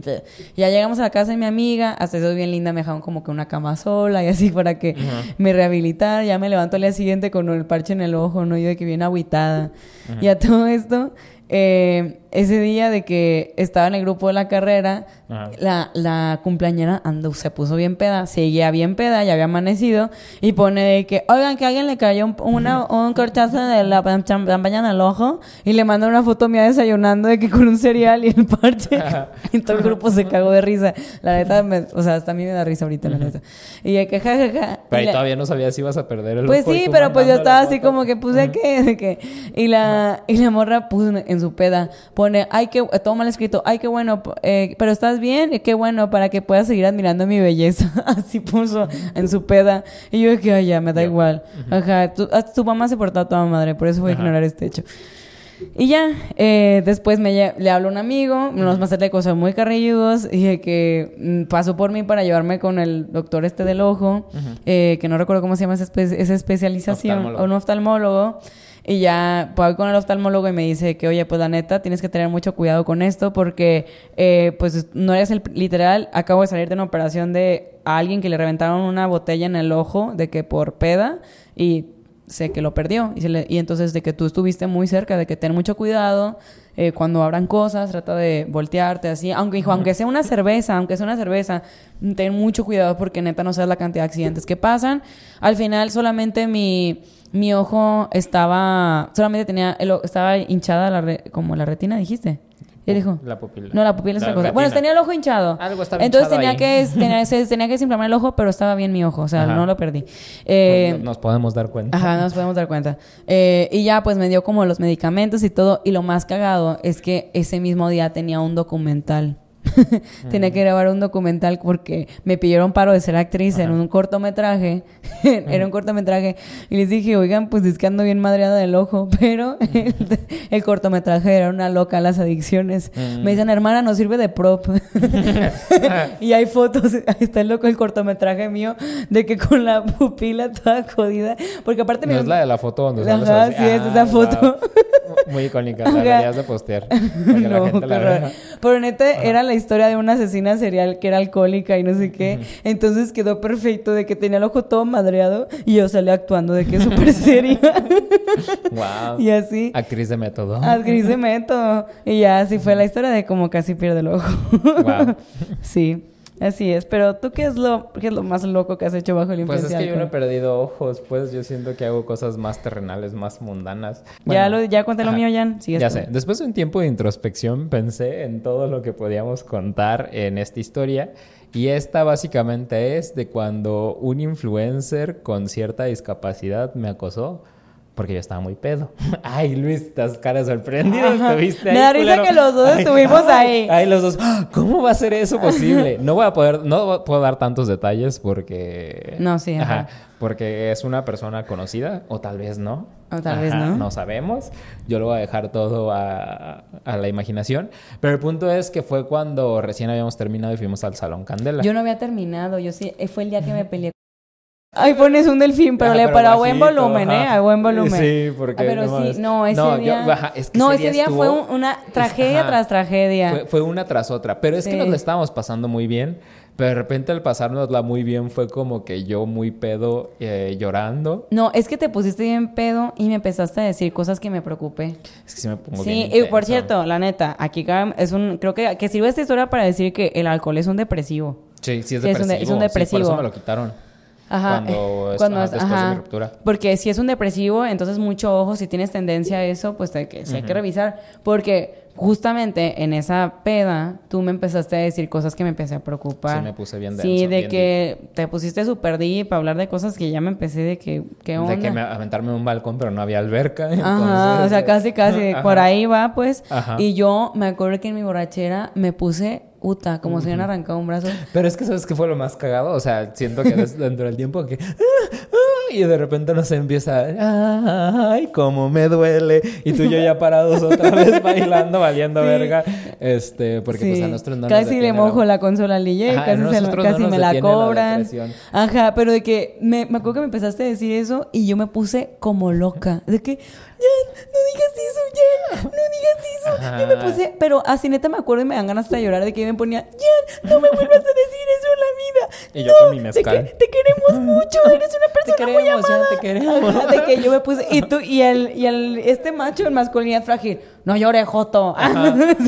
ya llegamos a la casa de mi amiga, hasta eso bien linda, me dejaron como que una cama sola y así para que me rehabilitara. Ya me levanto al día siguiente con el parche en el ojo, ¿no? Yo de que bien agüitada. Y a todo esto, eh, ese día de que estaba en el grupo de la carrera, Ajá. la, la cumpleañera andó, se puso bien peda, seguía bien peda, ya había amanecido, y pone de que, oigan, que a alguien le cayó un, una, un corchazo de la champaña en el ojo, y le manda una foto mía desayunando de que con un cereal y el parche, [laughs] y todo el grupo se cagó de risa. La neta, me- o sea, hasta a mí me da risa ahorita, la neta. Y de que, ja, ja, ja. Pero ahí la- todavía no sabía si ibas a perder el pues sí, pero pues yo estaba así como que, ¿de qué? ¿De qué? Y la, y la morra puso en- su peda, pone, ay, qué, todo mal escrito, ay, qué bueno, eh, pero estás bien, qué bueno, para que puedas seguir admirando mi belleza. [laughs] así puso en su peda. Y yo dije, ay, ya, me da igual. Ajá, tu, tu mamá se portó a toda madre, por eso voy a ignorar este hecho. Y ya, eh, después me le habló un amigo, nos más de cosas muy carrilludos, y que mm, pasó por mí para llevarme con el doctor este del ojo, eh, que no recuerdo cómo se llama esa, espe- esa especialización, Oftalmólogo. o un oftalmólogo. Y ya voy con el oftalmólogo y me dice que, oye, pues la neta, tienes que tener mucho cuidado con esto porque, eh, pues, no eres el literal. Acabo de salir de una operación de alguien que le reventaron una botella en el ojo de que por peda y sé que lo perdió. Y entonces de que tú estuviste muy cerca, de que ten mucho cuidado. eh, cuando abran cosas, trata de voltearte así. Aunque, hijo, aunque sea una cerveza, aunque sea una cerveza, ten mucho cuidado porque neta no sabes la cantidad de accidentes que pasan. Al final solamente mi, mi ojo estaba, solamente tenía, el estaba hinchada la re- como la retina, dijiste. ¿Qué dijo? La pupila. No, la pupila es La otra cosa. Bueno, tenía el ojo hinchado. Algo estaba Entonces hinchado tenía ahí. que, [laughs] tenía, que desinflamar el ojo, pero estaba bien mi ojo. O sea, Ajá. no lo perdí. Eh, Nos- nos podemos dar cuenta. Ajá, nos podemos dar cuenta. Eh, y ya, pues me dio como los medicamentos y todo. Y lo más cagado es que ese mismo día tenía un documental. [laughs] tenía que grabar un documental porque me pidieron paro de ser actriz en un cortometraje. [laughs] Era un cortometraje. Y les dije, oigan, pues es que ando bien madreada del ojo. [laughs] Pero el, el cortometraje era una loca las adicciones. Me dicen, hermana, no sirve de prop. y hay fotos, ahí está el loco el cortometraje mío de que con la pupila toda jodida. Porque aparte No me- es la de la foto donde Ajá, así. sí, es Ah, esa foto. wow. Muy icónica. La deberías de postear. para que la [laughs] No, gente qué la horror. vea. Pero neta, era la historia de una asesina serial que era alcohólica y no sé qué. Entonces quedó perfecto de que tenía el ojo todo madreado y yo salí actuando de que es súper seria. [laughs] Wow. y así. Actriz de método. Actriz de [laughs] método. Y ya así fue la historia de cómo casi pierde el ojo. Wow. sí, así es. Pero tú, ¿qué es lo, qué es lo más loco que has hecho bajo el Pues influencia es que yo no he perdido ojos, pues yo siento que hago cosas más terrenales, más mundanas. ya, Bueno, lo, ya conté lo ajá. mío, Jan. Sigues Ya tú. sé, después de un tiempo de introspección pensé en todo lo que podíamos contar en esta historia y esta básicamente es de cuando un influencer con cierta discapacidad me acosó porque yo estaba muy pedo. [laughs] Ay, Luis, estás cara sorprendida, estuviste ahí. Me da risa culero. que los dos Ay, estuvimos [laughs] ay, ahí. Ay, los dos. [gasps] ¿Cómo va a ser eso [laughs] posible? No voy a poder, no puedo dar tantos detalles porque. No, sí, ajá. porque es una persona conocida, o tal vez no. O tal vez no. No sabemos. Yo lo voy a dejar todo a, a la imaginación. Pero el punto es que fue cuando recién habíamos terminado y fuimos al Salón Candela. Yo no había terminado, yo sí, eh, fue el día que me peleé. Ay, pones un delfín, pero Ah, le pero pero a buen volumen, ¿eh? ajá. A buen volumen. Sí, porque Ah, pero no sí, no, ese No, yo- día. ajá, es que no, ese día día fue estuvo- un- una tragedia Ajá. tras tragedia. Fue, fue una tras otra. Pero es que Sí. nos la estábamos pasando muy bien. Pero de repente al pasárnosla muy bien fue como que yo muy pedo eh, llorando. No, es que te pusiste bien pedo y me empezaste a decir cosas que me preocupé. Es que sí me pongo Sí, bien y por cierto, la neta, aquí es un, creo que, que sirve esta historia para decir que el alcohol es un depresivo. Sí, sí es Sí, es un depresivo. de- es un Sí, por depresivo. eso me lo quitaron. Ajá. Cuando es- Cuando ajá, es- después de mi ruptura. Porque si es un depresivo, entonces mucho ojo, si tienes tendencia a eso, pues hay que, sí hay que revisar. Porque justamente en esa peda, tú me empezaste a decir cosas que me empecé a preocupar. Sí, me puse bien Sí, denso, de bien que te pusiste súper deep a hablar de cosas que ya me empecé de que, ¿qué onda? De que me aventarme en un balcón, pero no había alberca. [laughs] Ajá, entonces, o sea, casi, casi, Ajá. por ahí va, pues. Ajá. Y yo me acuerdo que en mi borrachera me puse, uta, como si me hubieran arrancado un brazo. Pero es que ¿sabes qué fue lo más cagado? O sea, siento que [laughs] dentro del tiempo que... Y de repente nos empieza... ¡Ay, cómo me duele! Y tú y yo ya parados otra vez [laughs] bailando, valiendo Sí. verga. Este, porque pues a Sí, nosotros no nos casi le detiene mojo la- la consola al DJ, Ajá, casi, se, casi no nos me la la cobran. depresión. Ajá, pero de que me, me acuerdo que me empezaste a decir eso y yo me puse como loca. De que, ya, no digas eso, ya, no digas eso. Yo me Ajá. puse, pero así neta me acuerdo y me dan ganas de llorar de que yo me ponía, ya, no me vuelvas a decir eso en la vida. Y yo No, con mi de mezcal. que te queremos [laughs] mucho, eres una Te persona muy queremos, ya amada. te queremos. Ajá, de que yo me puse, y tú, y el, y el, este macho en masculinidad frágil, no llores, Joto.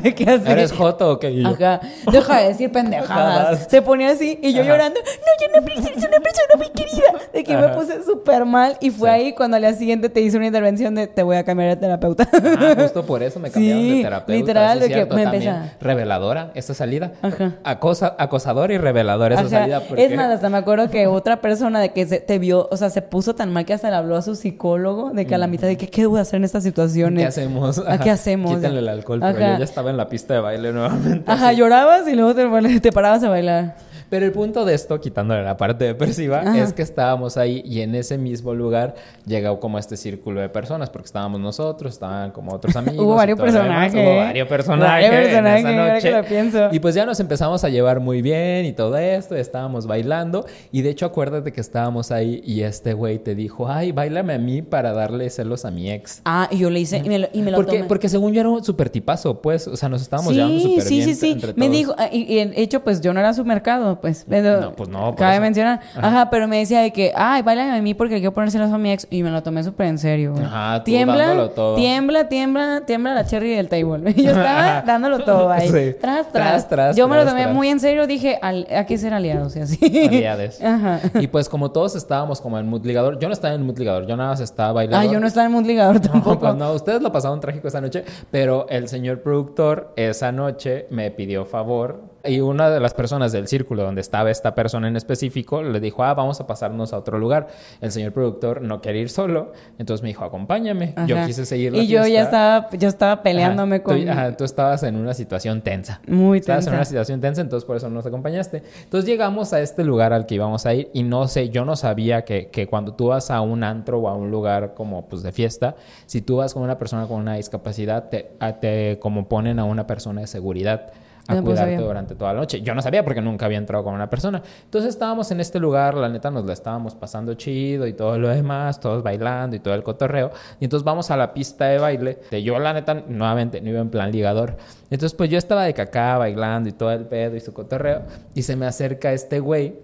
de que así. ¿Eres joto o qué? Ajá. Deja de decir pendejadas. Se ponía así y yo Ajá. llorando. No, yo no eres una persona muy querida. De que me puse súper mal y fue Sí. ahí cuando al día siguiente te hice una intervención de te voy a cambiar de terapeuta. Ah, justo por eso me cambiaron Sí, de terapeuta. literal, es de que cierto, me empieza- Reveladora, esta salida. Ajá. Acosa, acosadora y reveladora esa salida. Porque... Es más, hasta me acuerdo que otra persona de que se, te vio, o sea, se puso tan mal que hasta le habló a su psicólogo de que a la mitad de que qué voy a hacer en estas situaciones. ¿Qué hacemos? ¿A qué hacemos? Quítenle el alcohol, pero Ajá. yo ya estaba en la pista de baile nuevamente. Ajá, así. llorabas y luego te, te parabas a bailar. Pero el punto de esto, quitándole la parte depresiva, Ajá. es que estábamos ahí y en ese mismo lugar llegó como este círculo de personas, porque estábamos nosotros, estaban como otros [laughs] amigos. Hubo varios personajes. Hubo varios personajes. Varios en personajes, esa que noche. lo pienso. Y pues ya nos empezamos a llevar muy bien y todo esto, y estábamos bailando. Y de hecho, acuérdate que estábamos ahí y este güey te dijo, ay, bailame a mí para darle celos a mi ex. Ah, y yo le hice y me lo, y me lo Porque, tomé. porque según yo era un súper tipazo, pues, o sea, nos estábamos llevando Sí, súper sí, bien sí, sí. entre Me dijo, ah, y, y de hecho, pues yo no era su mercado, pues. pero- No, pues no, Cabe eso. mencionar. Ajá. pero me decía de que, ay, bailame a mí porque quiero ponérselos a mi ex. Y me lo tomé súper en serio. güey. Ajá, tú tiembla, dándolo todo. tiembla, tiembla, tiembla la cherry del table. [laughs] Y yo estaba dándolo todo ahí. Sí. Tras, tras, Tras, tras, Yo me lo tomé muy en serio. Dije, al, hay que ser aliados y así. Aliades. [laughs] Ajá. Y pues como todos estábamos como en mood ligador, yo no estaba en mood ligador, yo nada más estaba bailando. Ah, yo no estaba en un ligador [laughs] No, tampoco. pues no, ustedes lo pasaron trágico esa noche, pero el señor productor esa noche me pidió favor y una de las personas del círculo donde estaba esta persona en específico le dijo, ah, vamos a pasarnos a otro lugar. El señor productor no quería ir solo, entonces me dijo, acompáñame. Yo quise seguir la Y yo ya estaba, yo estaba peleándome Ajá, con... Tú, ajá, tú estabas en una situación tensa. Muy Estabas en tensa. una situación tensa, entonces por eso nos acompañaste. Entonces llegamos a este lugar al que íbamos a ir y no sé, yo no sabía que, que cuando tú vas a un antro o a un lugar como pues de fiesta, si tú vas con una persona con una discapacidad, te, a- te como ponen a una persona de seguridad a No, pues, cuidarte sabía. durante toda la noche. Yo no sabía porque nunca había entrado con una persona. Entonces estábamos en este lugar, la neta nos la estábamos pasando chido y todo lo demás, todos bailando y todo el cotorreo. Y entonces vamos a la pista de baile. Yo la neta nuevamente no iba en plan ligador. Entonces pues yo estaba de cacá bailando y todo el pedo y su cotorreo. Y se me acerca este güey.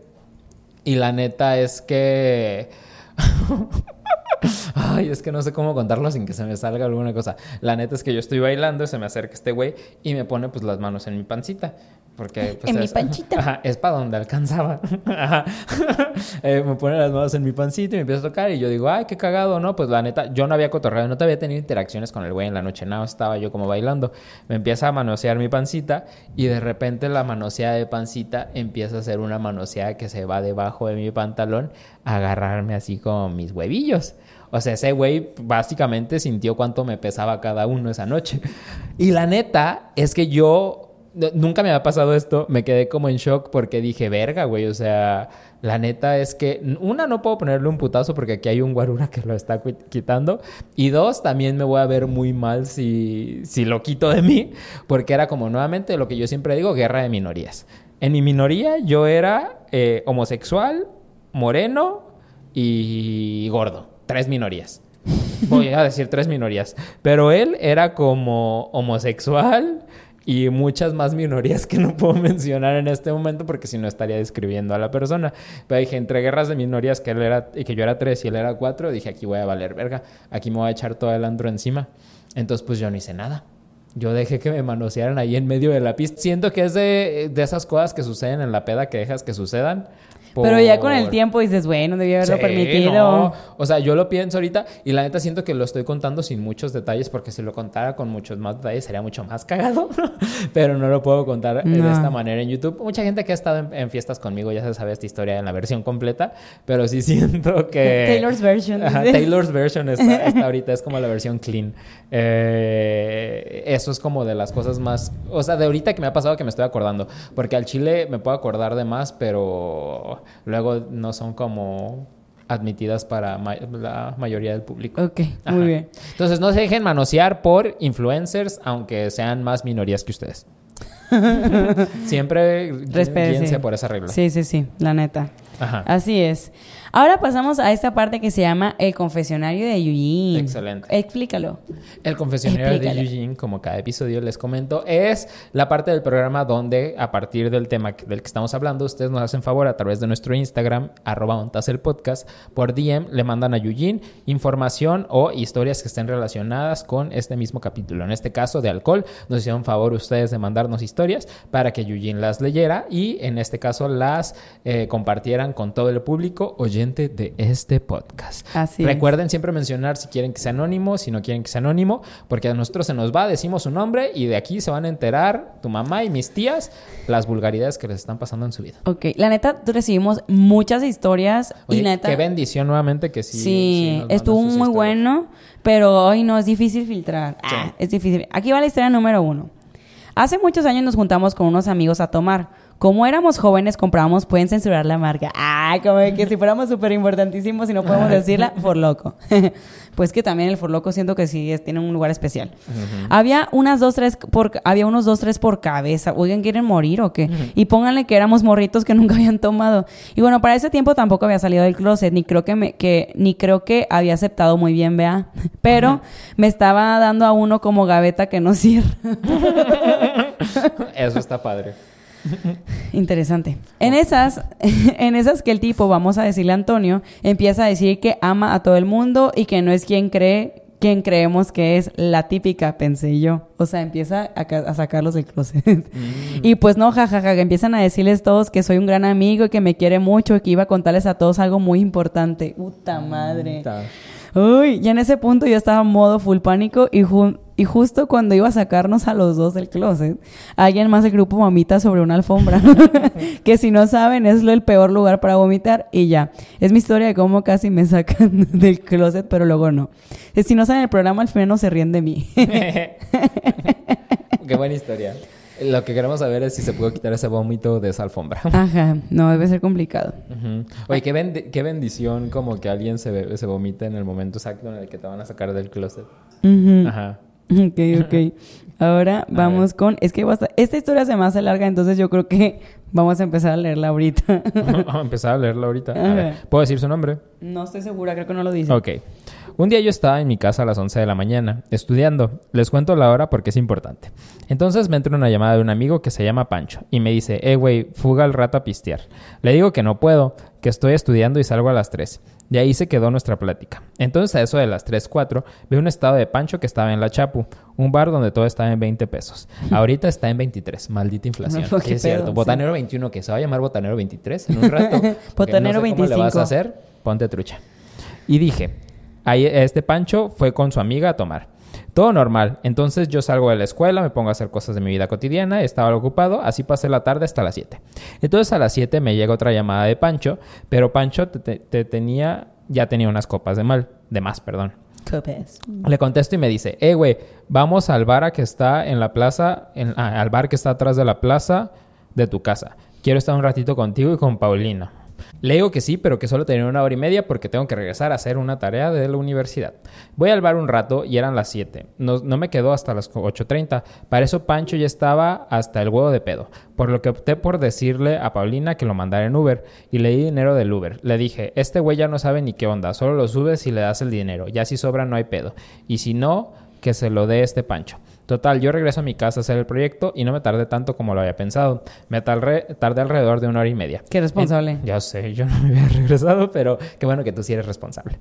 Y la neta es que... [laughs] Ay, es que no sé cómo contarlo sin que se me salga alguna cosa. La neta es que yo estoy bailando, se me acerca este güey y me pone pues las manos en mi pancita. Porque [laughs] pues, En mi panchita. [laughs] Ajá, es para donde alcanzaba. [laughs] Ajá. Eh, me pone las manos en mi pancita y me empieza a tocar y yo digo, ay, qué cagado, ¿no? Pues la neta, yo no había cotorreado, no te había tenido interacciones con el güey en la noche, nada, estaba yo como bailando. Me empieza a manosear mi pancita y de repente la manoseada de pancita empieza a ser una manoseada que se va debajo de mi pantalón a agarrarme así como mis huevillos. O sea, ese güey básicamente sintió cuánto me pesaba cada uno esa noche. Y la neta es que yo nunca me había pasado esto, me quedé como en shock porque dije, verga, güey, o sea, la neta es que, una, no puedo ponerle un putazo porque aquí hay un guarura que lo está qui- quitando, y dos, también me voy a ver muy mal si, si lo quito de mí, porque era como nuevamente lo que yo siempre digo, guerra de minorías. En mi minoría yo era eh, homosexual, moreno y gordo, tres minorías. Voy a decir tres minorías. Pero él era como homosexual y muchas más minorías que no puedo mencionar en este momento porque si no estaría describiendo a la persona. Pero dije, entre guerras de minorías que él era que yo era tres y él era cuatro, dije, aquí voy a valer verga. Aquí me voy a echar todo el andro encima. Entonces, pues yo no hice nada. Yo dejé que me manosearan ahí en medio de la pista. Siento que es de, de esas cosas que suceden en la peda que dejas que sucedan. Pero ya con el tiempo dices, bueno, debí haberlo Sí, permitido. no. O sea, yo lo pienso ahorita y la neta siento que lo estoy contando sin muchos detalles porque si lo contara con muchos más detalles sería mucho más [laughs] cagado. Pero no lo puedo contar No. de esta manera en YouTube. Mucha gente que ha estado en, en fiestas conmigo ya se sabe esta historia en la versión completa, pero sí siento [laughs] que... Taylor's version. Ajá. Taylor's version está, [laughs] está ahorita, es como la versión clean. Eh, eso es como de las cosas más, o sea, de ahorita que me ha pasado que me estoy acordando, porque al chile me puedo acordar de más, pero luego no son como admitidas para ma- la mayoría del público. Ok, Ajá. muy bien. Entonces no se dejen manosear por influencers, aunque sean más minorías que ustedes. [laughs] Siempre Respétese. guíense por esa regla. Sí, sí, sí, la neta. Ajá. Así es. Ahora pasamos a esta parte que se llama el confesionario de Eugene. Excelente. Explícalo. El confesionario de Eugene, como cada episodio les comento, es la parte del programa donde, a partir del tema del que estamos hablando, ustedes nos hacen favor a través de nuestro Instagram, arroba ontas el podcast, por DM le mandan a Eugene información o historias que estén relacionadas con este mismo capítulo. En este caso, de alcohol, nos hicieron favor ustedes de mandarnos historias para que Eugene las leyera y, en este caso, las eh, compartieran con todo el público oyente de este podcast. Así es. Recuerden siempre mencionar si quieren que sea anónimo, si no quieren que sea anónimo, porque a nosotros se nos va, decimos su nombre y de aquí se van a enterar tu mamá y mis tías las vulgaridades que les están pasando en su vida. Ok, la neta, recibimos muchas historias Oye, y neta... qué bendición nuevamente que sí. Sí, estuvo muy historias. bueno, pero hoy no, es difícil filtrar. Ah, es difícil. Aquí va la historia número uno. Hace muchos años nos juntamos con unos amigos a tomar. Como éramos jóvenes, comprábamos, pueden censurar la marca. Ah, como que si fuéramos súper importantísimos y no podemos decirla, por loco. [laughs] pues que también el for loco siento que sí es- tiene un lugar especial. Había unas dos, tres por, había unos dos, tres por cabeza. Oigan, ¿quieren morir o qué? Y pónganle que éramos morritos que [laughs] nunca habían tomado. Y bueno, para ese tiempo tampoco había salido del closet, ni creo que me, que, ni creo que había aceptado muy bien, vea. [laughs] Pero me estaba dando a uno como gaveta que no cierra. Eso está padre. [laughs] Interesante. En esas, [laughs] en esas que el tipo, vamos a decirle a Antonio, empieza a decir que ama a todo el mundo y que no es quien cree, quien creemos que es la típica, pensé yo. O sea, empieza a, ca- a sacarlos del closet. [laughs] Y pues no, jajaja, empiezan a decirles todos que soy un gran amigo y que me quiere mucho y que iba a contarles a todos algo muy importante. Puta madre. Está- Uy, y en ese punto yo estaba en modo full pánico y, ju- y justo cuando iba a sacarnos a los dos del closet, alguien más del grupo vomita sobre una alfombra. [laughs] [laughs] que si no saben es lo el peor lugar para vomitar y ya. Es mi historia de cómo casi me sacan [laughs] del closet, pero luego no. Si no saben el programa, al final no se ríen de mí. Qué buena historia. Lo que queremos saber es si se pudo quitar ese vómito de esa alfombra. [laughs] Ajá, no, debe ser complicado. Ujú. Oye, qué, bendi- qué bendición como que alguien se, se vomita en el momento exacto en el que te van a sacar del closet. Ajá. Ok, ok. Ahora [laughs] vamos con... Es que basta- esta historia se me hace larga, entonces yo creo que [laughs] vamos a empezar a leerla ahorita. Vamos a empezar a leerlo ahorita. A ver. ¿Puedo decir su nombre? no estoy segura, creo que no lo dice. Ok. Un día yo estaba en mi casa a las 11 de la mañana, estudiando. Les cuento la hora porque es importante. Entonces me entra una llamada de un amigo que se llama Pancho y me dice, eh, güey, fuga al rato a pistear. Le digo que no puedo, que estoy estudiando y salgo a las 3. De ahí se quedó nuestra plática. Entonces a eso de las 3, 4, veo un estado de Pancho que estaba en La Chapu, un bar donde todo estaba en 20 pesos. Ahorita está en 23, maldita inflación. [laughs] No, Sí, es cierto. pedo, sí. Botanero 21, que se va a llamar Botanero 23 en un rato. [laughs] Botanero no sé ¿Cómo le vas 25. a hacer? Ponte trucha. Y dije, ahí este Pancho fue con su amiga a tomar. Todo normal. Entonces yo salgo de la escuela, me pongo a hacer cosas de mi vida cotidiana, estaba ocupado, así pasé la tarde hasta las 7. Entonces a las 7 me llega otra llamada de Pancho, pero Pancho te- te- te tenía, ya tenía unas copas de mal. de más, perdón. Copes. Le contesto y me dice, eh, güey, vamos al bar a que está en la plaza, en- ah, al bar que está atrás de la plaza de tu casa. Quiero estar un ratito contigo y con Paulina. Le digo que sí, pero que solo tenía una hora y media porque tengo que regresar a hacer una tarea de la universidad. Voy al bar un rato y eran las 7. No, no me quedó hasta las 8.30. Para eso Pancho ya estaba hasta el huevo de pedo. Por lo que opté por decirle a Paulina que lo mandara en Uber y le di dinero del Uber. Le dije, este güey ya no sabe ni qué onda, solo lo subes y le das el dinero. Ya si sobra no hay pedo. Y si no, que se lo dé este Pancho. Total, yo regreso a mi casa a hacer el proyecto y no me tardé tanto como lo había pensado. Me tardé, tardé alrededor de una hora y media. Qué responsable. Ya sé, yo no me había [laughs] regresado, pero qué bueno que tú sí eres responsable.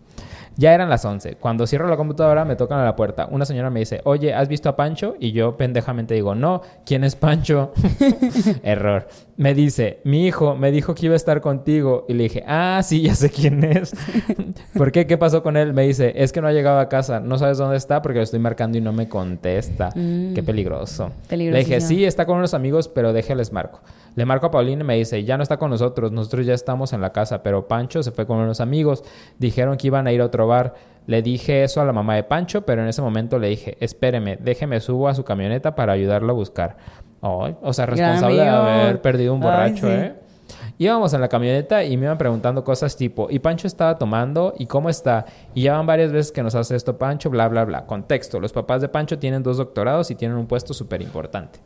Ya eran las 11. Cuando cierro la computadora me tocan a la puerta. Una señora me dice, oye, ¿has visto a Pancho? Y yo pendejamente digo, no, ¿quién es Pancho? [laughs] Error. Me dice, mi hijo me dijo que iba a estar contigo. Y le dije, ah, sí, ya sé quién es. [laughs] ¿Por qué? ¿Qué pasó con él? Me dice, es que no ha llegado a casa. No sabes dónde está porque lo estoy marcando y no me contesta. Mm. Qué peligroso. Le dije, sí, está con unos amigos, pero déjeles marco. Le marco a Paulina y me dice, ya no está con nosotros, nosotros ya estamos en la casa, pero Pancho se fue con unos amigos, dijeron que iban a ir a otro bar. Le dije eso a la mamá de Pancho, pero en ese momento le dije, espéreme, déjeme subo a su camioneta para ayudarlo a buscar. O sea, responsable de haber perdido un Ay, borracho, sí. ¿eh? Íbamos en la camioneta y me iban preguntando cosas tipo, ¿y Pancho estaba tomando? ¿Y cómo está? Y ya van varias veces que nos hace esto Pancho, bla, bla, bla. Contexto, los papás de Pancho tienen dos doctorados y tienen un puesto súper importante.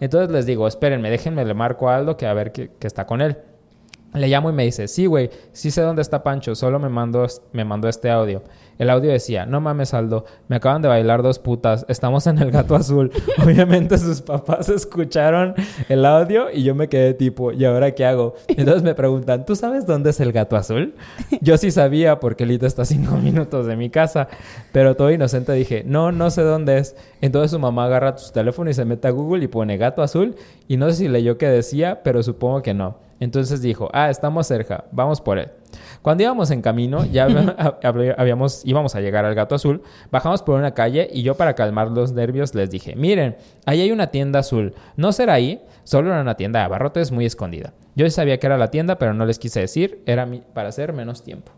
Entonces les digo, espérenme, déjenme, le marco a Aldo que a ver que, que está con él. Le llamo y me dice, sí, güey, sí sé dónde está Pancho, solo me mandó, me mandó este audio. El audio decía, no mames, Aldo, me acaban de bailar dos putas, estamos en el gato azul. [laughs] Obviamente sus papás escucharon el audio y yo me quedé tipo, ¿y ahora qué hago? Entonces me preguntan, ¿tú sabes dónde es el gato azul? Yo sí sabía porque Lita está a cinco [laughs] minutos de mi casa, pero todo inocente dije, no, no sé dónde es. Entonces su mamá agarra su teléfono y se mete a Google y pone gato azul y no sé si leyó qué decía, pero supongo que no. Entonces dijo, ah, estamos cerca, vamos por él. Cuando íbamos en camino, ya hab- [laughs] habíamos, íbamos a llegar al gato azul, bajamos por una calle y yo para calmar los nervios les dije, miren, ahí hay una tienda azul, no será ahí, solo era una tienda de abarrotes muy escondida. Yo sabía que era la tienda, pero no les quise decir, era para hacer menos tiempo.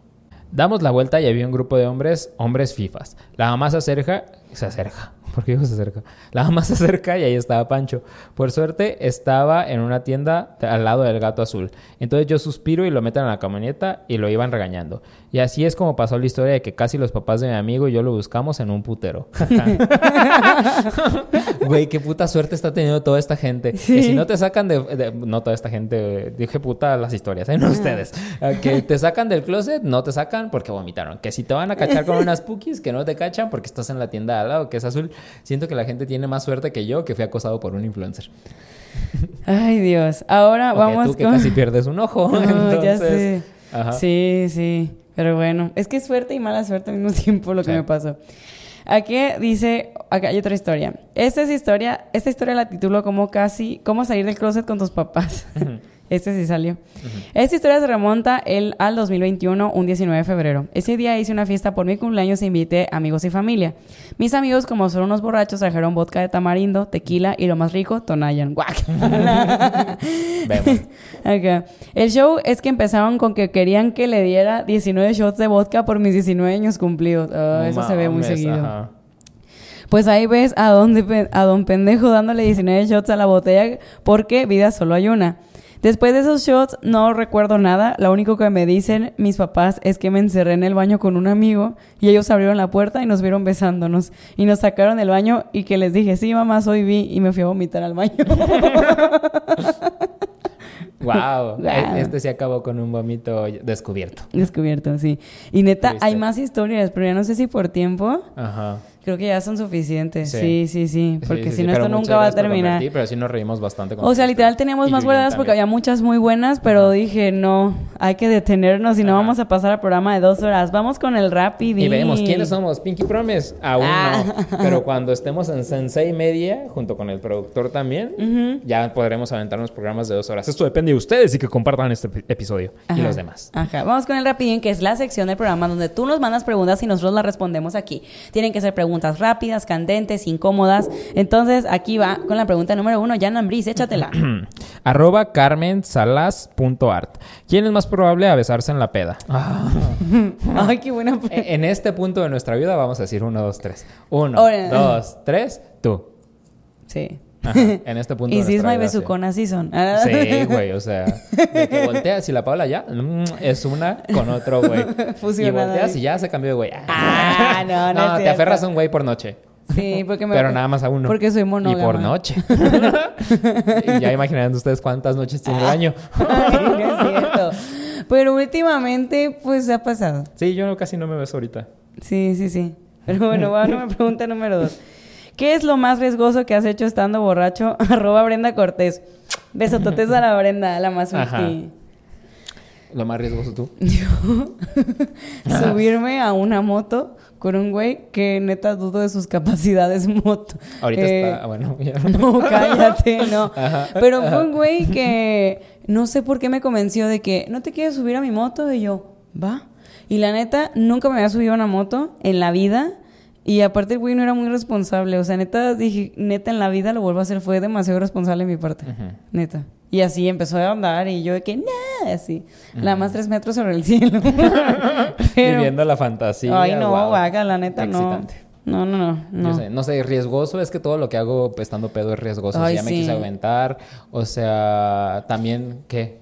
Damos la vuelta y había un grupo de hombres, hombres fifas. La mamá se acerca, se acerca. ¿Por qué digo se acerca? [laughs] La mamá se acerca y ahí estaba Pancho. Por suerte estaba en una tienda al lado del gato azul. Entonces yo suspiro y lo meten en la camioneta y lo iban regañando. Y así es como pasó la historia de que casi los papás de mi amigo y yo lo buscamos en un putero. [laughs] Güey, qué puta suerte está teniendo toda esta gente. Que si no te sacan de, de- No toda esta gente, dije puta las historias, ¿eh? No ustedes. Eh, Que te sacan del closet, no te sacan porque vomitaron. Que si te van a cachar con unas pookies, que no te cachan porque estás en la tienda al lado, que es azul. Siento que la gente tiene más suerte que yo, que fui acosado por un influencer. Ay, Dios. Ahora O que vamos tú que con... casi pierdes un ojo. [laughs] No, ya Entonces, sé. Ajá. Sí, sí. Pero bueno, es que es suerte y mala suerte al mismo [laughs] tiempo lo que Sí. me pasó. Aquí dice, acá hay otra historia. Esta es historia, esta historia la titulo como casi, cómo salir del closet con tus papás. [laughs] Este sí salió. Esta historia se remonta el, al 2021, un 19 de febrero. Ese día hice una fiesta por mi cumpleaños e invité amigos y familia. Mis amigos, como son unos borrachos, trajeron vodka de tamarindo, tequila y lo más rico, Tonayan. Guac. [laughs] Acá. El show es que empezaron con que querían que le diera 19 shots de vodka por mis 19 años cumplidos. Ah, eso se ve muy seguido. ajá. Pues ahí ves a don, de pe- a don pendejo dándole 19 shots a la botella porque vida solo hay una. Después de esos shots no recuerdo nada. Lo único que me dicen mis papás es que me encerré en el baño con un amigo y ellos abrieron la puerta y nos vieron besándonos y nos sacaron del baño y que les dije, sí mamá, soy vi y me fui a vomitar al baño. Wow. [laughs] Guau. [laughs] Este se acabó con un vómito descubierto. Descubierto, sí. Y neta, hay más historias, pero ya no sé si por tiempo. Ajá. Creo que ya son suficientes. Sí. Sí, sí, sí. Porque Sí, sí, si no, esto nunca va a por terminar. compartir, pero sí nos reímos bastante. con O sea, literal teníamos más guardadas porque había muchas muy buenas, pero dije, no, hay que detenernos y no vamos a pasar al programa de dos horas. Vamos con el rapid. Y vemos quiénes somos. Pinky Promise, aún Ah. no. Pero cuando estemos en Sensei Media, junto con el productor también, ya podremos aventarnos programas de dos horas. Esto depende de ustedes y que compartan este epi- episodio y los demás. Ajá. Vamos con el rapidín, que es la sección del programa donde tú nos mandas preguntas y nosotros las respondemos aquí. Tienen que ser preguntas preguntas rápidas, candentes, incómodas. Entonces, aquí va con la pregunta número uno. Jan Ambris, échatela. [clears throat] Arroba carmensalas.art. ¿Quién es más probable a besarse en la peda? [laughs] Ay, qué buena pregunta. E- En este punto de nuestra vida vamos a decir uno, dos, tres. Uno, Ahora. dos, tres, tú. Sí. Ajá, En este punto [laughs] Y si es my besucona season. [laughs] Sí, güey, o sea, de que volteas y la Paola ya mm, es una con otro güey. [laughs] Y volteas y ya se cambió de güey. Ah, no, no es te aferras a un güey por noche. Sí, porque me... Pero nada más a uno. Porque soy Y monógama. por noche. y ya imaginando ustedes cuántas noches tiene el año. Ay, no es cierto. Pero últimamente, pues, ha pasado. Sí, yo casi no me beso ahorita. Sí, sí, sí. Pero bueno, bueno, me pregunta número dos. ¿Qué es lo más riesgoso que has hecho estando borracho? [laughs] Arroba Brenda Cortés. Besototes [laughs] a la Brenda, la más. Lo más riesgoso tú. [laughs] Subirme a una moto con un güey que neta dudo de sus capacidades moto. Ahorita Eh, está, bueno, ya. No, cállate, no. Ajá. Pero fue un güey que no sé por qué me convenció de que no te quieres subir a mi moto y yo, va. Y la neta, nunca me había subido a una moto en la vida. Y aparte el güey no era muy responsable. O sea, neta, dije, neta, en la vida lo vuelvo a hacer. Fue demasiado responsable de mi parte. Neta. Y así empezó a andar y yo de que, nada, así. La más tres metros sobre el cielo. [laughs] Pero- Viviendo la fantasía. Ay, no, guau. vaga, la neta, no. Excitante. No, no, no. Yo no. sé, no sé, riesgoso es que todo lo que hago estando pedo es riesgoso. Ay, ya me sí. quise aventar. O sea, también, ¿qué?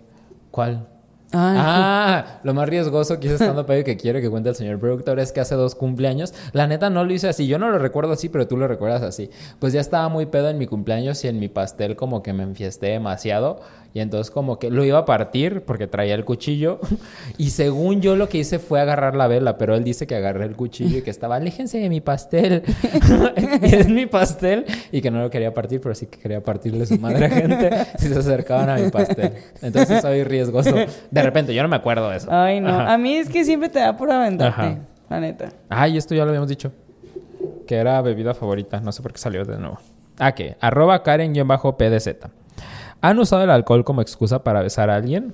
¿Cuál? Ay. Ah, lo más riesgoso que hice estando pedo y que quiero que cuente el señor productor es que hace dos cumpleaños, la neta no lo hice así, yo no lo recuerdo así, pero tú lo recuerdas así. Pues ya estaba muy pedo en mi cumpleaños y en mi pastel como que me enfiesté demasiado y entonces como que lo iba a partir porque traía el cuchillo [laughs] y según yo lo que hice fue agarrar la vela, pero él dice que agarré el cuchillo y que estaba, aléjense de mi pastel. [laughs] es mi pastel y que no lo quería partir, pero sí que quería partirle su madre a gente si se acercaban a mi pastel. Entonces soy riesgoso. De repente, yo no me acuerdo de eso. Ay, no. Ajá. A mí es que siempre te da por aventarte. Ajá. La neta. Ay, esto ya lo habíamos dicho. Que era bebida favorita. No sé por qué salió de nuevo. Ah, que arroba Karen-PDZ. ¿Han usado el alcohol como excusa para besar a alguien?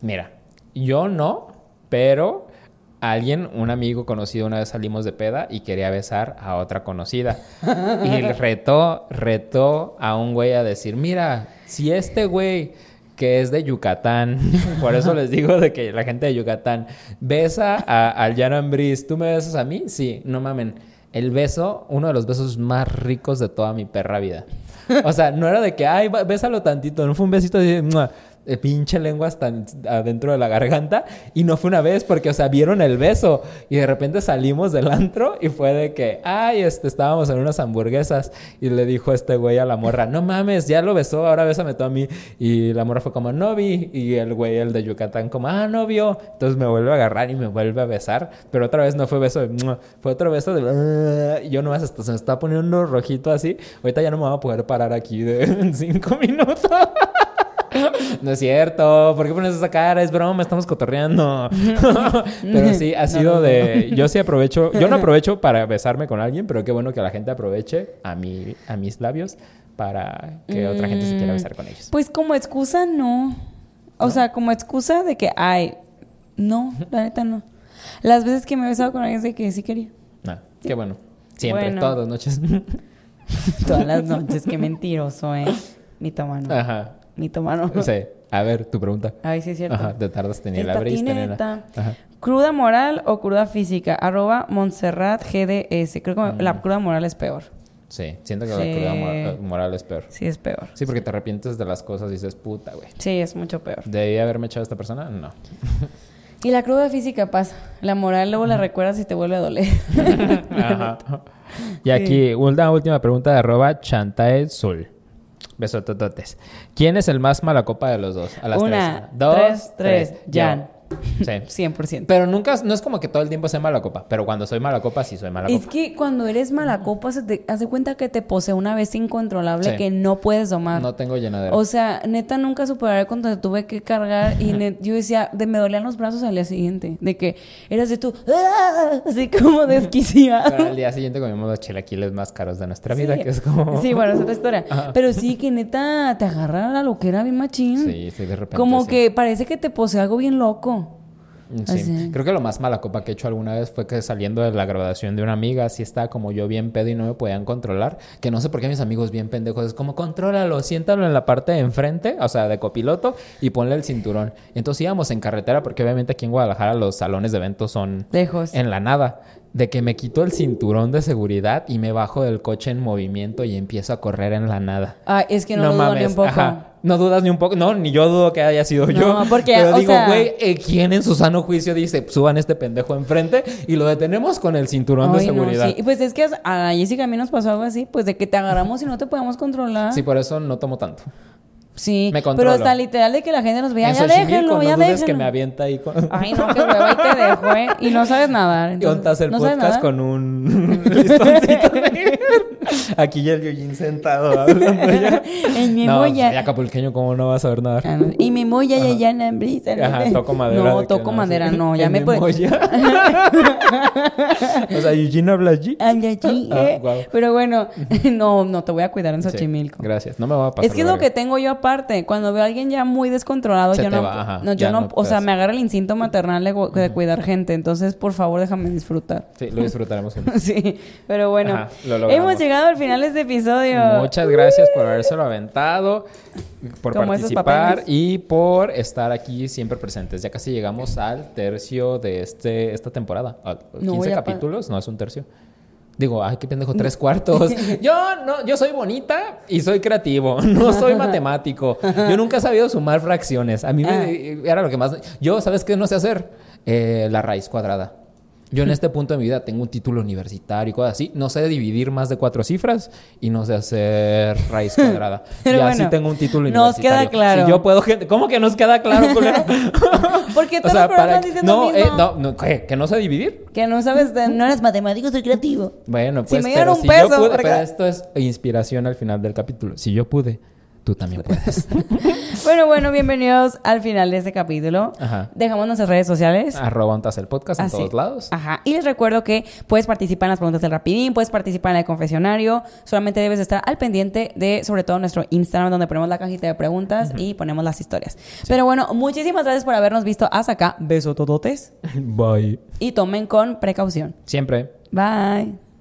Mira, yo no, pero alguien, un amigo conocido, una vez salimos de peda y quería besar a otra conocida. Y [laughs] retó, retó a un güey a decir, mira, si este güey que es de Yucatán, [laughs] por eso les digo de que la gente de Yucatán besa a, al Jan Ambris, ¿tú me besas a mí? Sí, no mamen. El beso, uno de los besos más ricos de toda mi perra vida. O sea, no era de que, ay, bésalo tantito, no fue un besito de, De pinche lengua hasta adentro de la garganta. Y no fue una vez porque, o sea, vieron el beso. Y de repente salimos del antro y fue de que, ay, este, estábamos en unas hamburguesas. Y le dijo este güey a la morra, no mames, ya lo besó, ahora bésame tú a mí. Y la morra fue como, no vi. Y el güey, el de Yucatán, como, ah, no vio. Entonces me vuelve a agarrar y me vuelve a besar. Pero otra vez no fue beso fue otro beso de, y yo nomás hasta se me está poniendo rojito así. Ahorita ya no me voy a poder parar aquí de, [laughs] en cinco minutos. No es cierto, ¿por qué pones esa cara? Es broma, estamos cotorreando. [laughs] pero sí, ha sido de. Yo sí aprovecho. Yo no [laughs] aprovecho para besarme con alguien, pero qué bueno que la gente aproveche a, mi, a mis labios para que otra gente se quiera besar con ellos. Pues como excusa, no. O sea, como excusa de que, ay, no, la neta no. Las veces que me he besado con alguien es de que sí quería. Ah, qué bueno. Siempre, Bueno. todas las noches. [laughs] Todas las noches, qué mentiroso, ¿eh? Mitomano. Ajá. Mitomano. Sí. A ver, tu pregunta. Ay, sí es cierto. Ajá, te tardas en El la brisa, en la- patineta. Ajá. ¿Cruda moral o cruda física? Arroba Montserrat GDS. Creo que la cruda moral es peor. Sí, siento que Sí. la cruda mor- moral es peor. Sí, es peor. Sí, porque te arrepientes de las cosas y dices, puta, güey. Sí, es mucho peor. ¿Debí haberme echado a esta persona? No. Y la cruda física pasa. La moral luego la recuerdas y te vuelve a doler. [laughs] Ajá. [laughs] Y aquí, una última pregunta de arroba Chantae Sul. Besotototes. ¿Quién es el más mala copa de los dos? A las Una, tres. Dos, tres, tres. Yo. Sí. 100%. Pero nunca, no es como que todo el tiempo sea mala copa, pero cuando soy mala copa, sí soy mala Es copa. que cuando eres mala copa, se te hace cuenta que te posee una bestia incontrolable Sí. que no puedes domar. No tengo llenadera. O sea, neta, nunca superaré cuando te tuve que cargar y net- yo decía, de, me dolían los brazos al día siguiente. De que eras de tú, ¡ah! así como desquiciado. [laughs] Pero al día siguiente comimos los chilaquiles más caros de nuestra vida, Sí. que es como... Sí, bueno, es otra historia. Ajá. Pero sí que neta te agarra la loquera bien machín. Sí, sí, de repente Como sí. que parece que te posee algo bien loco. Sí. Así. Creo que lo más mala copa que he hecho alguna vez fue que saliendo de la graduación de una amiga, así estaba como yo bien pedo y no me podían controlar. Que no sé por qué mis amigos bien pendejos es como, contrólalo, siéntalo en la parte de enfrente, o sea, de copiloto, y ponle el cinturón. Entonces íbamos en carretera, porque obviamente aquí en Guadalajara los salones de eventos son Lejos. en la nada. De que me quito el cinturón de seguridad y me bajo del coche en movimiento y empiezo a correr en la nada. Ay, es que no, lo dudo ni un poco. ajá. No dudas ni un poco. No, ni yo dudo que haya sido yo. No, porque, Pero o digo, sea- güey, eh, ¿quién en su sano juicio dice, suban este pendejo enfrente y lo detenemos con el cinturón de no, seguridad? sí. Y Pues es que a Jessica a mí nos pasó algo así, pues de que te agarramos y no te podíamos controlar. Sí, por eso no tomo tanto. Sí, Me pero hasta literal de que la gente nos veía, en ya déjenlo, no ya dudes déjenlo. que me avienta ahí con... Ay, no, qué hueva, y te dejo, ¿eh? Y no sabes nadar. [laughs] Y entonces, ontas el ¿no podcast con un [laughs] listoncito. Aquí ya el Yojin sentado hablando ya. [laughs] En mi no, molla. soy acapulqueño, ¿cómo no vas a ver nada? Ah, Y mi molla ya ya en brisa. Ajá, toco madera. No, toco madera, no. Ya me molla. [laughs] o sea, Eugene habla allí. Ay, allí, Ah, eh. Pero bueno, [laughs] no, no te voy a cuidar en Sí, Xochimilco. gracias. No me va a pasar. Es que es lo que tengo yo aparte. Cuando veo a alguien ya muy descontrolado, Se yo te no, va, ajá. no, yo no, no o sea, me agarra el instinto maternal de, cuidar gente. Entonces, por favor, déjame disfrutar. Sí, lo disfrutaremos. Sí, pero bueno, Ajá, lo logramos. hemos llegado al final de este episodio. Muchas gracias por habérselo aventado, por Como participar y por estar aquí siempre presentes. Ya casi llegamos al tercio de este esta temporada. A No 15 voy a pa- capítulos, no es un tercio. Digo, ay, qué pendejo, tres cuartos. [laughs] Yo no, yo soy bonita y soy creativo, [laughs] no soy matemático. Yo nunca he sabido sumar fracciones. A mí Ah. me, era lo que más. Yo, ¿sabes qué no sé hacer? Eh, la raíz cuadrada. Yo en este punto de mi vida tengo un título universitario y cosas así. No sé dividir más de cuatro cifras y no sé hacer raíz cuadrada. [laughs] Pero y bueno, así tengo un título nos universitario. queda claro. Si yo puedo... ¿Cómo que nos queda claro, [laughs] culero? Porque [laughs] O todos sea, los para... dicen No, lo eh, no, no, ¿qué? ¿Que no sé dividir? Que no sabes, de- no eres matemático, soy creativo. Bueno, Si pues, me pero dieran un si peso, yo pude, porque- pero esto es inspiración al final del capítulo. Si yo pude, tú también puedes. [laughs] Bueno, bueno, bienvenidos al final de este capítulo. Ajá. Dejamos nuestras redes sociales. Arroba Ontas el podcast en Así. todos lados. Ajá. Y les recuerdo que puedes participar en las preguntas del Rapidín, puedes participar en el confesionario. Solamente debes estar al pendiente de, sobre todo, nuestro Instagram, donde ponemos la cajita de preguntas y ponemos las historias. Pero bueno, muchísimas gracias por habernos visto hasta acá. Beso tototes. [laughs] Bye. Y tomen con precaución. Siempre. Bye.